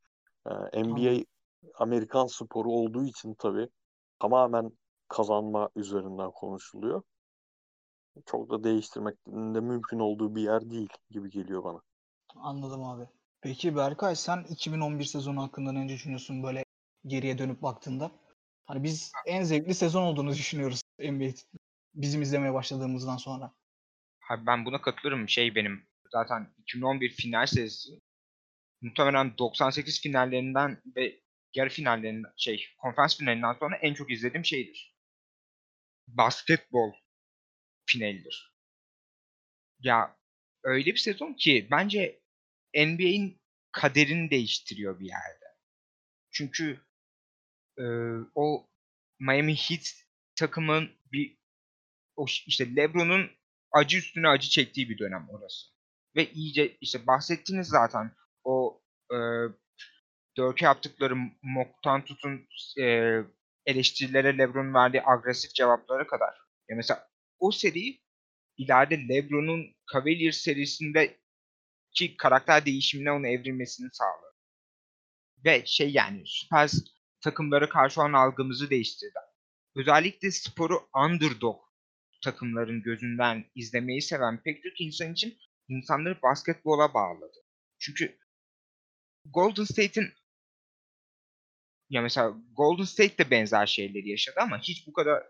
Ee, NBA Amerikan sporu olduğu için tabii tamamen kazanma üzerinden konuşuluyor. Çok da değiştirmek de mümkün olduğu bir yer değil gibi geliyor bana. Anladım abi. Peki Berkay sen 2011 sezonu hakkında ne düşünüyorsun böyle geriye dönüp baktığında? Hani biz en zevkli sezon olduğunu düşünüyoruz NBA bizim izlemeye başladığımızdan sonra. Abi ben buna katılırım. Şey benim zaten 2011 final serisi muhtemelen 98 finallerinden ve yarı finallerinden şey konferans finalinden sonra en çok izlediğim şeydir. Basketbol finalidir. Ya öyle bir sezon ki bence NBA'in kaderini değiştiriyor bir yerde. Çünkü e, o Miami Heat takımın bir o işte LeBron'un acı üstüne acı çektiği bir dönem orası. Ve iyice işte bahsettiniz zaten o e, Dörke yaptıkları mock'tan tutun e, eleştirilere LeBron'un verdiği agresif cevaplara kadar. Ya mesela o seri ileride LeBron'un Cavaliers serisinde ki karakter değişimine onu evrilmesini sağladı. Ve şey yani süper takımlara karşı olan algımızı değiştirdi. Özellikle sporu underdog takımların gözünden izlemeyi seven pek çok insan için insanları basketbola bağladı. Çünkü Golden State'in ya mesela Golden State de benzer şeyleri yaşadı ama hiç bu kadar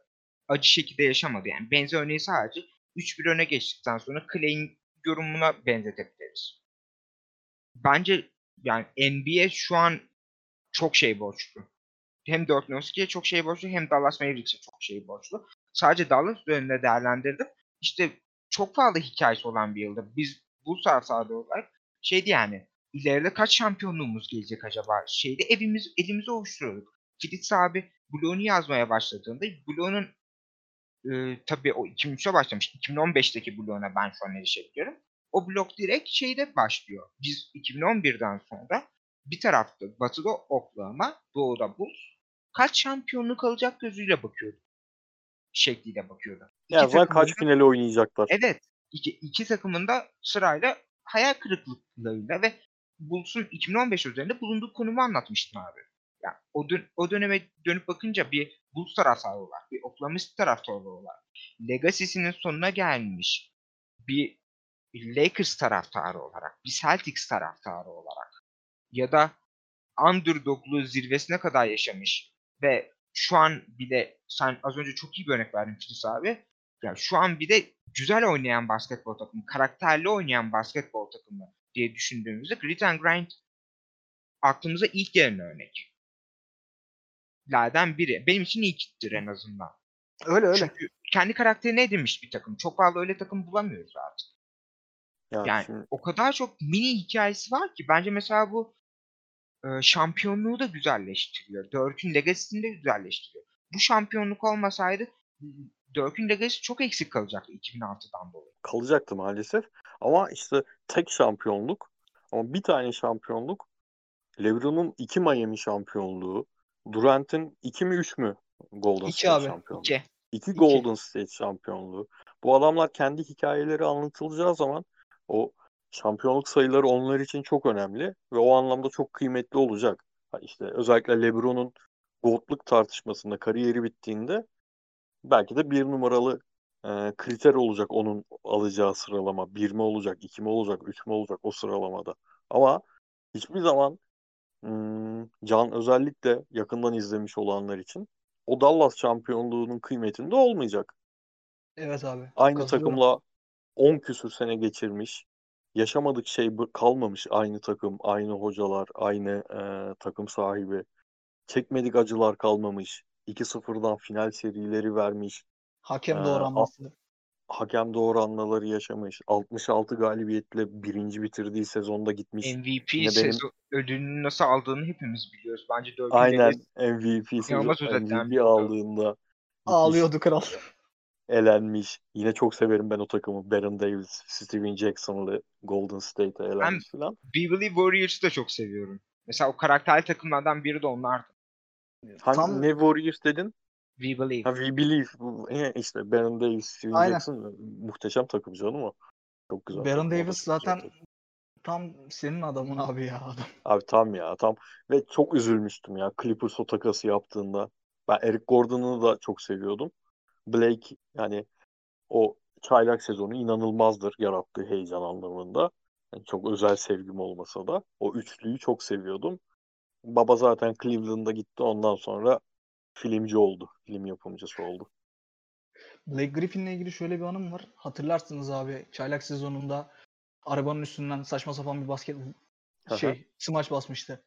acı şekilde yaşamadı. Yani benzer örneği sadece 3-1 öne geçtikten sonra Clay'in yorumuna benzetebiliriz. Bence yani NBA şu an çok şey borçlu. Hem Dirk Nowitzki'ye çok şey borçlu hem Dallas Mavericks'e çok şey borçlu. Sadece Dallas üzerinde değerlendirdim. İşte çok fazla hikayesi olan bir yılda. Biz bu sahada olarak şeydi yani ileride kaç şampiyonluğumuz gelecek acaba? Şeyde evimiz elimizi oluşturuyorduk. Fritz abi bloğunu yazmaya başladığında bloğunun e, tabii o 2003'e başlamış. 2015'teki bloğuna ben şu an erişebiliyorum. O blok direkt şeyde başlıyor. Biz 2011'den sonra bir tarafta batıda Oklahoma, doğuda Bulls kaç şampiyonluk alacak gözüyle bakıyorduk. Şekliyle bakıyordu. Ya yani kaç finali oynayacaklar. Evet. İki, iki takımın da sırayla hayal kırıklıklarıyla ve Bulls'un 2015 üzerinde bulunduğu konumu anlatmıştım abi. Yani o, dön- o döneme dönüp bakınca bir Bulls taraftarı olarak, bir Oklahoma City taraftarı olarak, Legacy'sinin sonuna gelmiş bir Lakers taraftarı olarak, bir Celtics taraftarı olarak ya da underdogluğu zirvesine kadar yaşamış ve şu an bile sen az önce çok iyi bir örnek verdin Filiz abi. Yani şu an bir de güzel oynayan basketbol takımı, karakterli oynayan basketbol takımı diye düşündüğümüzde Grit and Grind aklımıza ilk gelen örnek. Lerden biri. Benim için ilktir en azından. Öyle öyle. Çünkü kendi karakterini edinmiş bir takım. Çok fazla öyle takım bulamıyoruz artık. Ya yani şimdi... o kadar çok mini hikayesi var ki bence mesela bu e, şampiyonluğu da güzelleştiriyor. Dirk'ün legacy'sini de güzelleştiriyor. Bu şampiyonluk olmasaydı Dirk'ün legacy çok eksik kalacaktı 2006'dan dolayı. Kalacaktı maalesef. Ama işte tek şampiyonluk ama bir tane şampiyonluk LeBron'un iki Miami şampiyonluğu, Durant'in iki mi üç mü Golden iki State abi. şampiyonluğu? İki. İki Golden State şampiyonluğu. Bu adamlar kendi hikayeleri anlatılacağı zaman o şampiyonluk sayıları onlar için çok önemli ve o anlamda çok kıymetli olacak. İşte özellikle LeBron'un GOAT'luk tartışmasında kariyeri bittiğinde belki de bir numaralı e, kriter olacak onun alacağı sıralama. Bir mi olacak, iki mi olacak, üç mü olacak o sıralamada. Ama hiçbir zaman Can özellikle yakından izlemiş olanlar için o Dallas şampiyonluğunun kıymetinde olmayacak. Evet abi. Aynı takımla 10 küsür sene geçirmiş. Yaşamadık şey kalmamış. Aynı takım, aynı hocalar, aynı e, takım sahibi. Çekmedik acılar kalmamış. 2-0'dan final serileri vermiş. Hakem doğranması. Hakem doğranmaları yaşamış. 66 galibiyetle birinci bitirdiği sezonda gitmiş. MVP Yine sezon benim... ödülünü nasıl aldığını hepimiz biliyoruz. Bence dördüncü Aynen MVP sezon MVP aldığında ağlıyordu kral. Elenmiş. Yine çok severim ben o takımı. Baron Davis, Steven Jackson'lı Golden State'e elenmiş ben falan. Beverly Warriors'ı da çok seviyorum. Mesela o karakterli takımlardan biri de onlardı. Hangi, Tam... Ne Warriors dedin? We Believe. Ha, We Believe. E, işte Baron Davis, Steven Aynen. Jackson muhteşem takım canım o. Çok güzel. Baron Davis zaten takım. tam senin adamın abi ya adam. Abi tam ya tam ve çok üzülmüştüm ya Clippers o takası yaptığında. Ben Eric Gordon'u da çok seviyordum. Blake yani o çaylak sezonu inanılmazdır yarattığı heyecan anlamında. Yani çok özel sevgim olmasa da o üçlüyü çok seviyordum. Baba zaten Cleveland'a gitti ondan sonra filmci oldu. Film yapımcısı oldu. Blake Griffin'le ilgili şöyle bir anım var. Hatırlarsınız abi çaylak sezonunda arabanın üstünden saçma sapan bir basket şey smaç basmıştı.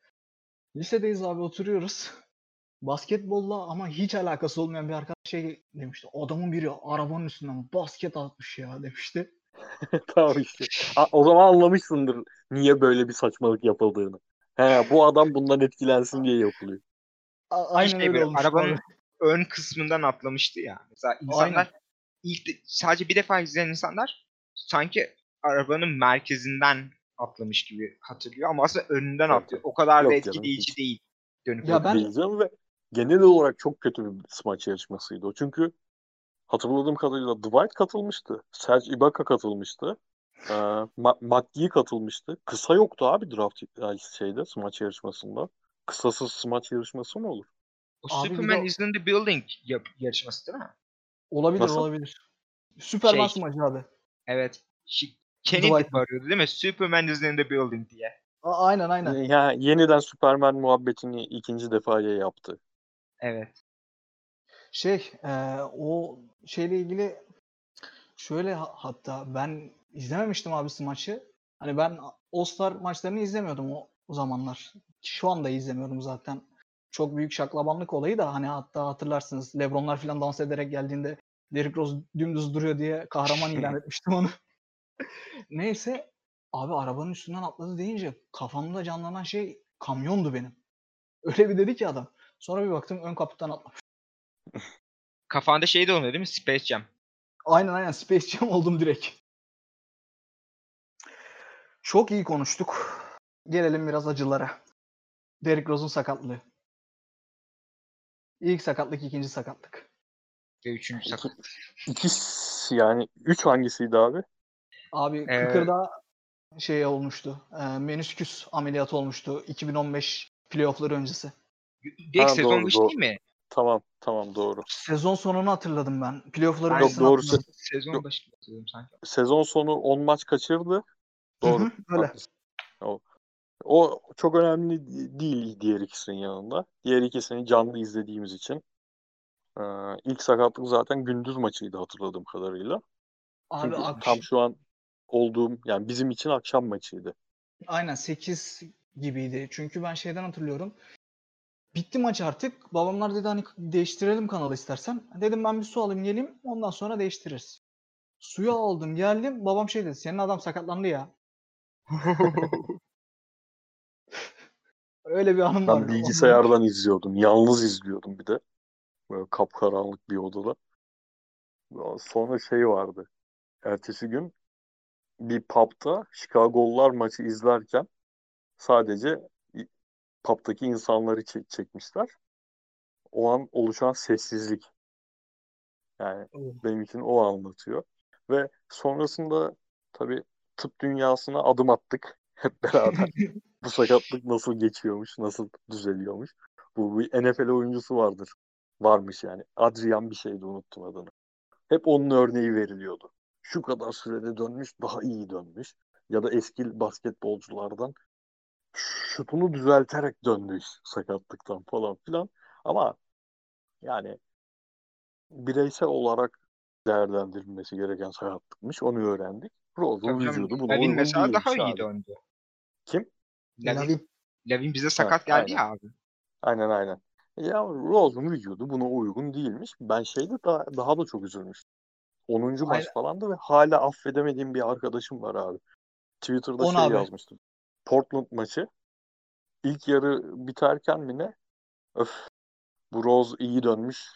Lisedeyiz abi oturuyoruz. Basketbolla ama hiç alakası olmayan bir arkadaş şey demişti. Adamın biri arabanın üstünden basket atmış ya demişti. tamam işte. O zaman anlamışsındır niye böyle bir saçmalık yapıldığını. He, bu adam bundan etkilensin diye yapılıyor. A- aynen şey öyle böyle, olmuş. arabanın ön kısmından atlamıştı ya. Mesela insanlar ilk de- sadece bir defa izleyen insanlar sanki arabanın merkezinden atlamış gibi hatırlıyor ama aslında önünden Tabii, atlıyor. O kadar Yok da canım, etkileyici hiç. değil. Dönüp Ya ben- Diyeceğim ve genel olarak çok kötü bir smaç yarışmasıydı o. Çünkü hatırladığım kadarıyla Dwight katılmıştı. Serge Ibaka katılmıştı. Ee, Ma- McGee katılmıştı. Kısa yoktu abi draft şeyde smaç yarışmasında. Kısasız smaç yarışması mı olur? O Abi Superman de- is in the Building yap- yarışması değil mi? Olabilir Nasıl? olabilir. Superman Şey- smacı abi. Evet. Şi- Kennedy Dwight. bağırıyordu değil mi? Superman is in the building diye. A- aynen aynen. Ya yeniden Superman muhabbetini ikinci defaya yaptı. Evet. Şey e, o şeyle ilgili şöyle ha- hatta ben izlememiştim abi maçı. Hani ben All-Star maçlarını izlemiyordum o, o zamanlar. Şu anda izlemiyorum zaten. Çok büyük şaklabanlık olayı da hani hatta hatırlarsınız Lebronlar falan dans ederek geldiğinde Derrick Rose dümdüz duruyor diye kahraman ilan etmiştim onu. Neyse abi arabanın üstünden atladı deyince kafamda canlanan şey kamyondu benim. Öyle bir dedi ki adam. Sonra bir baktım ön kaputtan atlamış. Kafanda şey de olmuyor değil mi? Space Jam. Aynen aynen Space Jam oldum direkt. Çok iyi konuştuk. Gelelim biraz acılara. Derrick Rose'un sakatlığı. İlk sakatlık, ikinci sakatlık. Ve üçüncü sakat. İkisi yani üç hangisiydi abi? Abi Ee, Kıkır'da şey olmuştu. E, menüsküs ameliyatı olmuştu 2015 playoff'ları öncesi. Direkt Ha, sezon doğru, başı doğru. değil mi? Tamam tamam doğru. Sezon sonunu hatırladım ben. Playoff'ları Yok, hatırladım. Sezon Yok. başı hatırlıyorum sanki. Sezon sonu 10 maç kaçırdı. Doğru. hı, öyle. haklısın. O, o çok önemli değil diğer ikisinin yanında. Diğer ikisini canlı izlediğimiz için. Ee, ilk sakatlık zaten gündüz maçıydı hatırladığım kadarıyla. Abi Çünkü ak- tam şu an olduğum yani bizim için akşam maçıydı. Aynen 8 gibiydi. Çünkü ben şeyden hatırlıyorum. Bitti maç artık. Babamlar dedi hani değiştirelim kanalı istersen. Dedim ben bir su alayım geleyim. Ondan sonra değiştiririz. Suyu aldım geldim. Babam şey dedi. Senin adam sakatlandı ya. Öyle bir anım var. Ben bilgisayardan izliyordum. Yalnız izliyordum bir de. Böyle kapkaranlık bir odada. Sonra şey vardı. Ertesi gün bir pub'da Chicago'lular maçı izlerken sadece pub'daki insanları çek- çekmişler. O an oluşan sessizlik. Yani Evet. benim için o anlatıyor. Ve sonrasında tabii tıp dünyasına adım attık hep beraber. Bu sakatlık nasıl geçiyormuş, nasıl düzeliyormuş. Bu bir NFL oyuncusu vardır. Varmış yani. Adrian bir şeydi unuttum adını. Hep onun örneği veriliyordu. Şu kadar sürede dönmüş, daha iyi dönmüş. Ya da eski basketbolculardan şutunu düzelterek dönmüş sakatlıktan falan filan. Ama yani bireysel olarak değerlendirilmesi gereken sakatlıkmış. Onu öğrendik. Rose'un vücudu buna uygun mesela daha iyi döndü. Kim? Lavin, Lavin. Bize sakat geldi ya abi. Aynen aynen. Ya Rose'un vücudu buna uygun değilmiş. Ben şeyde daha, daha da çok üzülmüştüm. 10. maç Aynen. falandı ve hala affedemediğim bir arkadaşım var abi. Twitter'da On şey abi. yazmıştım. Portland maçı. İlk yarı biterken mi ne? Öf bu Rose iyi dönmüş.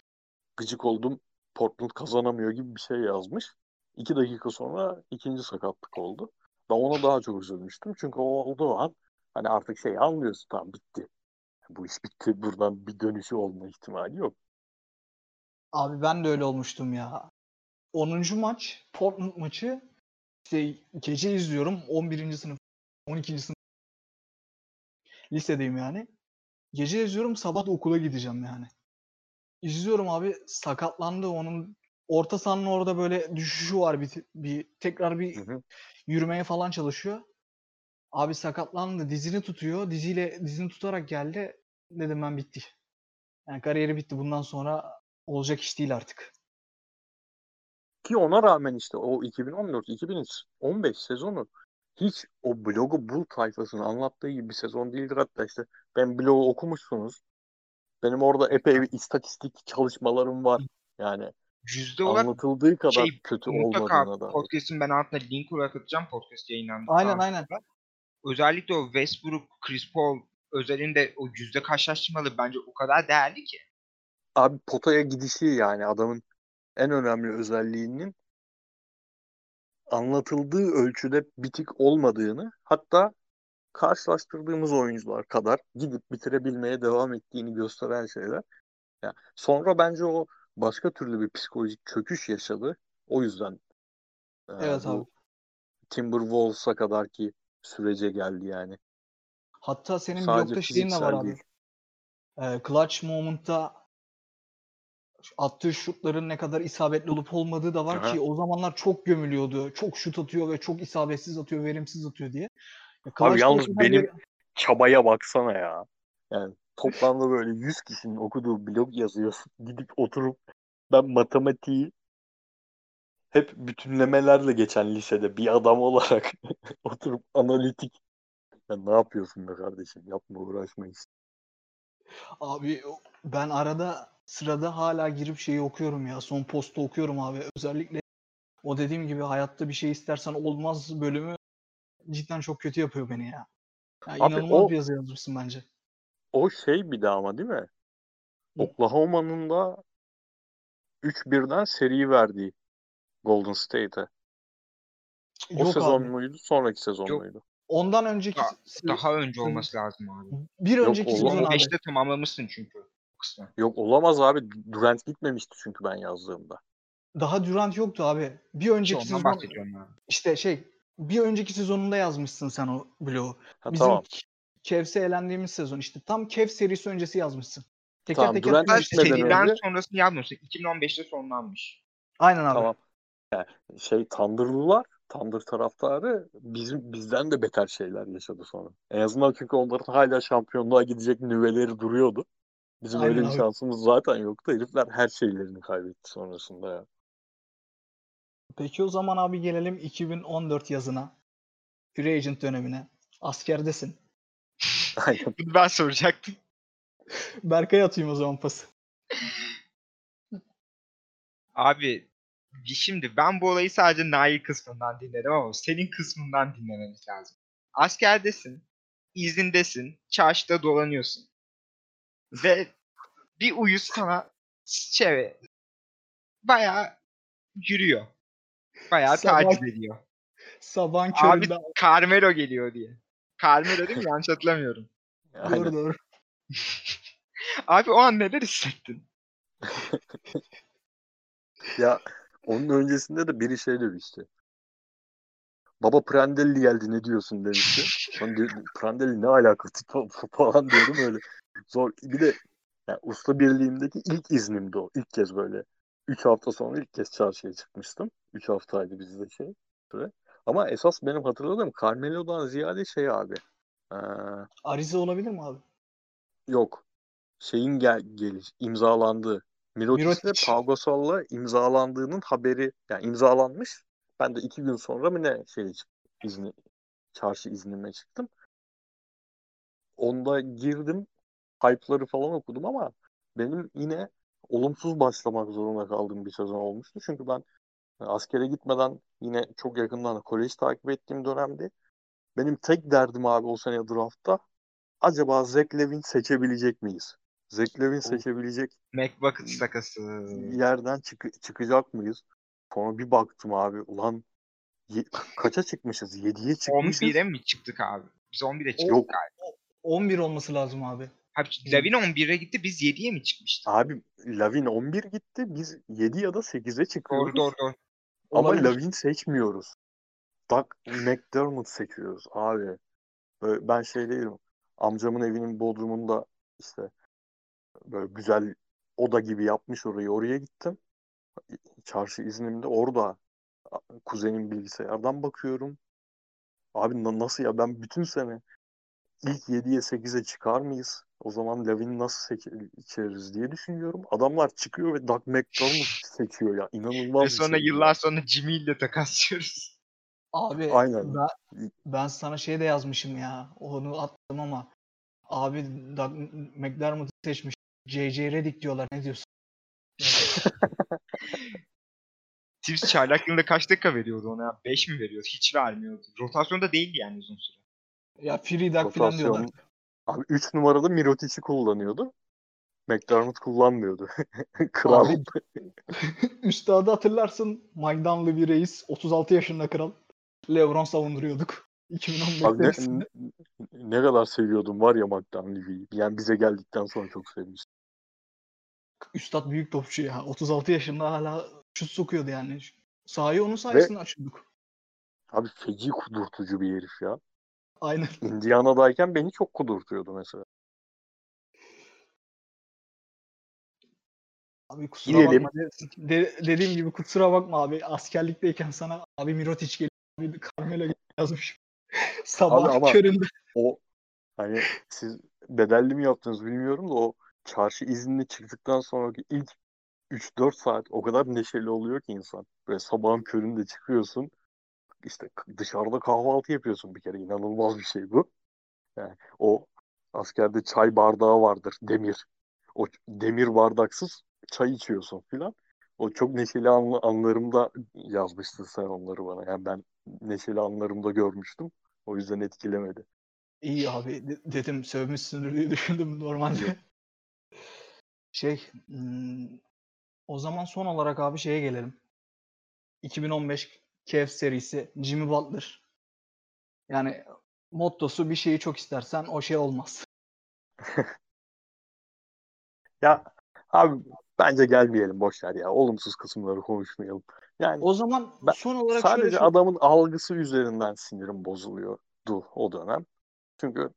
Gıcık oldum. Portland kazanamıyor gibi bir şey yazmış. İki dakika sonra ikinci sakatlık oldu. Ben ona daha çok üzülmüştüm. Çünkü o olduğu an hani artık şey anlıyorsun tamam bitti. Bu iş bitti. Buradan bir dönüşü olma ihtimali yok. Abi ben de öyle olmuştum ya. 10. maç, Portland maçı işte gece izliyorum. 11. sınıf, 12. sınıf lisedeyim yani. Gece izliyorum, sabah da okula gideceğim yani. İzliyorum abi sakatlandı onun orta sahanın orada böyle düşüşü var bir, bir tekrar bir Hı hı. yürümeye falan çalışıyor. Abi sakatlandı, dizini tutuyor. Diziyle dizini tutarak geldi. Dedim ben bitti. Yani kariyeri bitti. Bundan sonra olacak iş değil artık. Ki ona rağmen işte o 2014-2015 sezonu hiç o blogu bul tayfasının anlattığı gibi bir sezon değildir. Hatta işte ben blogu okumuşsunuz. Benim orada epey bir istatistik çalışmalarım var. Yani Yüzde olarak anlatıldığı kadar şey, kötü olmadığına da. podcast'in ben altına link olarak atacağım podcast yayınlandıktan Aynen sonra. aynen. Özellikle o Westbrook, Chris Paul özelinde o yüzde karşılaştırmaları bence o kadar değerli ki. Abi potaya gidişi yani adamın en önemli özelliğinin anlatıldığı ölçüde bitik olmadığını hatta karşılaştırdığımız oyuncular kadar gidip bitirebilmeye devam ettiğini gösteren şeyler. Ya sonra bence o başka türlü bir psikolojik çöküş yaşadı. O yüzden e, Evet bu abi. Timberwolves'a kadar ki sürece geldi yani. Hatta senin Sadece blogda şeyin de var abi. değil. Ee, clutch moment'ta attığı şutların ne kadar isabetli olup olmadığı da var Aha. ki o zamanlar çok gömülüyordu. Çok şut atıyor ve çok isabetsiz atıyor, verimsiz atıyor diye. Ya Abi yalnız benim ver- çabaya baksana ya. Yani toplamda böyle 100 kişinin okuduğu blog yazıyorsun. Gidip oturup ben matematiği hep bütünlemelerle geçen lisede bir adam olarak oturup analitik ya ne yapıyorsun be kardeşim yapma uğraşma işte. Abi ben arada sırada hala girip şeyi okuyorum ya. Son postu okuyorum abi. Özellikle o dediğim gibi hayatta bir şey istersen olmaz bölümü cidden çok kötü yapıyor beni ya. Ya Abi inanılmaz o- bir yazı yazmışsın bence. O şey bir de ama değil mi? Oklahoma'nın da 3-1'den seri verdiği Golden State'e. O Yok sezon abi. muydu? Sonraki sezon Yok. muydu? Ondan önceki Daha- se- Daha önce olması lazım abi. bir Yok, önceki sezon abi. 2005'te tamamlamışsın çünkü o kısmı. Yok olamaz abi. Durant gitmemişti çünkü ben yazdığımda. Daha Durant yoktu abi. Bir önceki ondan sezon bahsediyorum abi. işte şey bir önceki sezonunda yazmışsın sen o bloğu. Ha, Bizim tamam. Cavs'e elendiğimiz sezon işte tam Cavs serisi öncesi yazmışsın. Teker Tamam, teker Durant konuştuk. gitmeden seriden önce- sonrasını yazmıyorsun. 2015'te sonlanmış. Aynen abi. Tamam. Yani şey Thunder'lılar, Thunder taraftarı bizim bizden de beter şeyler yaşadı sonra. En azından çünkü onların hala şampiyonluğa gidecek nüveleri duruyordu. Bizim Aynen öyle bir abi. şansımız zaten yoktu. Herifler her şeylerini kaybetti sonrasında ya. Peki o zaman abi gelelim 2014 yazına. Free agent dönemine. Askerdesin. Aynen. Ben soracaktım. Berkay'a atayım o zaman pası. Abi şimdi ben bu olayı sadece Nail kısmından dinledim ama senin kısmından dinlememiz lazım. Askerdesin, izindesin, çarşıda dolanıyorsun. Ve bir uyuz sana şey bayağı yürüyor. Bayağı Sabah- taciz ediyor. Sabahın Abi köründe. Carmelo geliyor diye. Carmelo değil mi? Yanlış hatırlamıyorum. Doğru doğru. Abi o an neler hissettin? Ya onun öncesinde de biri şey demişti. Baba Prandelli geldi ne diyorsun demişti. Ben de Prandelli ne alakası falan diyorum öyle. Zor. Bir de yani usta birliğimdeki ilk iznimdi o. İlk kez böyle. 3 hafta sonra ilk kez çarşıya çıkmıştım. 3 haftaydı bizde şey. Süre. Ama esas benim hatırladığım Carmelo'dan ziyade şey abi. Ee, Arize olabilir mi abi? yok. Şeyin gel geliş imzalandığı. Mirotic, ve Pau Gasol'la imzalandığının haberi yani imzalanmış. Ben de iki gün sonra mı ne şey izni çarşı iznime çıktım. Onda girdim. Hype'ları falan okudum ama benim yine olumsuz başlamak zorunda kaldığım bir sezon olmuştu. Çünkü ben askere gitmeden yine çok yakından kolej takip ettiğim dönemde benim tek derdim abi o sene draftta acaba Zach Levin seçebilecek miyiz? Zach Levin seçebilecek McBucket takası. yerden çık- çıkacak mıyız? Sonra bir baktım abi ulan ye- kaça çıkmışız? 7'ye çıkmışız. 11'e mi çıktık abi? Biz 11'e çıktık Yok. galiba. 11 olması lazım abi. Abi Lavin 11'e gitti biz 7'ye mi çıkmıştık? Abi Lavin 11 gitti. Biz 7 ya da 8'e çıkıyoruz. Doğru doğru doğru. Ama Olabilir. Lavin seçmiyoruz. Doug McDermott seçiyoruz abi. Böyle ben şey değilim. Amcamın evinin bodrumunda işte böyle güzel oda gibi yapmış orayı. Oraya gittim. Çarşı iznimde orada kuzenim bilgisayardan bakıyorum. Abi na- nasıl ya ben bütün sene ilk 7'ye 8'e çıkar mıyız? O zaman Lavin'i nasıl seçeriz diye düşünüyorum. Adamlar çıkıyor ve Doug McDermott seçiyor ya. İnanılmaz Ve sonra şey. yıllar sonra Jimmy ile takaslıyoruz. Abi Aynen. ben, ben sana şey de yazmışım ya. Onu attım ama abi Doug McDermott'ı seçmiş. J.J. Redick diyorlar. Ne diyorsun? Tips çaylak yılında kaç dakika veriyordu ona? 5 mi veriyordu? Hiç vermiyordu. Rotasyonda değildi yani uzun süre. Ya Free Doug falan diyorlar. Abi 3 numarada Mirotic'i kullanıyordu. McDermott kullanmıyordu. Kral. Abi, Üstadı hatırlarsın. Dunleavy bir reis. 36 yaşında kral. Lebron savunduruyorduk. 2015 Abi ne, ne kadar seviyordum var ya McDonald'ı. Yani bize geldikten sonra çok sevmiştim. Üstad büyük topçu ya. 36 yaşında hala şut sokuyordu yani. Sahayı onun sayesinde açıyorduk. Abi feci kudurtucu bir herif ya. Aynen. Indiana'dayken beni çok kudurtuyordu mesela. Abi kusura Diyelim. bakma. De- dediğim gibi kusura bakma abi. Askerlikteyken sana abi Mirotic geliyor. Abi Carmelo yazmış. Sabah Abi ama- köründe. O hani siz bedelli mi yaptınız bilmiyorum da o çarşı iznine çıktıktan sonraki ilk 3-4 saat o kadar neşeli oluyor ki insan. Böyle sabahın köründe çıkıyorsun. İşte dışarıda kahvaltı yapıyorsun bir kere. inanılmaz bir şey bu. Yani o askerde çay bardağı vardır. Demir. O demir bardaksız çay içiyorsun filan. O çok neşeli anla- anlarımda yazmıştın sen onları bana. Yani ben neşeli anlarımda görmüştüm. O yüzden etkilemedi. İyi abi de- dedim sövmüşsündür diye düşündüm normalde. Şey o zaman son olarak abi şeye gelelim. 2015 Cavs serisi Jimmy Butler. Yani mottosu bir şeyi çok istersen o şey olmaz. Ya abi bence gelmeyelim boş ver ya. Olumsuz kısımları konuşmayalım. Yani O zaman Ben son olarak sadece şöyle adamın algısı üzerinden sinirim bozuluyordu o dönem. Çünkü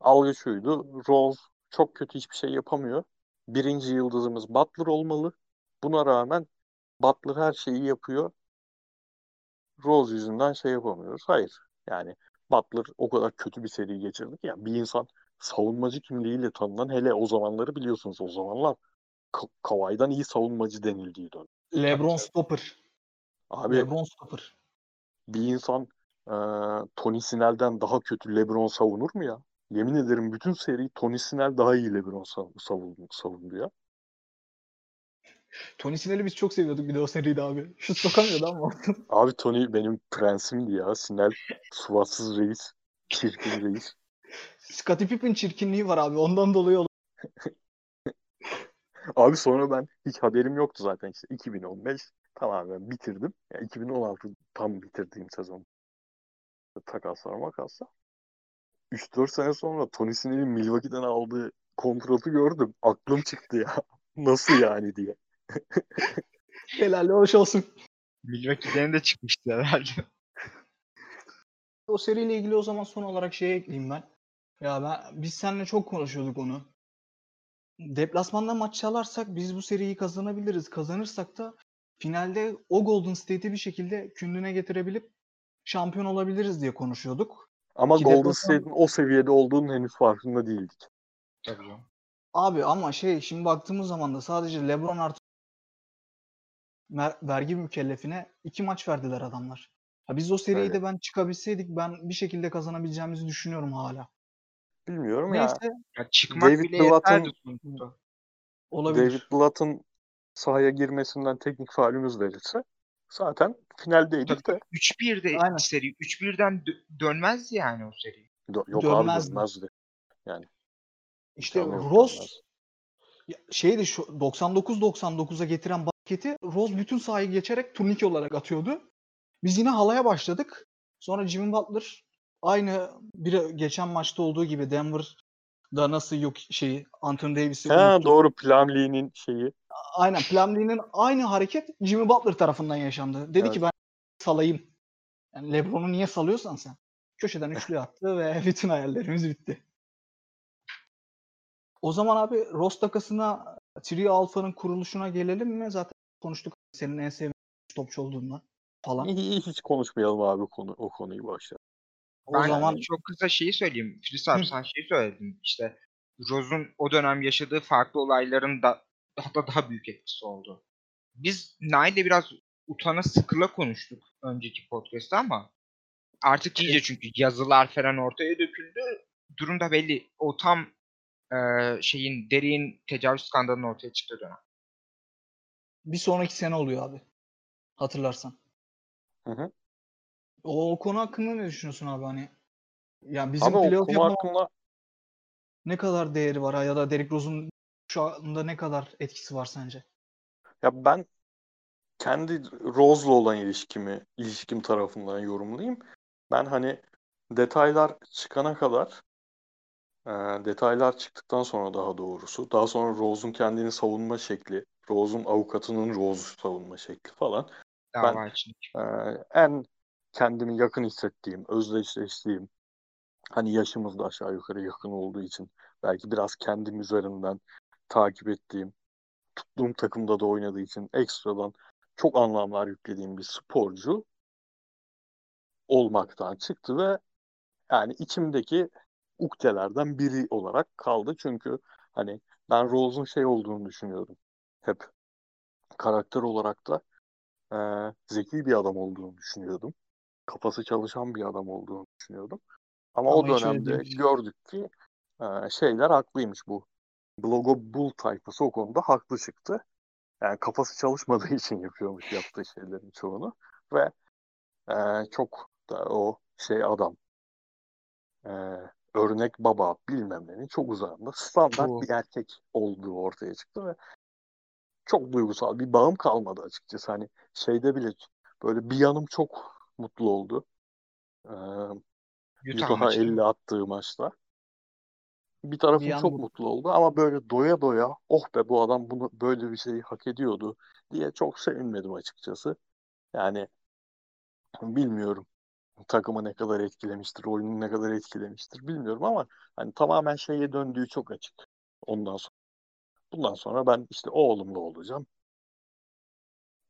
algı şuydu. Rose çok kötü hiçbir şey yapamıyor. Birinci yıldızımız Butler olmalı. Buna rağmen Butler her şeyi yapıyor. Rose yüzünden şey yapamıyoruz. Hayır. Yani Butler o kadar kötü bir seri geçirdi ki. Yani bir insan savunmacı kimliğiyle tanınan hele o zamanları biliyorsunuz o zamanlar Ka- Kawhi'dan iyi savunmacı denildiği dönem. LeBron stopper. Abi LeBron stopper. bir insan e, Tony Snell'den daha kötü LeBron savunur mu ya? Yemin ederim bütün seri Tony Snell daha iyi LeBron sav- savundu, savundu ya. Tony Snell'i biz çok seviyorduk bir de o seride abi. Şut sokamıyordu ama. Abi Tony benim prensimdi ya. Snell suvatsız reis. Çirkin reis. Scottie Pippen çirkinliği var abi. Ondan dolayı ol- Abi sonra ben hiç haberim yoktu zaten işte 2015 tamamen bitirdim. Ya 2016 tam bitirdiğim sezon. Takaslar makaslar. 3-4 sene sonra Tony Snell'in Milwaukee'den aldığı kontratı gördüm. Aklım çıktı ya. Nasıl yani diye. helal hoş olsun. Milwaukee'den de çıkmıştı herhalde. O seriyle ilgili o zaman son olarak şey ekleyeyim ben. Ya ben biz seninle çok konuşuyorduk onu. Deplasmanda maç çalarsak biz bu seriyi kazanabiliriz. Kazanırsak da finalde o Golden State'i bir şekilde kündüne getirebilip şampiyon olabiliriz diye konuşuyorduk. Ama Ki Golden State'in o seviyede olduğunun henüz farkında değildik. Tabii canım. Abi ama şey şimdi baktığımız zaman da sadece LeBron artı mer- vergi mükellefine iki maç verdiler adamlar. Ha biz o seriyi Öyle. de ben çıkabilseydik ben bir şekilde kazanabileceğimizi düşünüyorum hala. Bilmiyorum ya. Neyse Ya çıkmak David bile Blatt'ın- olabilir. David Blatt'ın sahaya girmesinden teknik faulümüz verilse zaten finaldeydik de. 3-1'de Aynen. seri. 3-1'den dö- dönmezdi yani o seri. Do- Yok Dönmezdi. abi dönmezdi. İşte İmkanı yok, Rose dönmez. ya şeydi şu 99-99'a getiren basketi Rose bütün sahayı geçerek turnike olarak atıyordu. Biz yine halaya başladık. Sonra Jimmy Butler aynı bir geçen maçta olduğu gibi Denver Da nasıl yok şeyi Anthony Davis'i Ha unuttu. doğru Plumlee'nin şeyi. Aynen Plumlee'nin aynı hareket Jimmy Butler tarafından yaşandı. Dedi Evet. ki ben salayım. Yani LeBron'u niye salıyorsan sen. Köşeden üçlü attı ve bütün hayallerimiz bitti. O zaman abi Ross takasına Trio Alpha'nın kuruluşuna gelelim mi? Zaten konuştuk senin en sevdiğin topçu olduğundan falan. Hiç, hiç konuşmayalım abi konu o konuyu başta. O Ben zaman çok kısa şeyi söyleyeyim. Filiz abi sen şeyi söyledin. İşte Rose'un o dönem yaşadığı farklı olayların da daha da daha büyük etkisi oldu. Biz Nail'le biraz utana sıkıla konuştuk önceki podcast'ta ama artık iyice çünkü yazılar falan ortaya döküldü. Durum da belli. O tam eee, şeyin derin tecavüz skandalının ortaya çıktığı dönem. bir sonraki sene oluyor abi. Hatırlarsan. Hı hı. O, o konu hakkında ne düşünüyorsun abi hani? Ya bizim Abi o playoff konu yapma hakkında ne kadar değeri var ha? ya da Derrick Rose'un şu anda ne kadar etkisi var sence? ya ben kendi Rose'la olan ilişkimi, ilişkim tarafından yorumlayayım. Ben hani detaylar çıkana kadar e, detaylar çıktıktan sonra daha doğrusu daha sonra Rose'un kendini savunma şekli, Rose'un avukatının Rose'u savunma şekli falan Dava için. Ee, en kendimi yakın hissettiğim, özdeşleştiğim, hani yaşımız da aşağı yukarı yakın olduğu için belki biraz kendim üzerinden takip ettiğim, tuttuğum takımda da oynadığı için ekstradan çok anlamlar yüklediğim bir sporcu olmaktan çıktı ve yani içimdeki ukdelerden biri olarak kaldı. Çünkü hani ben Rose'un şey olduğunu düşünüyorum. Hep karakter olarak da e, zeki bir adam olduğunu düşünüyordum. Kafası çalışan bir adam olduğunu düşünüyordum. Ama, o Ama öyle dönemde gördük ki e, şeyler haklıymış bu. Blogo Bull tayfası o konuda haklı çıktı. Yani kafası çalışmadığı için yapıyormuş yaptığı şeylerin çoğunu. Ve e, çok da o şey adam e, örnek baba bilmem nenin çok uzağında standart bir erkek olduğu ortaya çıktı ve çok duygusal bir bağım kalmadı açıkçası. Hani şeyde bile böyle bir yanım çok mutlu oldu. Ee, Utah Utah'a maçı. 50 attığı maçta. Bir tarafım Bir çok yandan- mutlu oldu ama böyle doya doya oh be bu adam bunu böyle bir şeyi hak ediyordu diye çok sevinmedim açıkçası. Yani bilmiyorum takımı ne kadar etkilemiştir, oyunu ne kadar etkilemiştir bilmiyorum ama hani tamamen şeye döndüğü çok açık. Ondan sonra. Bundan sonra ben işte oğlumla olacağım.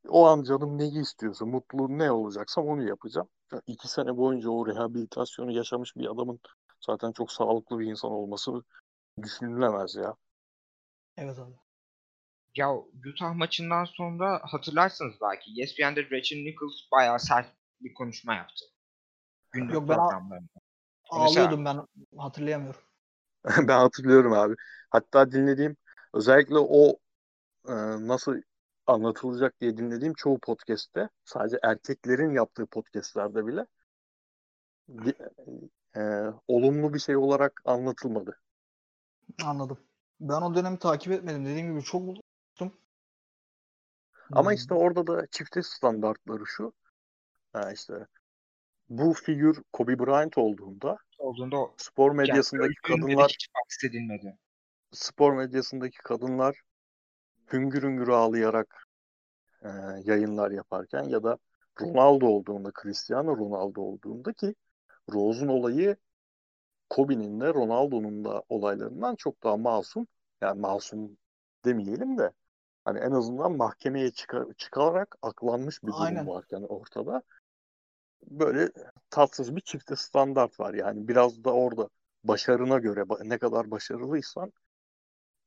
O an canım neyi istiyorsa, mutluluğum ne olacaksam onu yapacağım. Ya İki sene boyunca o rehabilitasyonu yaşamış bir adamın zaten çok sağlıklı bir insan olması düşünülemez ya. Evet abi. Ya Utah maçından sonra hatırlarsınız belki ESPN'de Rachel Nichols bayağı sert bir konuşma yaptı. Günlük Yok, ben-. Ağlıyordum ben hatırlayamıyorum. Ben hatırlıyorum abi. Hatta dinlediğim özellikle o e, nasıl anlatılacak diye dinlediğim çoğu podcast'te sadece erkeklerin yaptığı podcast'lerde bile e, olumlu bir şey olarak anlatılmadı. Anladım. Ben o dönemi takip etmedim. Dediğim gibi çok mutluydum. Ama Hmm. işte orada da çifte standartları şu. Ha işte bu figür Kobe Bryant olduğunda Olduğunda o spor medyasındaki de kadınlar hiç bahsedilmedi. spor medyasındaki kadınlar hüngür hüngür ağlayarak e, yayınlar yaparken ya da Ronaldo olduğunda, Cristiano Ronaldo olduğunda ki Rose'un olayı Kobe'nin de Ronaldo'nun da olaylarından çok daha masum. Yani masum demeyelim de hani en azından mahkemeye çıkar, çıkarak aklanmış bir durum Aynen. varken ortada böyle tatsız bir çifte standart var. Yani biraz da orada başarına göre ne kadar başarılıysan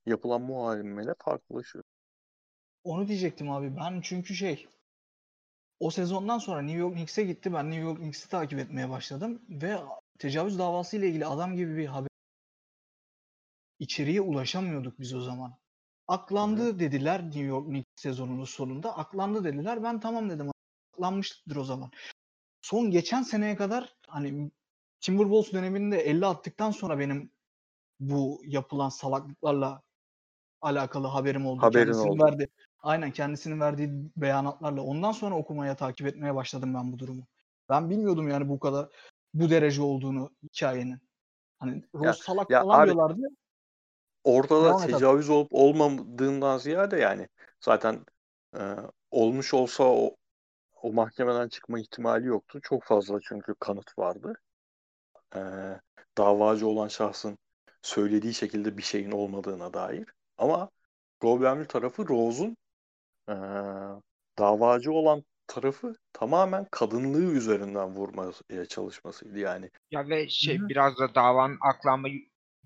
yapılan muamele farklılaşıyor. Onu diyecektim abi. Ben çünkü şey o sezondan sonra New York Knicks'e gitti. Ben New York Knicks'i takip etmeye başladım ve tecavüz davası ile ilgili adam gibi bir haber içeriye ulaşamıyorduk biz o zaman. Aklandı dediler New York Knicks sezonunun sonunda. Aklandı dediler. Ben tamam dedim. Aklanmıştır o zaman. Son geçen seneye kadar hani Timberwolves döneminde 50 attıktan sonra benim bu yapılan salaklıklarla alakalı haberim oldu. Haberin Kendisinin oldu. verdiği aynen kendisinin verdiği beyanatlarla ondan sonra okumaya takip etmeye başladım ben bu durumu. Ben bilmiyordum yani bu kadar bu derece olduğunu hikayenin. Hani Rose Ya- salak ya falan abi- diyorlardı. et abi. tecavüz olup olmadığından ziyade yani zaten e, olmuş olsa o, o mahkemeden çıkma ihtimali yoktu. Çok fazla çünkü kanıt vardı. E, davacı olan şahsın söylediği şekilde bir şeyin olmadığına dair. Ama problemli tarafı Rose'un e, davacı olan tarafı tamamen kadınlığı üzerinden vurmaya çalışmasıydı yani. Ya ve şey Hı hı. biraz da davanın aklanma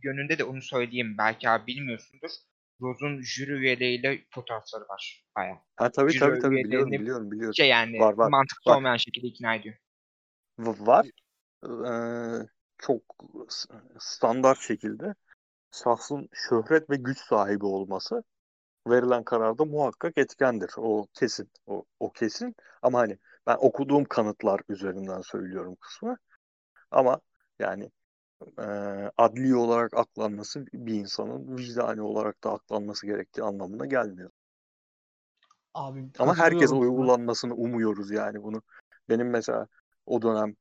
yönünde de onu söyleyeyim. Belki abi bilmiyorsundur. Rose'un jüri üyeleriyle fotoğrafları var. Baya. Ha tabii Jüri tabii tabii biliyorum biliyorum biliyorum. Şey yani Var, var, mantıklı var. olmayan şekilde ikna ediyor. Var. Ee, çok standart şekilde şahsın şöhret ve güç sahibi olması verilen kararda muhakkak etkendir. O kesin. O, o kesin. Ama hani ben okuduğum kanıtlar üzerinden söylüyorum kısmı. Ama yani e, adli olarak aklanması bir insanın vicdani olarak da aklanması gerektiği anlamına gelmiyor. Abi Ama herkes uygulanmasını umuyoruz yani bunu. Benim mesela o dönem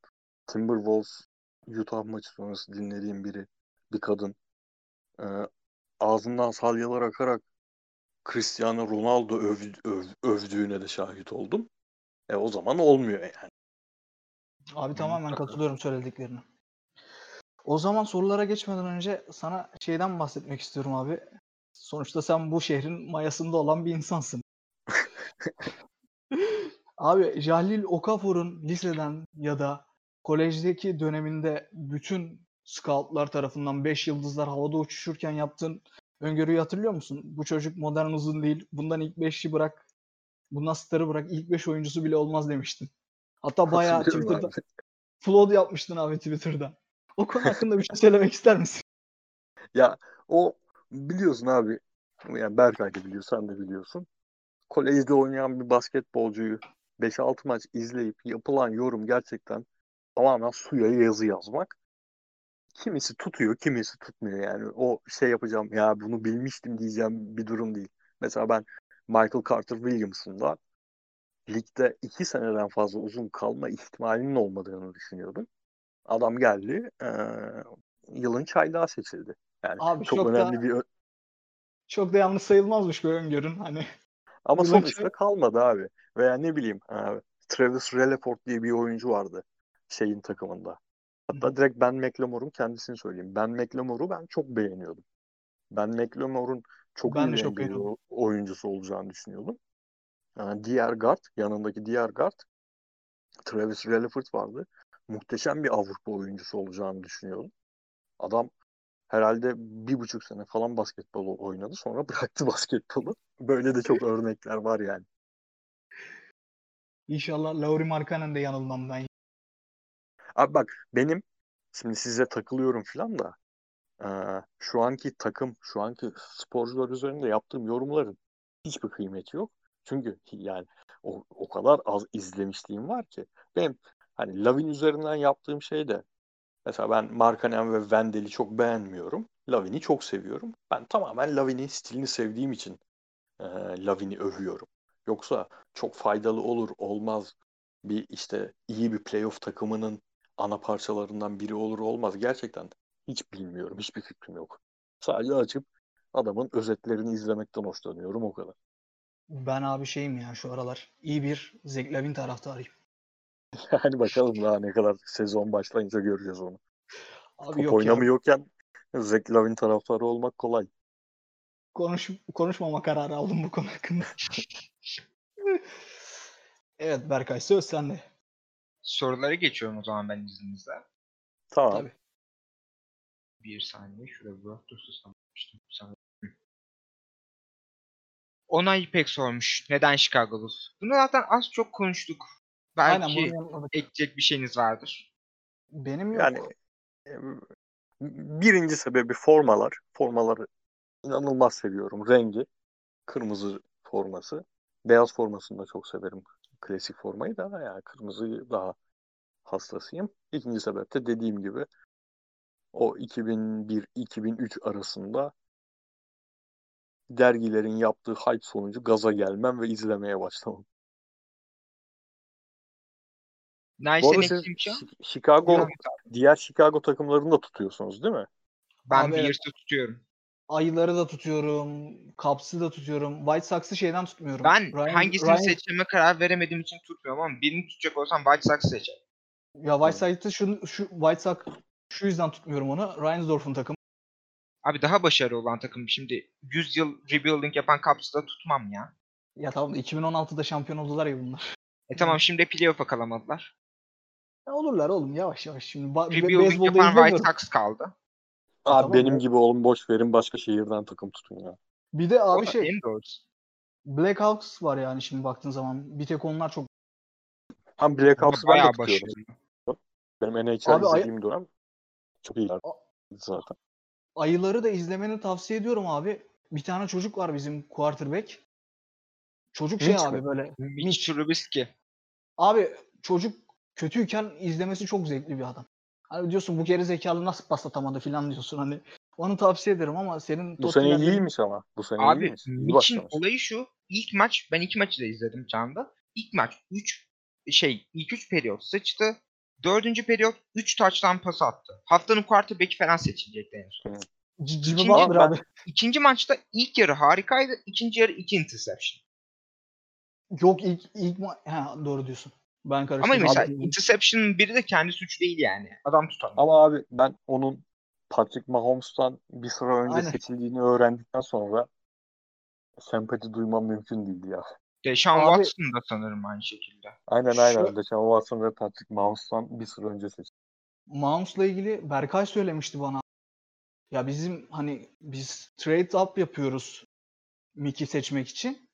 Timberwolves Utah maçı sonrası dinlediğim biri, bir kadın e, ağzından salyalar akarak Cristiano Ronaldo öv, öv- övdüğüne de şahit oldum. E o zaman olmuyor yani. Abi tamamen katılıyorum söylediklerine. O zaman sorulara geçmeden önce sana şeyden bahsetmek istiyorum abi. Sonuçta sen bu şehrin mayasında olan bir insansın. Abi Jalil Okafor'un liseden ya da kolejdeki döneminde bütün scoutlar tarafından 5 yıldızlar havada uçuşurken yaptığın öngörüyü hatırlıyor musun? Bu çocuk modern uzun değil. Bundan ilk 5'i bırak. Bundan starı bırak. ilk 5 oyuncusu bile olmaz demiştin. Hatta bayağı Twitter'da flood yapmıştın abi Twitter'da. O konu hakkında bir şey söylemek ister misin? Ya o biliyorsun abi. Yani Berkay da biliyor, sen de biliyorsun. Kolejde oynayan bir basketbolcuyu 5-6 maç izleyip yapılan yorum gerçekten tamamen suya yazı yazmak. Kimisi tutuyor, kimisi tutmuyor yani. O şey yapacağım ya bunu bilmiştim diyeceğim bir durum değil. Mesela ben Michael Carter Williams'ın da ligde 2 seneden fazla uzun kalma ihtimalinin olmadığını düşünüyordum. Adam geldi, eee, yılın çaylağı seçildi. Yani Abi çok çok da önemli bir ö- çok da yanlış sayılmazmış bu öngörün. Hani ama yılın sonuçta çay- kalmadı abi. Veya ne bileyim eee, Travis Relaford diye bir oyuncu vardı şeyin takımında. Hatta direkt Ben McLemore'un kendisini söyleyeyim. Ben McLemore'u ben çok beğeniyordum. Ben McLemore'un çok ben iyi bir çok o- oyuncusu olacağını düşünüyordum. Yani diğer guard, yanındaki diğer guard Travis Relaford vardı. Muhteşem bir Avrupa oyuncusu olacağını düşünüyordum. Adam herhalde bir buçuk sene falan basketbol oynadı. Sonra bıraktı basketbolu. Böyle de çok örnekler var yani. İnşallah Lauri Markkanen de yanılmam ben. Abi bak benim şimdi size takılıyorum falan da şu anki takım, şu anki sporcular üzerinde yaptığım yorumların hiçbir kıymeti yok. Çünkü yani o, o kadar az izlemişliğim var ki. Benim hani Lavin üzerinden yaptığım şey de mesela ben Markkanen ve Wendel'i çok beğenmiyorum. Lavin'i çok seviyorum. Ben tamamen Lavin'in stilini sevdiğim için e, Lavin'i övüyorum. Yoksa çok faydalı olur olmaz bir işte iyi bir playoff takımının ana parçalarından biri olur olmaz. Gerçekten hiç bilmiyorum. Hiçbir fikrim yok. Sadece açıp adamın özetlerini izlemekten hoşlanıyorum o kadar. Ben abi şeyim ya şu aralar. iyi bir Zach Lavin taraftarıyım. Yani bakalım daha ne kadar sezon başlayınca göreceğiz onu. Abi Top yok ya. oynamıyorken Zach Lavin taraftarı olmak kolay. Konuş, konuşmama kararı aldım bu konu hakkında. evet Berkay söz sende. Sorulara geçiyorum o zaman ben izninizle. Tamam. Tabii. Bir saniye şurada bu dosyası almıştım. Bir saniye. Hı. Onay İpek sormuş. Neden Chicago Bulls? Bunu zaten az çok konuştuk. Aynen Belki bunu yanılmadık. ekleyecek bir şeyiniz vardır. Benim yok. Yani birinci sebebi formalar. Formaları inanılmaz seviyorum. Rengi. Kırmızı forması. Beyaz formasını da çok severim. Klasik formayı da yani kırmızıyı daha hastasıyım. İkinci sebep de dediğim gibi o 2001-2003 arasında dergilerin yaptığı hype sonucu gaza gelmem ve izlemeye başlamam. Bu Nice arada and siz Chicago, diğer Chicago takımlarını da tutuyorsunuz değil mi? Ben. Bears'ı tutuyorum. Ayıları da tutuyorum. Cubs'ı da tutuyorum. White Sox'ı şeyden tutmuyorum. Ben Ryan- hangisini Ryan- seçeceğime karar veremediğim için tutmuyorum ama birini tutacak olsam White Sox seçerim. Ya White Sox'ı şu, şu White Sox şu yüzden tutmuyorum onu. Reinsdorf'un takımı. Abi daha başarılı olan takım. Şimdi 100 yıl rebuilding yapan Cubs'ı da tutmam ya. Ya tamam da 2016'da şampiyon oldular ya bunlar. E tamam şimdi playoff'a kalamadılar. Ya olurlar oğlum yavaş yavaş. Şimdi ba- Rebuilding yapan White. Sox kaldı. Abi tamam benim ya. gibi oğlum boş verin başka şehirden takım tutun ya. Bir de abi şey en doğrusu. Black Hawks var yani şimdi baktığın zaman. Bir tek onlar çok Hem Black Ops'u ben de tutuyorum. başarılı. Benim NHL Abi, ay- izlediğim dönem çok iyiler zaten. Ayıları da izlemeni tavsiye ediyorum abi. Bir tane çocuk var bizim quarterback. Çocuk şey Mitch abi mi? böyle. Mitch Trubisky. Abi çocuk kötüyken izlemesi çok zevkli bir adam. Hani diyorsun bu geri zekalı nasıl pas atamadı falan diyorsun hani. Onu tavsiye ederim ama senin Bu sene iyiymiş ama. Bu sene Abi iyiymiş. İyi Mitch'in olayı şu. İlk maç ben iki maçı da izledim canlı. İlk maç 3 şey ilk 3 periyot sıçtı. Dördüncü periyot 3 touchdown pas attı. Haftanın quarterback'i falan seçilecekti en son. Jimmy İkinci- Butler abi. İkinci maçta ilk yarı harikaydı. ikinci yarı iki interception. Yok ilk ilk ma- ha, doğru diyorsun. Ben Ama karıştırdım. mesela Abi, interception'ın biri de kendi suç değil yani. Adam tutamıyor. Ama abi ben onun Patrick Mahomes'tan bir sıra önce Aynen. seçildiğini öğrendikten sonra sempati duymam mümkün değil ya. Deshaun Abi- Watson da sanırım aynı şekilde. Aynen Şu- aynen. Deshaun Watson ve Patrick Mahomes'tan bir sıra önce seçildi. Mahomes'la ilgili Berkay söylemişti bana. Ya bizim hani biz trade up yapıyoruz Mickey seçmek için.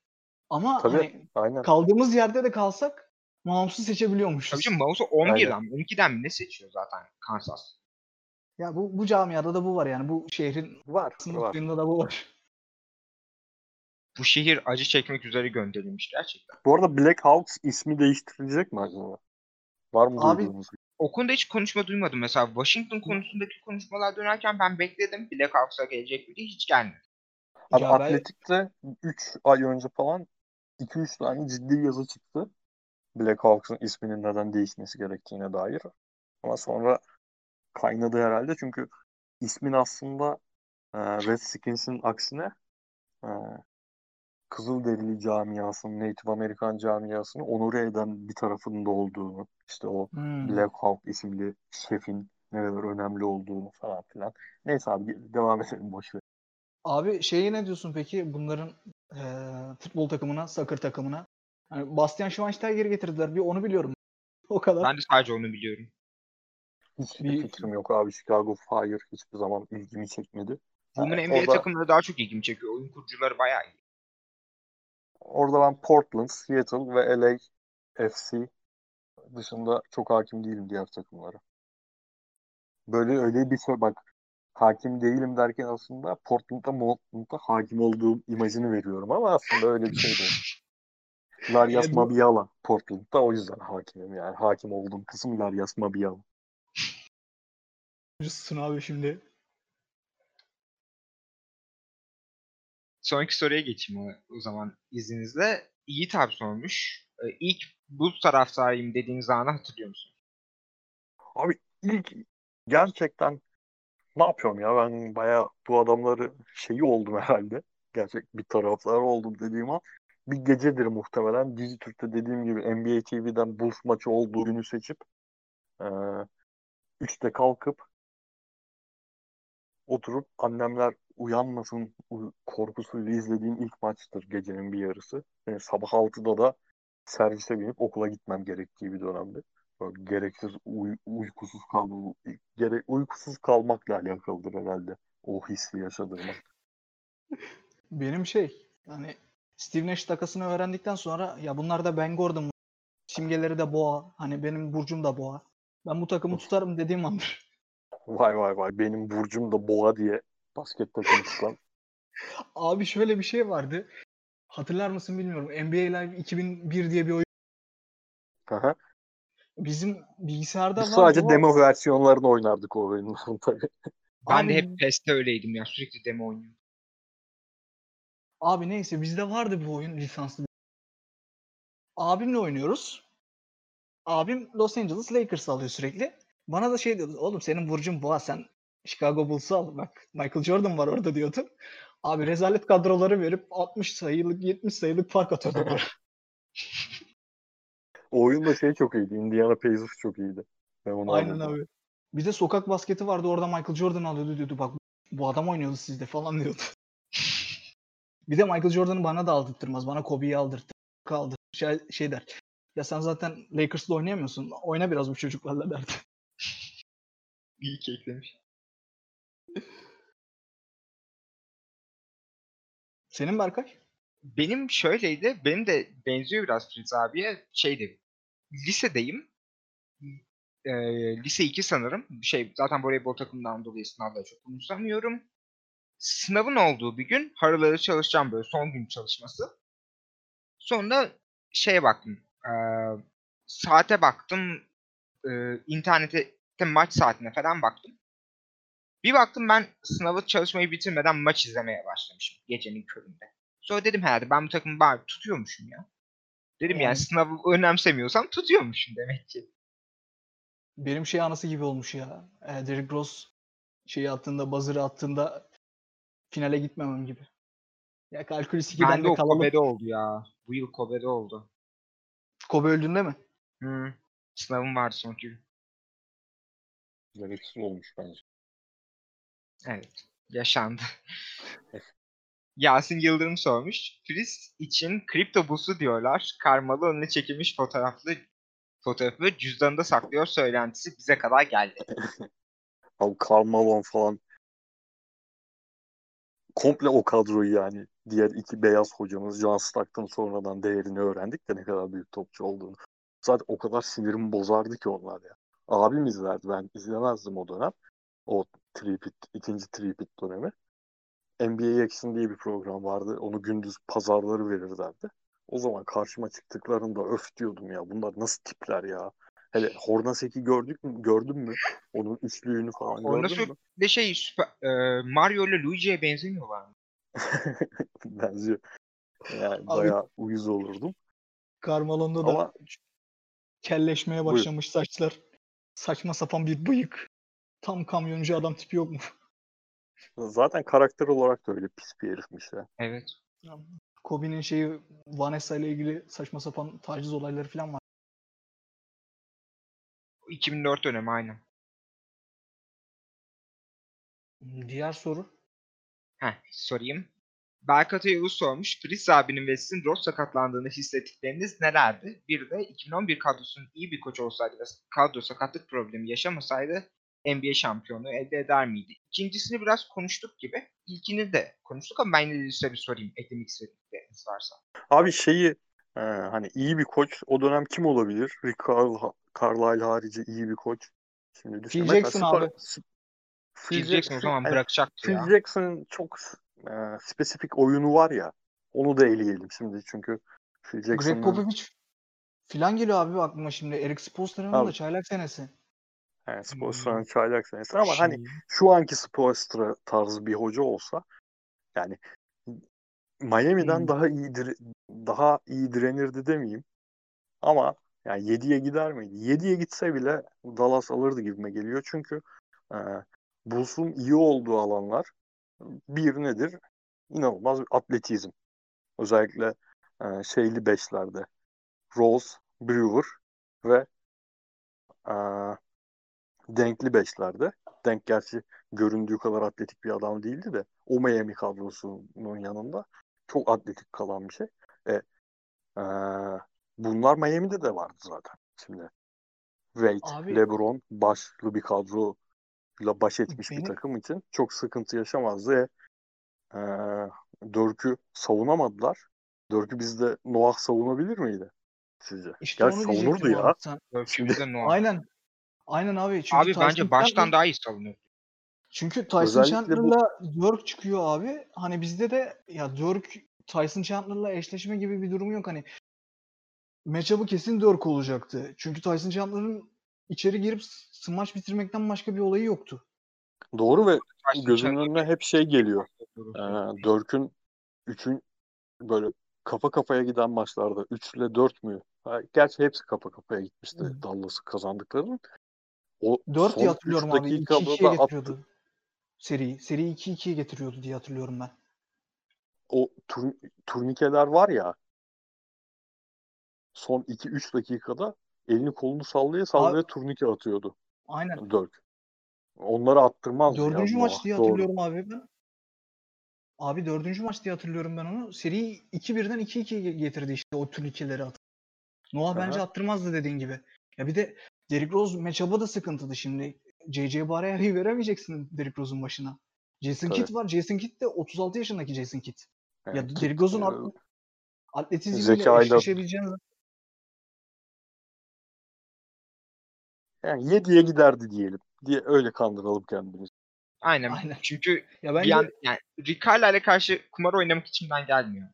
Ama Tabii. hani Aynen. kaldığımız yerde de kalsak Mahomes'u seçebiliyormuşuz. Tabii canım Mouse'u 11'den 12'den mi ne seçiyor zaten Kansas? Ya bu bu camiada da bu var yani bu şehrin Var. sınıf var. suyunda da bu var. Bu şehir acı çekmek üzere gönderilmiş gerçekten. Bu arada Black Hawks ismi değiştirilecek mi acaba? Var mı Abi- duyduğunuz? O konuda hiç konuşma duymadım. Mesela Washington konusundaki konuşmalar dönerken ben bekledim. Black Hawks'a gelecek diye hiç gelmedi. Abi Ya ben- Atletik'te 3 ay önce falan 2-3 tane ciddi yazı çıktı. Black Hawks'ın isminin neden değişmesi gerektiğine dair. Ama sonra kaynadı herhalde çünkü ismin aslında e, Redskins'in aksine e, Kızılderili camiasının, Native Amerikan camiasını onur eden bir tarafında olduğunu, işte o Hmm. Black Hawk isimli şefin ne kadar önemli olduğunu falan filan. Neyse abi devam edelim boş ver. Abi şeye ne diyorsun peki bunların eee, futbol takımına, soccer takımına? Hani Bastian Schweinsteiger'i getirdiler. Bir onu biliyorum. O kadar. Ben de sadece onu biliyorum. Hiçbir Bir- fikrim yok abi. Chicago Fire hiçbir zaman ilgimi çekmedi. Women Evet, NBA orada- takımları daha çok ilgimi çekiyor. Oyun kurucuları bayağı iyi. Orada ben Portland, Seattle ve LA FC dışında çok hakim değilim diğer takımlara. Böyle öyle bir şey bak hakim değilim derken aslında Portland'da Portland'da hakim olduğum imajını veriyorum ama aslında öyle bir şey değil. Larias bu- Mabiala Portland'da o yüzden hakimim yani. Hakim olduğum kısım Larias Mabiala. Susun abi şimdi. Sonraki soruya geçeyim o, o zaman izninizle. Yiğit abi sormuş. Ee, ilk Bulls taraftarıyım dediğiniz anı hatırlıyor musun? Abi ilk gerçekten ne yapıyorum ya ben bayağı bu adamları şeyi oldum herhalde. Gerçek bir taraftar oldum dediğim an. Bir gecedir muhtemelen. Dijitürk'te dediğim gibi NBA TV'den Bulls maçı olduğu günü seçip eee üçte kalkıp oturup annemler uyanmasın korkusuyla izlediğim ilk maçtır gecenin bir yarısı. Yani sabah 6'da da servise binip okula gitmem gerektiği bir dönemdi. Böyle gereksiz uy- uykusuz kalma, gere uykusuz kalmakla alakalıdır herhalde o hissi yaşadığım. Benim şey yani Steve Nash takasını öğrendikten sonra ya bunlar da Ben Gordon simgeleri de boğa. Hani benim burcum da boğa. Ben bu takımı tutarım dediğim andır. Vay vay vay benim burcum da boğa diye basket takımı tutan. Abi şöyle bir şey vardı. Hatırlar mısın bilmiyorum. NBA Live 2001 diye bir oyun. Aha. Bizim bilgisayarda Biz var. sadece demo versiyonlarını oynardık o oyunların tabii. Ben de Abi- hep PES'te öyleydim ya. Sürekli demo oynuyorum. Abi neyse bizde vardı bu oyun lisanslı. Abimle oynuyoruz. Abim Los Angeles Lakers alıyor sürekli. Bana da şey diyordu. Oğlum senin burcun boğa sen Chicago Bulls'u al. Bak Michael Jordan var orada diyordu. Abi rezalet kadroları verip 60 sayılık 70 sayılık fark atıyordu. O oyunda şey çok iyiydi. Indiana Pacers çok iyiydi. Ben onu Aynen anladım. abi. Bir de sokak basketi vardı orada Michael Jordan alıyordu diyordu. Bak bu adam oynuyordu sizde falan diyordu. Bir de Michael Jordan'ı bana da aldırtmaz. Bana Kobe'yi aldırtır. Kaldır. Şey, şey der. Ya sen zaten Lakers'la oynayamıyorsun. Oyna biraz bu çocuklarla derdi. İyi ki eklemiş. Senin Berkay? Benim şöyleydi. Benim de benziyor biraz Fritz abiye. Şeydi. Lisedeyim. Ee, lise 2 sanırım. Şey, zaten voleybol takımından dolayı sınavları çok umursamıyorum. Sınavın olduğu bir gün haraları çalışacağım böyle son gün çalışması. Sonra şeye baktım. ee, saate baktım. ee, internete maç saatine falan baktım. Bir baktım ben sınavı çalışmayı bitirmeden maç izlemeye başlamışım gecenin köründe. Sonra dedim herhalde ben bu takımı bari tutuyormuşum ya. Dedim yani, Yani- sınavı önemsemiyorsam tutuyormuşum demek ki. Benim şey anası gibi olmuş ya. E, Derrick Rose şeyi attığında, buzzer'ı attığında finale gitmemem gibi. Ya kalkülüs 2'den Ben de kalalım. Kobe'de oldu ya. Bu yıl Kobe'de oldu. Kobe öldüğünde mi? Hı. Sınavım vardı son gün. Gereksiz olmuş bence. Evet. Yaşandı. Yasin Yıldırım sormuş. Frizz için kripto busu diyorlar. Karmalı önüne çekilmiş fotoğraflı fotoğrafı cüzdanında saklıyor söylentisi bize kadar geldi. Abi Karl Malone falan komple o kadroyu yani diğer iki beyaz hocamız John Stockton sonradan değerini öğrendik de ne kadar büyük topçu olduğunu. Zaten o kadar sinirimi bozardı ki onlar ya. Abim izlerdi ben izlemezdim o dönem. O tripit, ikinci tripit dönemi. NBA Action diye bir program vardı. Onu gündüz pazarları verirlerdi. O zaman karşıma çıktıklarında öf diyordum ya. Bunlar nasıl tipler ya. Hele Hornacek'i gördük mü, gördün mü? Onun üçlüğünü falan gördün Hornacek- mü? Bir de şey süper- e, Mario ile Luigi'ye benzemiyorlar mı? Benziyor. Yani Abi- bayağı uyuz olurdum. Carmelo'nda da Ama kelleşmeye Buyur. başlamış saçlar. Saçma sapan bir bıyık. Tam kamyoncu adam tipi yok mu? zaten karakter olarak da öyle pis bir herifmiş ya. Evet. Kobe'nin şeyi Vanessa ile ilgili saçma sapan taciz olayları falan var. 2004 dönemi aynen. Diğer soru. Heh, sorayım. Berkat Yavuz sormuş. Fritz abinin ve sizin Ross sakatlandığını hissettikleriniz nelerdi? Bir de 2011 kadrosunun iyi bir koç olsaydı ve kadro sakatlık problemi yaşamasaydı NBA şampiyonu elde eder miydi? İkincisini biraz konuştuk gibi. İlkini de konuştuk ama ben de size bir sorayım. Eklemek istedikleriniz varsa. Abi şeyi e, hani iyi bir koç o dönem kim olabilir? Rick Carl- Carlisle harici iyi bir koç. Şimdi düşün. Phil Jackson Spar- abi. Sp- Phil Jackson o zaman hani bırakacaktı Phil ya. Jackson'ın çok e, spesifik oyunu var ya. Onu da eleyelim şimdi çünkü Phil Greg Jackson'ın Popovich filan geliyor abi aklıma şimdi. Eric Spoelstra'nın da çaylak senesi. yani Spoelstra'nın çaylak senesi ama hani Şey, şu anki Spoelstra tarzı bir hoca olsa yani Miami'den Hmm. daha iyi dire- daha iyi direnirdi demeyeyim. Ama yani 7'ye gider miydi? 7'ye gitse bile Dallas alırdı gibime geliyor. Çünkü e, Bulls'un iyi olduğu alanlar bir nedir? İnanılmaz bir atletizm. Özellikle e, şeyli beşlerde. Rose, Brewer ve e, denkli beşlerde. Denk gerçi göründüğü kadar atletik bir adam değildi de o Miami kadrosunun yanında çok atletik kalan bir şey. E, e, bunlar Miami'de de vardı zaten. Şimdi Wade, Abi- LeBron başlı bir kadroyla baş etmiş bir Benim- takım için çok sıkıntı yaşamazdı. E, e, Dörk'ü savunamadılar. Dörk'ü bizde Noah savunabilir miydi sizce? İşte Gerçi savunurdu ya. Sen- Dörkümüzde Noah. Aynen. Aynen abi. Çünkü Abi Tyson bence baştan Chandler- daha iyi savunuyor. Çünkü Tyson Özellikle bu- Chandler'la Dirk çıkıyor abi. Hani bizde de ya Dirk Tyson Chandler'la eşleşme gibi bir durum yok. Hani matchup'ı kesin Dirk olacaktı. Çünkü Tyson Chandler'ın içeri girip smaç bitirmekten başka bir olayı yoktu. Doğru ve gözümün önüne hep şey geliyor. Ee, Dörk'ün üçün böyle kafa kafaya giden maçlarda 3 ile 4 mü? Ha, gerçi hepsi kafa kafaya gitmişti Hı. Dallas'ı kazandıklarının. O 4 son diye hatırlıyorum abi. 2 dakikada 2'ye da attı. getiriyordu. seriyi. Seri 2-2'ye getiriyordu diye hatırlıyorum ben. O tur, turnikeler var ya son 2-3 dakikada elini kolunu sallaya sallaya turnike atıyordu. Aynen. Dirk. Onları attırmaz. Dördüncü maç diye Doğru. hatırlıyorum abi ben. Abi dördüncü maç diye hatırlıyorum ben onu. Seri 2-1'den 2-2'ye getirdi işte o turnikeleri at. Noah bence attırmazdı dediğin gibi. Ya bir de Derrick Rose matchup'ı da sıkıntılı şimdi. JJ Barrea'yı veremeyeceksin Derrick Rose'un başına. Jason Tabii. Kidd var. Jason Kidd de 36 yaşındaki Jason Kidd. Yani Ya Derrick Rose'un e, at- atletizmiyle zekayla- yani 7'ye giderdi diyelim. diye öyle kandıralım kendimizi. Aynen. Aynen. Çünkü ya bir bence an, yani Ricardo'yla karşı kumar oynamak içimden gelmiyor.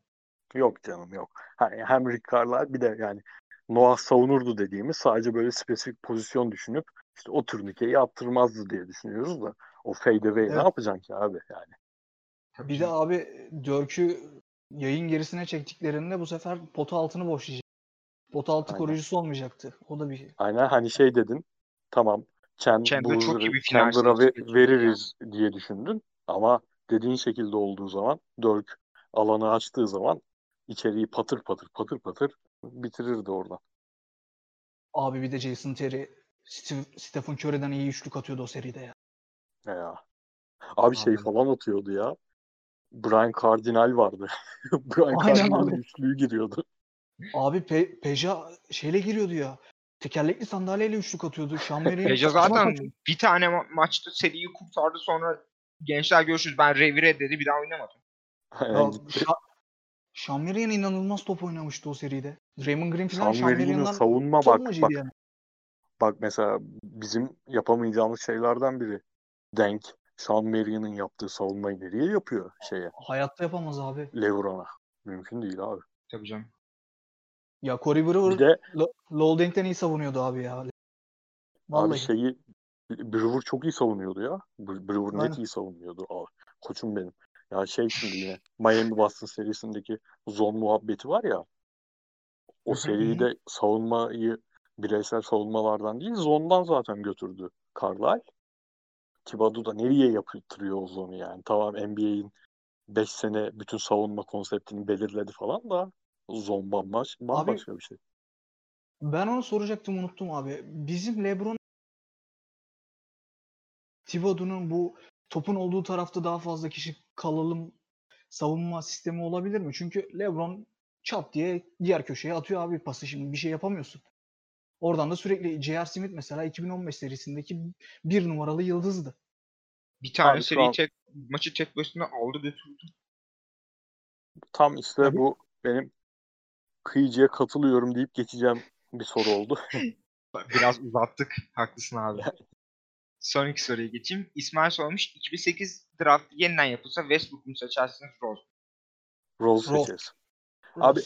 Yok canım yok. Ha- Hem Rick Carlisle bir de yani Noah savunurdu dediğimiz sadece böyle spesifik pozisyon düşünüp işte o turnikeyi attırmazdı diye düşünüyoruz da o fadeaway ne Evet. yapacaksın ki abi yani. Bir de abi Dörk'ü yayın gerisine çektiklerinde bu sefer potu altını boşlayacak. Pot altı Aynen. koruyucusu olmayacaktı. O da bir Aynen hani şey dedin tamam Chan, Chandler çok iyi Boozer- bir final Chandler'a serisi ve- veririz diye düşündün ama dediğin şekilde olduğu zaman Dirk alanı açtığı zaman içeriği patır patır patır patır bitirirdi oradan. abi bir de Jason Terry Steve, Stephen Curry'den iyi üçlük atıyordu o seride ya. Ya. Abi şey falan atıyordu ya. Brian Cardinal vardı. Brian Aynen Cardinal'ın abi. üçlüğü giriyordu. Abi Pe- Peja şeyle giriyordu ya. Tekerlekli sandalyeyle üçlük atıyordu. Şamber'in Peja zaten bir tane ma- maçta seriyi kurtardı sonra gençler görüşürüz ben revire dedi bir daha oynamadı. Yani gitti. Şamber'in inanılmaz top oynamıştı o seride. Draymond Green falan Şamber'in'den savunma bak bak yani. bak mesela bizim yapamayacağımız şeylerden biri. Denk Sean Maria'nın yaptığı savunmayı nereye yapıyor şeye Hayatta yapamaz abi. LeBron'a? Mümkün değil abi. Tabii canım. Ya Corey Brewer Bir de Lo- Low Dank'ten iyi savunuyordu abi ya. abi Vallahi. şeyi Brewer çok iyi savunuyordu ya. Bre- Brewer net Aynen. iyi savunuyordu. Aa, koçum benim. Ya şey şimdi yine Miami Boston serisindeki zon muhabbeti var ya. O Hı hı. seriyi de savunmayı bireysel savunmalardan değil zondan zaten götürdü Carlisle. Thibodeau da nereye yaptırıyor o zonu yani. Tamam NBA'in 5 sene bütün savunma konseptini belirledi falan da zon bambaşka, bambaşka bir şey. Ben onu soracaktım unuttum abi. Bizim LeBron Thibodeau'nun bu topun olduğu tarafta daha fazla kişi kalalım savunma sistemi olabilir mi? Çünkü LeBron çat diye diğer köşeye atıyor abi pası şimdi bir şey yapamıyorsun. Oradan da sürekli J.R. Smith mesela 2015 serisindeki bir numaralı yıldızdı. Bir tane Abi şu seriyi an- tek, maçı tek başına aldı götürdü. Tam işte Tabii. bu benim kıyıcıya katılıyorum deyip geçeceğim bir soru oldu. Biraz uzattık. Haklısın abi. Sonraki soruya geçeyim. İsmail sormuş. 2008 draft yeniden yapılsa Westbrook mu seçersiniz Rose? mu? Rose Rose. seçeriz. Abi-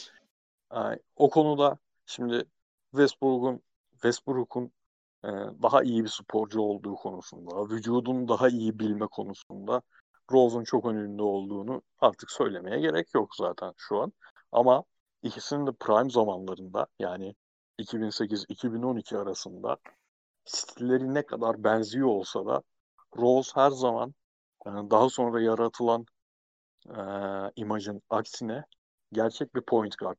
Ay, o konuda şimdi Westbrook'un Westbrook'un e, daha iyi bir sporcu olduğu konusunda, vücudunu daha iyi bilme konusunda Rose'un çok önünde olduğunu artık söylemeye gerek yok zaten şu an. Ama ikisinin de prime zamanlarında yani 2008-2012 arasında stilleri ne kadar benziyor olsa da Rose her zaman e, daha sonra yaratılan e, imajın aksine gerçek bir point guard.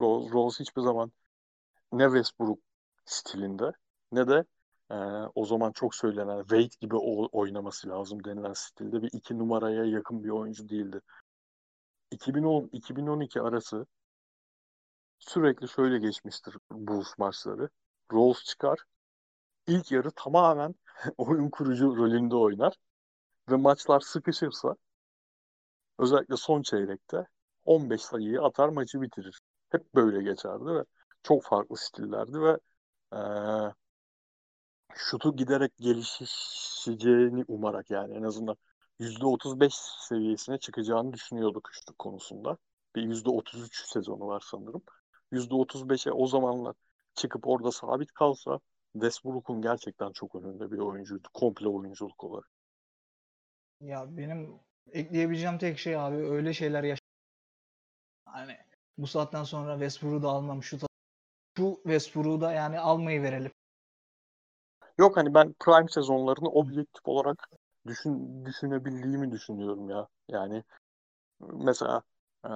Rose, Rose hiçbir zaman ne Westbrook stilinde ne de e, o zaman çok söylenen Wade gibi oynaması lazım denilen stilde bir iki numaraya yakın bir oyuncu değildi. 2010-2012 arası sürekli şöyle geçmiştir Bulls maçları. Rose çıkar. İlk yarı tamamen oyun kurucu rolünde oynar. Ve maçlar sıkışırsa özellikle son çeyrekte 15 sayıyı atar maçı bitirir. Hep böyle geçerdi ve çok farklı stillerdi ve eee şutu giderek gelişeceğini umarak yani en azından %35 seviyesine çıkacağını düşünüyorduk şutluk konusunda. Bir %33 sezonu var sanırım. %35'e o zamanlar çıkıp orada sabit kalsa Westbrook'un gerçekten çok önünde bir oyuncuydu. Komple oyunculuk olarak. Ya benim ekleyebileceğim tek şey abi öyle şeyler yaş. Hani bu saatten sonra Westbrook'u da almam şu şu Westbrook'u da yani almayı verelim. Yok hani ben prime sezonlarını objektif olarak düşün, düşünebildiğimi düşünüyorum ya. Yani mesela e,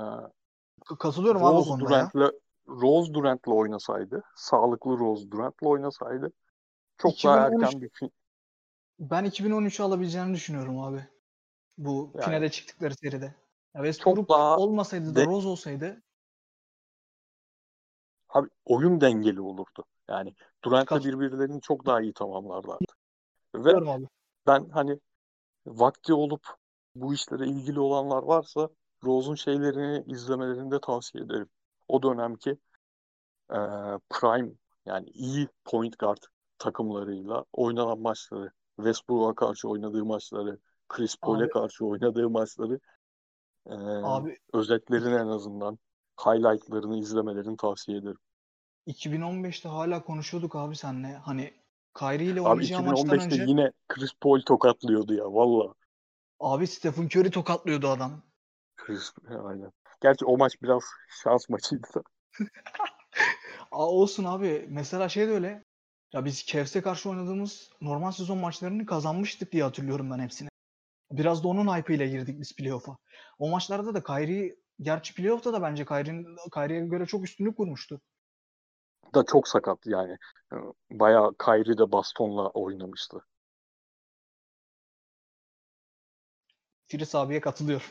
Katılıyorum abi Rose. Durant'le Rose Durant'le oynasaydı, sağlıklı Rose Durant'le oynasaydı çok daha 2013 erken bir fin- Ben 2013'ü alabileceğini düşünüyorum abi. Bu Yani- finale çıktıkları seride. Ya Westbrook daha olmasaydı da de- Rose olsaydı abi oyun dengeli olurdu. Yani Durant'la birbirlerini çok daha iyi tamamlarlardı. Ve ben hani vakti olup bu işlere ilgili olanlar varsa Rose'un şeylerini izlemelerini de tavsiye ederim. O dönemki e, prime yani iyi point guard takımlarıyla oynanan maçları, Westbrook'a karşı oynadığı maçları, Chris Paul'e Abi- karşı oynadığı maçları e, Abi özetlerini en azından highlightlarını izlemelerini tavsiye ederim. 2015'te hala konuşuyorduk abi senle. Hani Kyrie ile Abi oynayacağı maçtan 2015'te önce yine Chris Paul tokatlıyordu ya valla. abi Stephen Curry tokatlıyordu adam. Chris, aynen. Gerçi o maç biraz şans maçıydı da. Aa, olsun abi. Mesela şey de öyle. Ya biz Cavs'e karşı oynadığımız normal sezon maçlarını kazanmıştık diye hatırlıyorum ben hepsini. Biraz da onun hype ile girdik biz playoff'a. O maçlarda da Kyrie gerçi playoff'ta da bence Kyrie'nin Kyrie'ye göre çok üstünlük kurmuştu. Da çok sakat yani. Bayağı Kyrie de bastonla oynamıştı. Firiz abiye katılıyorum.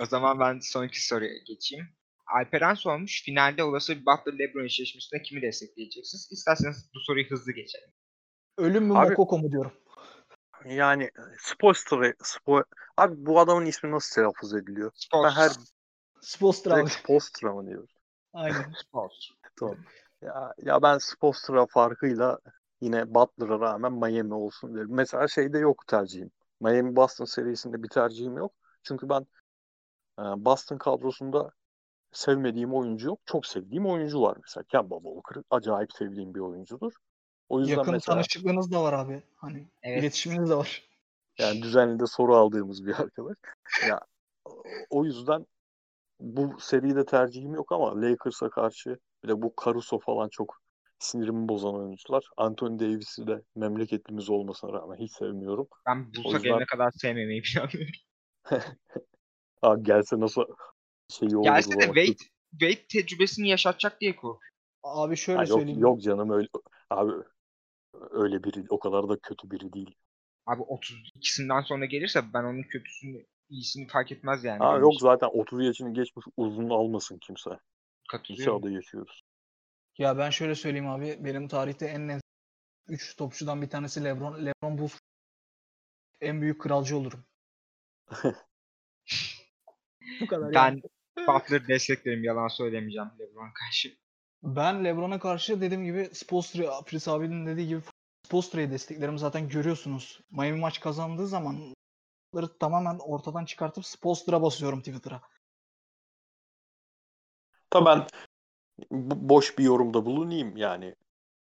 O zaman ben sonraki soruya geçeyim. Alperen sormuş. Finalde olası bir Butler LeBron eşleşmesinde kimi destekleyeceksiniz? İsterseniz bu soruyu hızlı geçelim. Ölüm mü Abi- Mokoko mu diyorum. Yani Spoelstra, Spo abi bu adamın ismi nasıl telaffuz ediliyor? Ben Sports. her direkt Spoelstra mı diyorum? Aynen. Sports. Tamam. Ya, ya ben Spoelstra farkıyla yine Butler'a rağmen Miami olsun derim. Mesela şeyde yok tercihim. Miami Boston serisinde bir tercihim yok. Çünkü ben e, Boston kadrosunda sevmediğim oyuncu yok. Çok sevdiğim oyuncu var mesela. Kemba Walker acayip sevdiğim bir oyuncudur. O yüzden Yakın mesela tanışıklığınız da var abi. Hani Evet. iletişiminiz de var. yani düzenli de soru aldığımız bir arkadaş. Ya o- yüzden bu seride tercihim yok ama Lakers'a karşı bir de bu Caruso falan çok sinirimi bozan oyuncular. Anthony Davis'i de memleketlimiz olmasına rağmen hiç sevmiyorum. Ben O Bulls'a yüzden- gelene kadar sevmemeyi planlıyorum. Abi gelse nasıl şeyi olur Gelse de. Wade, Wade tecrübesini yaşatacak diye korkuyorum. Abi şöyle Ha, yok, söyleyeyim. yok canım öyle abi öyle biri o kadar da kötü biri değil. Abi 32'sinden sonra gelirse ben onun kötüsünü iyisini fark etmez yani. Ha benim yok için. zaten 30 yaşını geçmiş uzun almasın kimse. Katılıyorum. adı yaşıyoruz. Ya ben şöyle söyleyeyim abi. Benim tarihte en net 3 topçudan bir tanesi LeBron. LeBron Bulls en büyük kralcı olurum. Bu kadar yani. Ben Butler desteklerim yalan söylemeyeceğim LeBron karşı. Ben LeBron'a karşı dediğim gibi Spoelstra, Fritz abinin dediği gibi Spoelstra'yı desteklerim. Zaten görüyorsunuz. Miami maç kazandığı zaman tamamen ortadan çıkartıp Spoelstra basıyorum Twitter'a. Da ben boş bir yorumda bulunayım yani.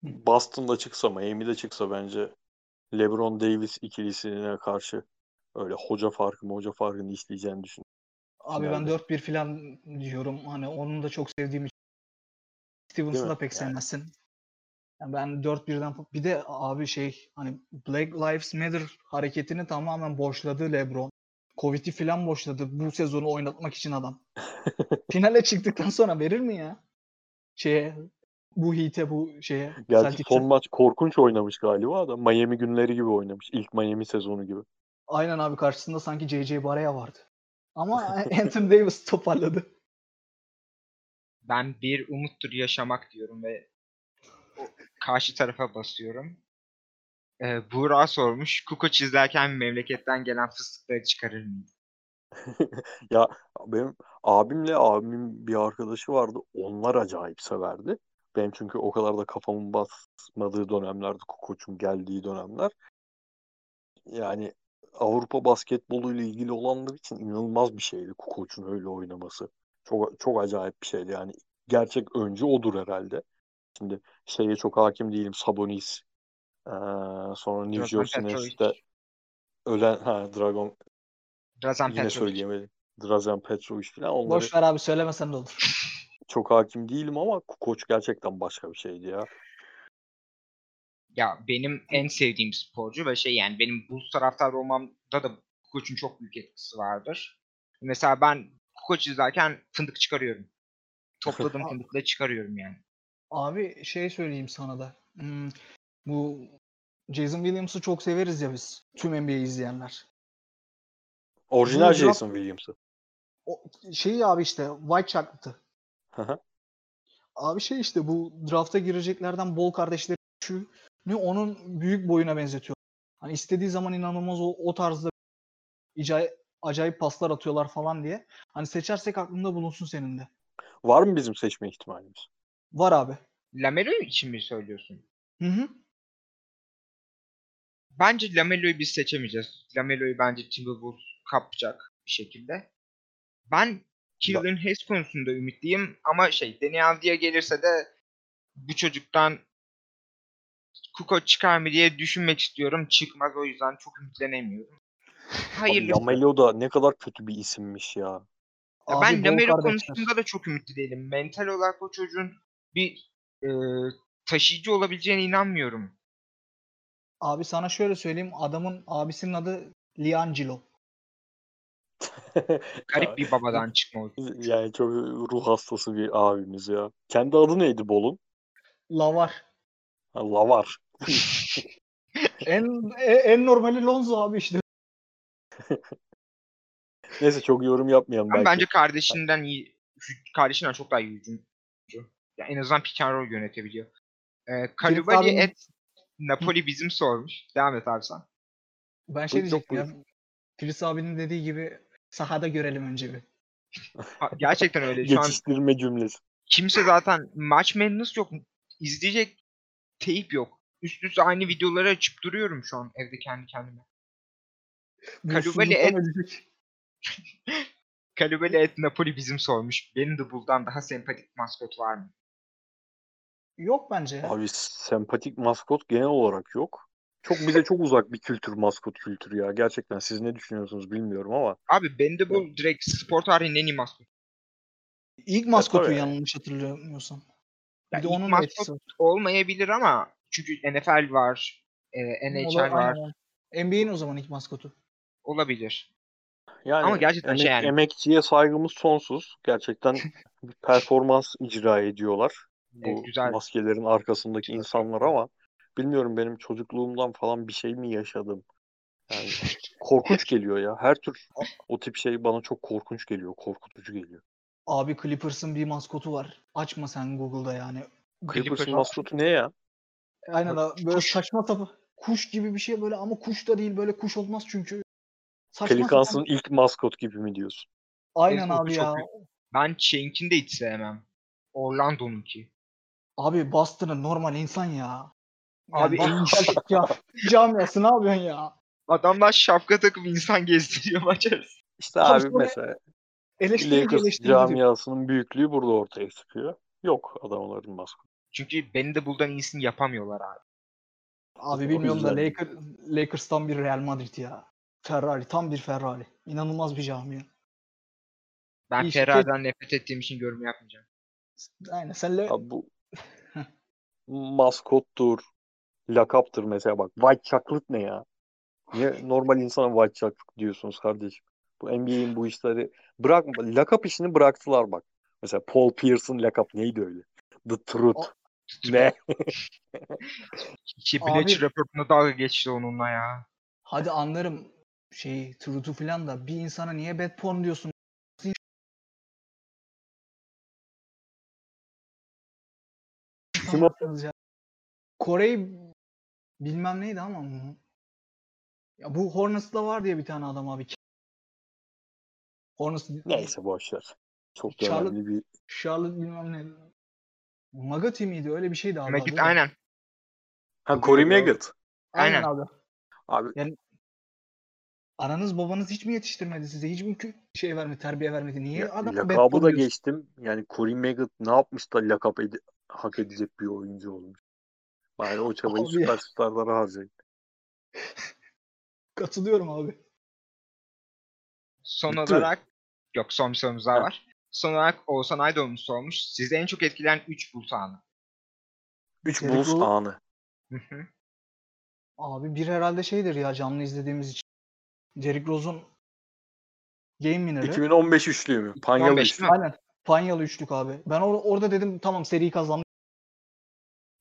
Boston'da çıksa, Miami'de çıksa bence LeBron Davis ikilisine karşı öyle hoca farkı hoca farkını isteyeceğini düşünüyorum. Abi ben Finalde. 4-1 falan diyorum. Hani onu da çok sevdiğim için. Stevens'ı da pek Yani. sevmezsin. Yani ben 4-1'den fa- bir de abi şey hani Black Lives Matter hareketini tamamen boşladı LeBron. Covid'i falan boşladı bu sezonu oynatmak için adam. Finale çıktıktan sonra verir mi ya? Şeye bu Heat'e bu şeye Gerçi Celtics'e. son maç korkunç oynamış galiba da Miami günleri gibi oynamış. İlk Miami sezonu gibi. Aynen abi karşısında sanki JJ Barea vardı. Ama Anthony Davis toparladı. Ben bir umuttur yaşamak diyorum ve karşı tarafa basıyorum. Ee, Buğra sormuş. Kukoç izlerken memleketten gelen fıstıkları çıkarır mıyım? Ya benim abimle abimin bir arkadaşı vardı. Onlar acayip severdi. Benim çünkü o kadar da kafamın basmadığı dönemlerdi. Kukoç'un geldiği dönemler. Yani Avrupa basketboluyla ilgili olanlar için inanılmaz bir şeydi Kukoç'un öyle oynaması. Çok çok acayip bir şeydi yani. Gerçek öncü odur herhalde. Şimdi şeye çok hakim değilim. Sabonis, eee, sonra New Jersey. Nets'te ölen ha Dragon Drazan yine Petrovic. söyleyemedim. Drazen Petrovic falan onları Boş ver abi söylemesen de olur. çok hakim değilim ama Kukoç gerçekten başka bir şeydi ya. Ya benim en sevdiğim sporcu ve şey yani benim Bulls taraftarı olmamda da Kukoc'un çok büyük etkisi vardır. Mesela ben Kukoc izlerken fındık çıkarıyorum. Topladığım fındıkla çıkarıyorum yani. Abi şey söyleyeyim sana da. Hmm, bu Jason Williams'ı çok severiz ya biz. Tüm NBA izleyenler. Orijinal Bu draft- Jason Williams'ı. O şeyi abi işte White hı. Abi şey işte bu drafta gireceklerden Bol kardeşleri şu onun büyük boyuna benzetiyor. Hani istediği zaman inanılmaz o, o tarzda acayip, acayip paslar atıyorlar falan diye. Hani seçersek aklında bulunsun senin de. Var mı bizim seçme ihtimalimiz? Var abi. Lamelo için mi söylüyorsun? Hı hı. Bence Lamelo'yu biz seçemeyeceğiz. Lamelo'yu bence Timberwolves kapacak bir şekilde. Ben Killian Hayes konusunda ümitliyim ama şey Deni Avdi'ye gelirse de bu çocuktan Kuko çıkar mı diye düşünmek istiyorum. Çıkmaz o yüzden çok ümitlenemiyorum. Abi Hayırlısı. Lamelo da ne kadar kötü bir isimmiş ya. Ya Abi ben Lamelo konusunda da çok ümitli değilim. Mental olarak o çocuğun bir e, taşıyıcı olabileceğine inanmıyorum. Abi sana şöyle söyleyeyim. Adamın abisinin adı Liangelo. Garip bir babadan çıkma. Yani çok ruh hastası bir abimiz ya. Kendi adı neydi Bol'un? Lavar. Ha, Lavar. En e- en normali Lonzo abi işte. Neyse çok yorum yapmayalım belki. bence kardeşinden iyi, kardeşinden çok daha iyi hücumcu. Ya en azından pick and roll yönetebiliyor. Ee, Kalubali abinin- et Napoli bizim sormuş. Devam et abi sen. Ben şey Yok, diyecektim ya. Filiz abinin dediği gibi sahada görelim önce bir. Gerçekten öyle. Şu an Geçiştirme cümlesi. kimse zaten maç Madness yok. İzleyecek teyip yok. Üst üste aynı videoları açıp duruyorum şu an evde kendi kendime. Kalubali et-. Kalubali et Napoli bizim sormuş. Benim de Bull'dan daha sempatik maskot var mı? Yok bence ya. Abi sempatik maskot genel olarak yok. Çok bize çok uzak bir kültür maskot kültürü ya. Gerçekten siz ne düşünüyorsunuz bilmiyorum ama. Abi Bende Bull direkt spor tarihinin en iyi maskot. İlk maskotu tabii. yanlış hatırlamıyorsam. Ya Bir de ilk onun maskot etkisi olmayabilir ama çünkü NFL var, e, NHL Ola- var, aynen. NBA'in o zaman ilk maskotu. olabilir. Yani Ama gerçekten şey yani- emekçiye saygımız sonsuz. Gerçekten bir performans icra ediyorlar. Bu Evet, güzel. maskelerin arkasındaki Güzel. insanlar ama bilmiyorum benim çocukluğumdan falan bir şey mi yaşadım. Yani korkunç geliyor ya. Her tür o tip şey bana çok korkunç geliyor. Korkutucu geliyor. Abi Clippers'ın bir maskotu var. Açma sen Google'da yani. Clippers'ın Clippers- maskotu ne ya? Aynen abi. Böyle Kuş. saçma sapan. Kuş gibi bir şey böyle ama kuş da değil. Böyle kuş olmaz çünkü. Saçma Pelicans'ın sapan. ilk maskot gibi mi diyorsun? Aynen o abi çok ya. büyük. Ben Shank'in de hiç sevmem. Orlando'nunki. Abi Boston'ın normal insan ya. Yani Abi Boston Celtics ya. Camiası ne yapıyorsun ya? Adamlar şapka takıp insan gezdiriyor maç arası. İşte abi sonra- mesela Eleştirici Lakers eleştirici. diyor. camiasının büyüklüğü burada ortaya çıkıyor. Yok adamların maskotu. Çünkü beni de Bull'dan iyisini yapamıyorlar abi. Abi O bilmiyorum da. Lakers, Lakers tam bir Real Madrid ya. Ferrari tam bir Ferrari. İnanılmaz bir camia. Ben İyi, Ferrari'den nefret ettiğim için yorum yapmayacağım. Aynen sen Le- Abi bu maskottur, lakaptır mesela bak. White chocolate ne ya? Niye normal insana white chocolate diyorsunuz kardeşim? Bu NBA'in bu işleri bırak lakap işini bıraktılar bak. Mesela Paul Pierce'ın lakap neydi öyle? The Truth. Ne? İşte Abi- Bleacher Report'una dalga geçti onunla ya. Hadi anlarım şey Truth'u falan da bir insana niye bad porn diyorsun? Kim o? Kore'yi bilmem neydi ama ya bu Hornets'ta var diye bir tane adam abi. Hornets Neyse boş ver. Çok Charlotte- önemli bir Charlotte bilmem ne. Magati miydi? Öyle bir şeydi abi. Magit aynen. Ha Corey. Maggot. Aynen Aynen. abi. Abi Ananız babanız hiç mi yetiştirmedi size? Hiç mi şey vermedi, terbiye vermedi? Niye ya, adama bad lakabı da diyorsun? geçtim. Yani Corey Maggot ne yapmış da lakap ede- hak edecek bir oyuncu olmuş. Bari o çabayı Abi süperstarlara harcayın. Katılıyorum abi. Son Bitti olarak yok son bir sorumuz daha Ha. var. Son olarak Oğuzhan Aydoğmuş sormuş. Sizi en çok etkileyen 3 Bulls anı. 3 Derrick Bulls anı. Hı hı. Abi bir herhalde şeydir ya canlı izlediğimiz için. Derrick Rose'un game winner'ı. 2015 üçlüğü mü? Panyalı 2015 üçlü. mi? Aynen. Panyalı üçlük abi. Ben or- orada dedim tamam seriyi kazandı.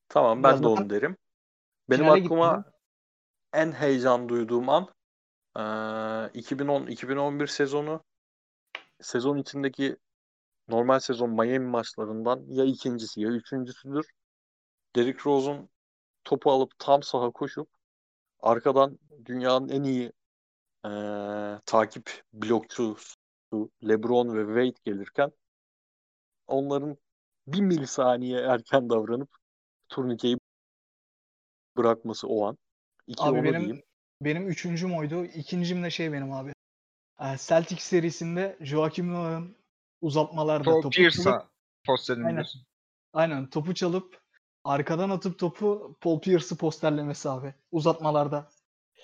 Tamam ben Biraz de onu derim. Benim aklıma gitti. en heyecan duyduğum an eee, 2010-2011 sezonu sezon içindeki normal sezon Miami maçlarından ya ikincisi ya üçüncüsüdür. Derrick Rose'un topu alıp tam saha koşup arkadan dünyanın en iyi eee, takip blokçusu LeBron ve Wade gelirken onların bir milisaniye erken davranıp turnikeyi bırakması o an. İki Abi benim diyeyim. benim üçüncüm oydu. İkincim de şey benim abi. Celtics serisinde Joakim Noah'ın uzatmalarda Paul topu Pierce'a postledin Aynen. diyorsun. aynen topu çalıp arkadan atıp topu Paul Pierce'ı posterlemesi abi. Uzatmalarda.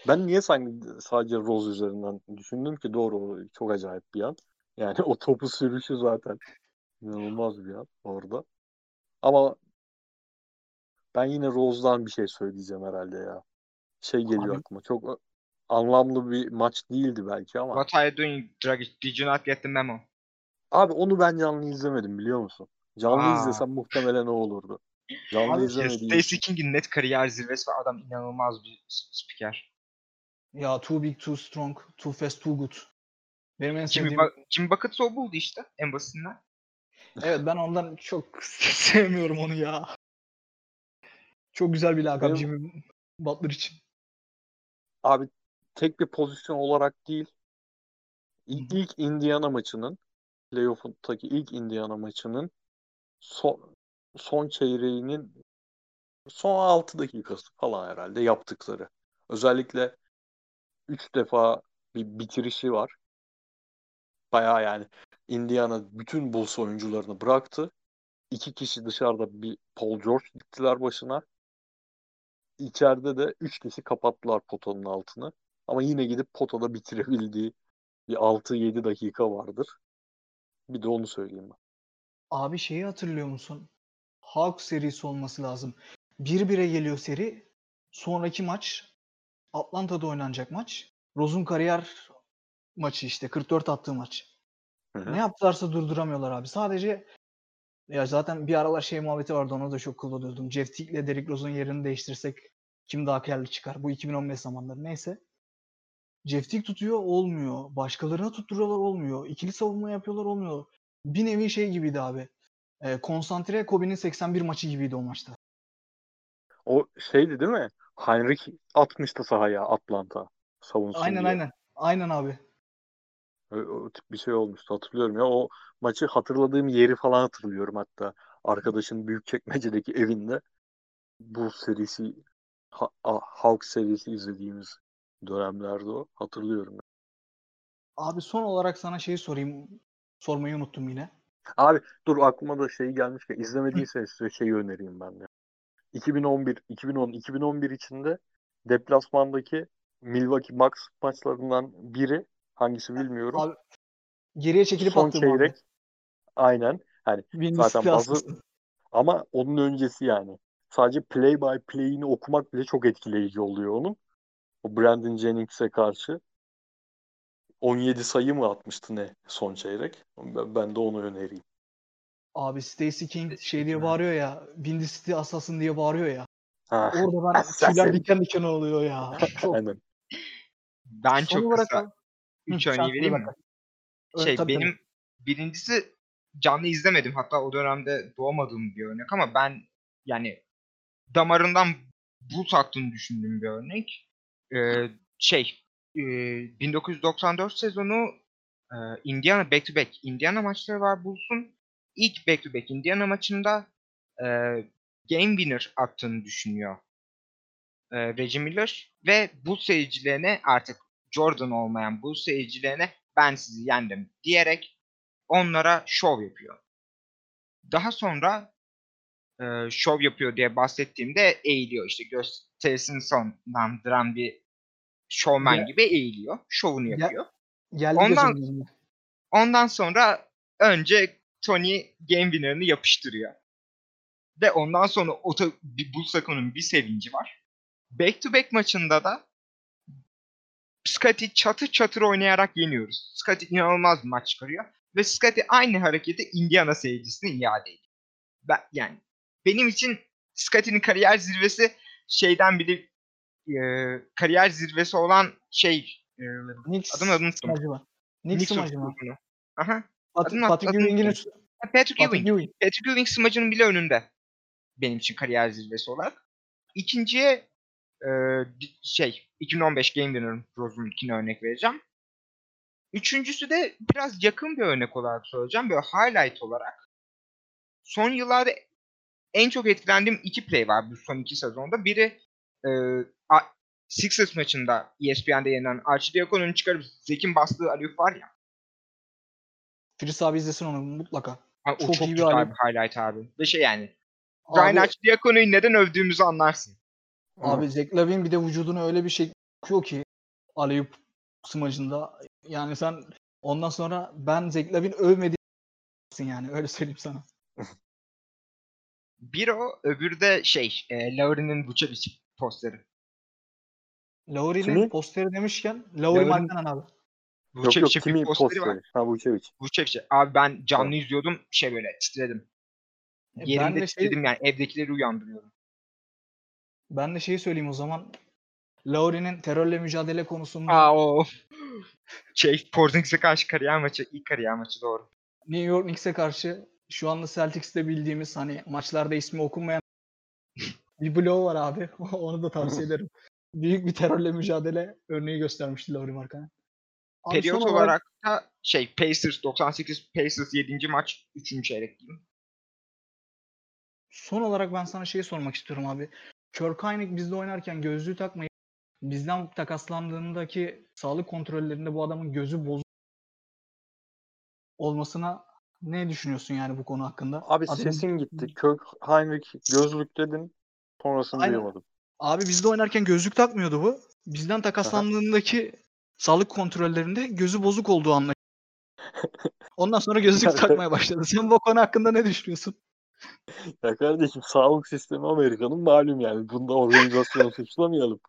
Ben niye sanki sadece Rose üzerinden düşündüm ki doğru çok acayip bir an. Yani o topu sürüşü zaten inanılmaz bir an orada. Ama ben yine Rose'dan bir şey söyleyeceğim herhalde ya. Şey geliyor Abi- aklıma. Çok anlamlı bir maç değildi belki ama. What are you doing, Dragic? Did you not get the memo? Abi onu ben canlı izlemedim biliyor musun? Canlı Aa. izlesem muhtemelen o olurdu. Canlı Abi, izlemediğim Stacey için. King'in net kariyer zirvesi ve adam inanılmaz bir spiker. Ya too big, too strong, too fast, too good. Benim en Jimmy, sevdiğim... Ba- Jimmy Buckets'ı o buldu işte en basitinden. Evet ben ondan çok sevmiyorum onu ya. Çok güzel bir lakap Benim- Jimmy Butler için. Abi tek bir pozisyon olarak değil. İlk, ilk Indiana maçının playoff'undaki ilk Indiana maçının son, son çeyreğinin son 6 dakikası falan herhalde yaptıkları. Özellikle 3 defa bir bitirişi var. Bayağı yani Indiana bütün Bulls oyuncularını bıraktı. İki kişi dışarıda bir Paul George gittiler başına. İçeride de üç kişi kapattılar potanın altını. Ama yine gidip potada bitirebildiği bir 6-7 dakika vardır. Bir de onu söyleyeyim ben. Abi şeyi hatırlıyor musun? Hawks serisi olması lazım. 1-1'e geliyor seri. Sonraki maç Atlanta'da oynanacak maç. Rose'un kariyer maçı işte 44 attığı maç. Hı hı. Ne yaptılarsa durduramıyorlar abi. Sadece ya zaten bir aralar şey muhabbeti vardı ona da çok kullanıyordum. Jeff Teague ile Derrick Rose'un yerini değiştirsek kim daha karlı çıkar? Bu 2015 zamanları neyse. Teague tutuyor olmuyor. Başkalarına tutturuyorlar olmuyor. İkili savunma yapıyorlar olmuyor. Bir nevi şey gibiydi abi. E, konsantre Kobe'nin 81 maçı gibiydi o maçta. O şeydi değil mi? Heinrich atmıştı sahaya Atlanta savunsun Aynen diye. aynen. Aynen abi. O, o tip bir şey olmuştu hatırlıyorum ya. O maçı hatırladığım yeri falan hatırlıyorum hatta. Arkadaşın Büyükçekmece'deki evinde bu serisi ha, Hawks serisi izlediğimiz dönemlerde o. Hatırlıyorum. Abi son olarak sana şeyi sorayım. Sormayı unuttum yine. Abi dur aklıma da şey gelmişken izlemediyseniz size şeyi önereyim ben de. 2011, 2010, 2011 içinde deplasmandaki Milwaukee Bucks maçlarından biri hangisi bilmiyorum. Abi, Geriye çekilip Son çeyrek abi. aynen. Hani Windy zaten hastası. ama onun öncesi yani. Sadece play by play'ini okumak bile çok etkileyici oluyor onun. O Brandon Jennings'e karşı 17 sayı mı atmıştı ne son çeyrek? Ben, de onu önereyim. Abi Stacey King şey diye bağırıyor ya. Windy City assassin diye bağırıyor ya. Ha, Orada ben tüyler diken diken oluyor ya. Çok. aynen. Ben Son çok olarak kısa abi- 3 Hı, örneği vereyim mi? Evet, Şey tabii, tabii. benim birincisi canlı izlemedim. Hatta o dönemde doğmadığım bir örnek ama ben yani damarından buz attığını düşündüğüm bir örnek. Ee, şey e, 1994 sezonu e, Indiana back to back Indiana maçları var Bulls'un. İlk back to back Indiana maçında e, game winner attığını düşünüyor e, Reggie Miller ve bu seyircilerine artık Jordan olmayan bu seyircilerine ben sizi yendim diyerek onlara şov yapıyor. Daha sonra e, şov yapıyor diye bahsettiğimde eğiliyor işte gösterisini sonlandıran bir şovmen Ya- gibi eğiliyor. Şovunu Ya- yapıyor. Geldi Ondan-. Ondan sonra önce Tony game winner'ını yapıştırıyor. Ve ondan sonra o ta- bir sevinci var. back to back maçında da Scotty çatır çatır oynayarak yeniyoruz. Scotty inanılmaz bir maç çıkarıyor. Ve Scotty aynı hareketi Indiana seyircisine iade ediyor. Ben, yani benim için Scotty'nin kariyer zirvesi şeyden biri e, kariyer zirvesi olan şey e, Knicks adını adını unuttum. smacı mı? grubunu. Aha. Pat- Adını- Patrick Ewing'in üstü. Patrick Ewing. Ewing. Patrick Ewing smacının bile önünde. Benim için kariyer zirvesi olarak. İkinciye e, şey 2015 Game Winner Rose'unkine örnek vereceğim. Üçüncüsü de biraz yakın bir örnek olarak söyleyeceğim. Böyle highlight olarak. Son yıllarda en çok etkilendiğim iki play var bu son iki sezonda. Biri e, Sixers maçında ESPN'de yayınlanan Archidiakonu'nun çıkarıp Zek'in bastığı alüf var ya. Firiz abi izlesin onu mutlaka. O Çok çok, iyi bir bir highlight abi. Ve şey yani. Ryan Abi, Archidiakonu'yu neden övdüğümüzü anlarsın. abi Zach Lavin bir de vücudunu öyle bir şey kokuyor ki Aleyup smacında. Yani sen ondan sonra ben Zach Lavin övmediğim yani öyle söyleyeyim sana. Bir o, öbürü de şey, e, Lauri'nin Vucevic posteri. Lauri'nin posteri demişken Lauri Markkanen abi. Vucevic'in kimin posteri var. posteri? Ha Vucevic. Vucevic. Abi ben canlı Tamam. izliyordum, şey böyle titredim. E, Ben Yerimde de şey, titredim yani evdekileri uyandırıyorum. ben de şeyi söyleyeyim o zaman. Lauri'nin terörle mücadele konusunda Aa o şey Porzingis'e karşı kariyer maçı, ilk kariyer maçı doğru. New York Knicks'e karşı şu anda Celtics'te bildiğimiz hani maçlarda ismi okunmayan bir bloğu var abi. Onu da tavsiye ederim. Büyük bir terörle mücadele örneği göstermişti Lauri Markkanen. Periyot son olarak da şey Pacers 98 Pacers 7. maç 3. çeyrek diyeyim. Son olarak ben sana şeyi sormak istiyorum abi. Kirk Heinrich bizde oynarken gözlüğü takmayıp bizden takaslandığındaki sağlık kontrollerinde bu adamın gözü bozuk olmasına ne düşünüyorsun yani bu konu hakkında? Abi Adam- sesin gitti. Kirk Heinrich gözlük dedin. Sonrasını Aynen. duyamadım. Abi bizde oynarken gözlük takmıyordu bu. Bizden takaslandığındaki sağlık kontrollerinde gözü bozuk olduğu anlaşıldı. Ondan sonra gözlük takmaya başladı. Sen bu konu hakkında ne düşünüyorsun? Ya kardeşim sağlık sistemi Amerika'nın malum yani. Bunda organizasyonu suçlamayalım.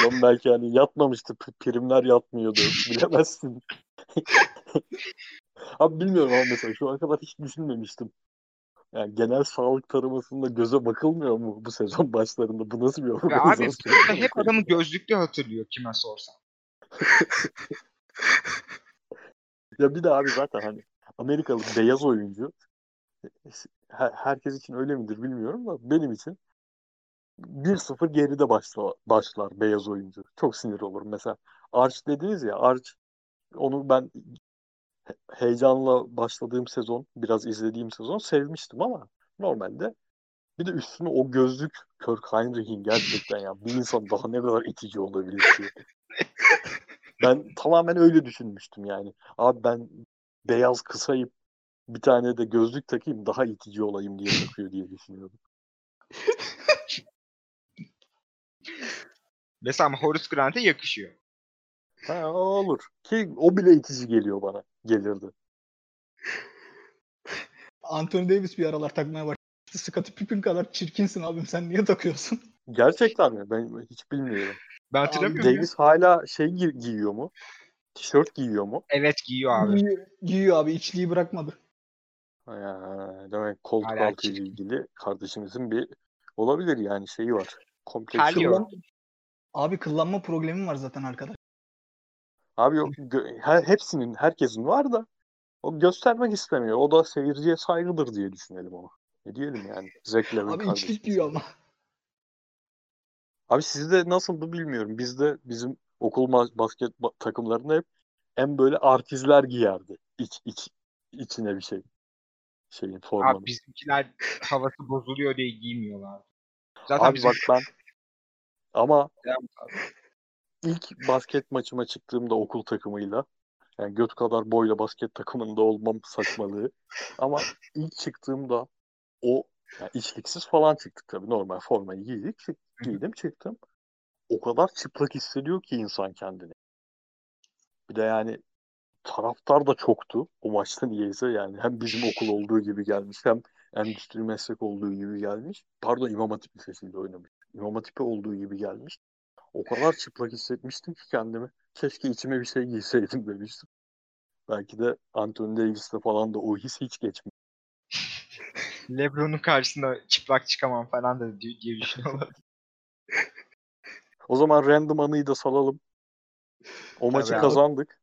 Adam belki hani yatmamıştı. Primler yatmıyordu. Bilemezsin. Abi bilmiyorum ama mesela şu ana kadar hiç düşünmemiştim. Yani genel sağlık taramasında göze bakılmıyor mu bu sezon başlarında? Bu nasıl bir abi organizasyon? sırada hep adamı gözlüklü hatırlıyor kime sorsan. Ya bir de abi zaten hani Amerikalı beyaz oyuncu her- herkes için öyle midir bilmiyorum da benim için 1-0 geride başla, başlar beyaz oyuncu. Çok sinir olurum. Mesela Arch dediniz ya Arch onu ben heyecanla başladığım sezon biraz izlediğim sezon sevmiştim ama normalde bir de üstüne o gözlük Kirk Heinrich'in gerçekten ya bir insan daha ne kadar itici olabilir ki. Ben tamamen öyle düşünmüştüm yani. Abi ben beyaz kısayım bir tane de gözlük takayım daha itici olayım diye takıyor diye düşünüyordum. Mesela ama Horace Grant'e yakışıyor. Ha, olur. Ki o bile itici geliyor bana. Gelirdi. Anthony Davis bir aralar takmaya başladı. Scottie Pippen kadar çirkinsin abim sen niye takıyorsun? Gerçekten mi? Ben hiç bilmiyorum. Ben hatırlamıyorum ya. Davis hala şey gi- giyiyor mu? Tişört giyiyor mu? Evet giyiyor abi. Giyiyor, giyiyor abi içliği bırakmadı. Ha, Ya, demek koltuk Hala altı ile ilgili kardeşimizin bir olabilir yani şeyi var. Kompleksi. Kıllan- Abi kıllanma problemi var zaten arkadaş. Abi yok her, hepsinin herkesin var da o göstermek istemiyor. O da seyirciye saygıdır diye düşünelim onu. Ne diyelim yani. Zach Lavin Abi kardeşimiz. içlik giyiyor ama. Abi sizde nasıldı bilmiyorum. Bizde bizim okul basket ba- takımlarında hep en böyle artistler giyerdi. İç, iç, içine bir şey. Şeyin formanın. Abi bizimkiler havası bozuluyor diye giymiyorlar. Zaten Abi bizim bak ben ama. İlk basket maçıma çıktığımda okul takımıyla yani göt kadar boyla basket takımında olmam saçmalığı. Ama ilk çıktığımda o yani içliksiz falan çıktık tabii. Normal formayı giydik. çık-. Giydim çıktım. O kadar çıplak hissediyor ki insan kendini. Bir de yani taraftar da çoktu o maçta niyeyse yani hem bizim okul olduğu gibi gelmiş hem endüstri meslek olduğu gibi gelmiş. Pardon İmam Hatip Lisesi'nde oynamış. İmam Hatip'e olduğu gibi gelmiş. O kadar çıplak hissetmiştim ki kendimi. Keşke içime bir şey giyseydim demiştim. Belki de Anthony Davis'te falan da o his hiç geçmiyor. Lebron'un karşısında çıplak çıkamam falan da diye, diye düşünüyorlar. O zaman random anıyı da salalım. O maçı Tabii abi. kazandık.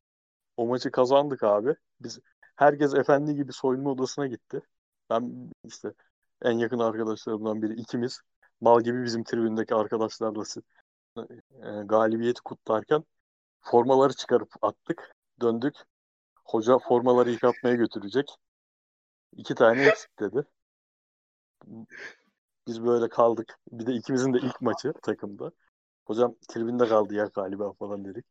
O maçı kazandık abi. Biz herkes efendi gibi soyunma odasına gitti. Ben işte en yakın arkadaşlarımdan biri ikimiz mal gibi bizim tribündeki arkadaşlarla e, galibiyeti kutlarken formaları çıkarıp attık. Döndük. Hoca formaları yıkatmaya götürecek. İki tane eksik dedi. Biz böyle kaldık. Bir de ikimizin de ilk maçı takımda. Hocam tribünde kaldı ya galiba falan dedik.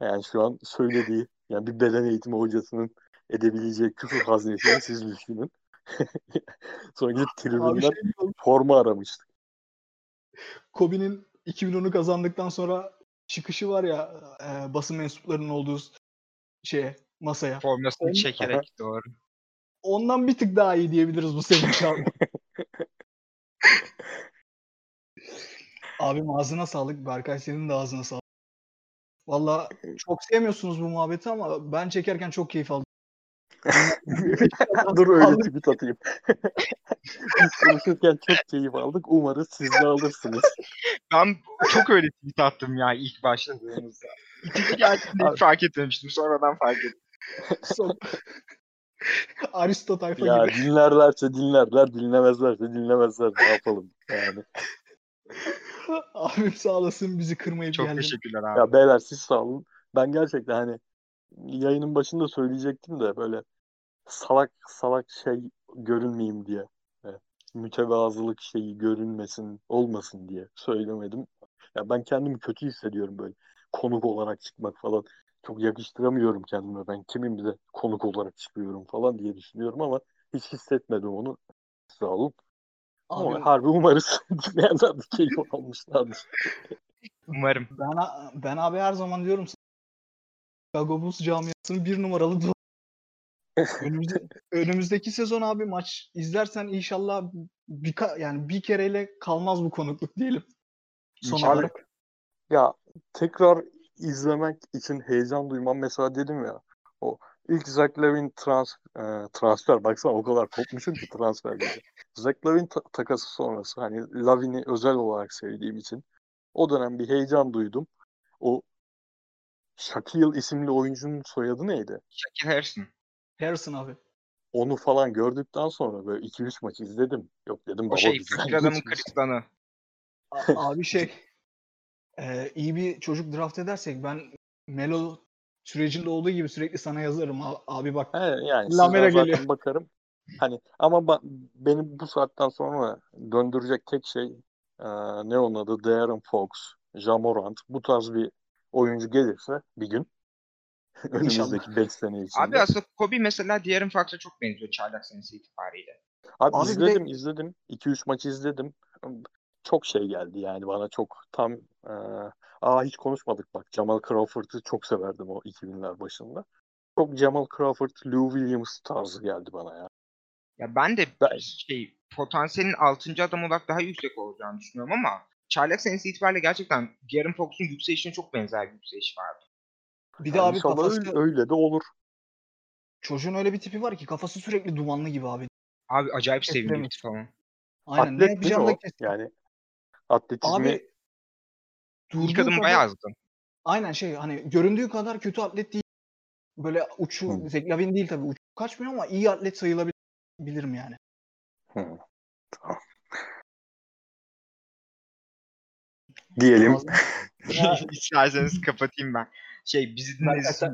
Yani şu an söylediği yani bir beden eğitimi hocasının edebileceği küfür haznesini siz düşünün. Sonra gidip tribünden şey forma aramıştık. Kobe'nin 2010'u kazandıktan sonra çıkışı var ya e, basın mensuplarının olduğu şeye masaya. Formasını Onun- çekerek doğru. Ondan bir tık daha iyi diyebiliriz bu sevinç abi. Abim ağzına sağlık. Berkay senin de ağzına sağlık. Valla çok sevmiyorsunuz bu muhabbeti ama ben çekerken çok keyif aldım. Dur öyle tweet atayım. Biz konuşurken çok keyif aldık. Umarız siz de alırsınız. Ben çok öyle tweet attım ya ilk başladığımızda. İkinci geldiğinde fark etmemiştim. Sonradan fark ettim. Son... Aristo tayfa Ya gibi. dinlerlerse dinlerler, dinlemezlerse dinlemezler. Ne yapalım yani. Abim sağ olasın bizi kırmayıp Çok geldin. teşekkürler abi. Ya beyler siz sağ olun. Ben gerçekten hani yayının başında söyleyecektim de böyle salak salak şey görünmeyeyim diye. Mütevazılık şeyi görünmesin, olmasın diye söylemedim. Ya ben kendimi kötü hissediyorum böyle. Konuk olarak çıkmak falan. Çok yakıştıramıyorum kendime. Ben kimim bize konuk olarak çıkıyorum falan diye düşünüyorum ama hiç hissetmedim onu. Sağ olun. Ama Abim, harbi umarız dinleyenler de keyif almışlardır. Umarım. ben, ben abi her zaman diyorum Chicago Bulls camiasının bir numaralı du- Önümüzde, önümüzdeki sezon abi maç izlersen inşallah bir yani bir kereyle kalmaz bu konukluk diyelim. Son İnşallah. olarak. Ya tekrar izlemek için heyecan duymam. Mesela dedim ya o ilk Zach Lavin trans, e, transfer baksana o kadar kopmuşum ki transfer dedi. Zach Lavin ta- takası sonrası hani Lavin'i özel olarak sevdiğim için o dönem bir heyecan duydum. O Shaquille isimli oyuncunun soyadı neydi? Şakir Harrison. Harrison abi. Onu falan gördükten sonra böyle 2-3 maç izledim. Yok dedim O baba şey fakir adamın kristanı. Abi şey e, iyi bir çocuk draft edersek ben Melo sürecinde olduğu gibi sürekli sana yazarım. Abi bak He, yani Lamela geliyor. bakarım. Hani ama ba- benim bu saatten sonra döndürecek tek şey e, ne onun adı? De'Aaron Fox, Ja Morant bu tarz bir oyuncu gelirse bir gün önümüzdeki 5 sene içinde. Abi aslında Kobe mesela diğerin Fox'a çok benziyor çaylak senesi itibariyle. Abi, Abi bir de- izledim izledim. 2-3 maç izledim. Çok şey geldi yani bana çok tam e, aa hiç konuşmadık bak Jamal Crawford'ı çok severdim o 2000'ler başında. Çok Jamal Crawford, Lou Williams tarzı geldi bana ya. Ya ben de Ben- şey potansiyelin 6. adam olarak daha yüksek olacağını düşünüyorum ama çaylak senesi itibariyle gerçekten De'Aaron Fox'un yükselişine çok benzer bir yükseliş vardı. bir de Yani abi kafası öyle, öyle de olur. çocuğun öyle bir tipi var ki kafası sürekli dumanlı gibi abi. Abi acayip sevimli bir tip falan. Aynen ne Atlet değil mi yapacağını da o? kes. Yani atletizmi Abi İlk durduğu adım kadar- bayağı hızlı. Aynen şey hani göründüğü kadar kötü atlet değil. Böyle uçu, Hı. Zach Lavin değil tabii uçu kaçmıyor ama iyi atlet sayılabilirim yani. Hı, tamam. Diyelim. İsterseniz kapatayım ben. Şey bizi dinlediğiniz için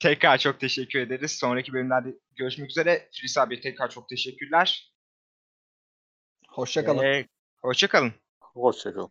tekrar çok teşekkür ederiz. Sonraki bölümlerde görüşmek üzere. Filiz abi tekrar çok teşekkürler. Hoşça kalın. Ee, hoşça kalın. Hoşçakalın.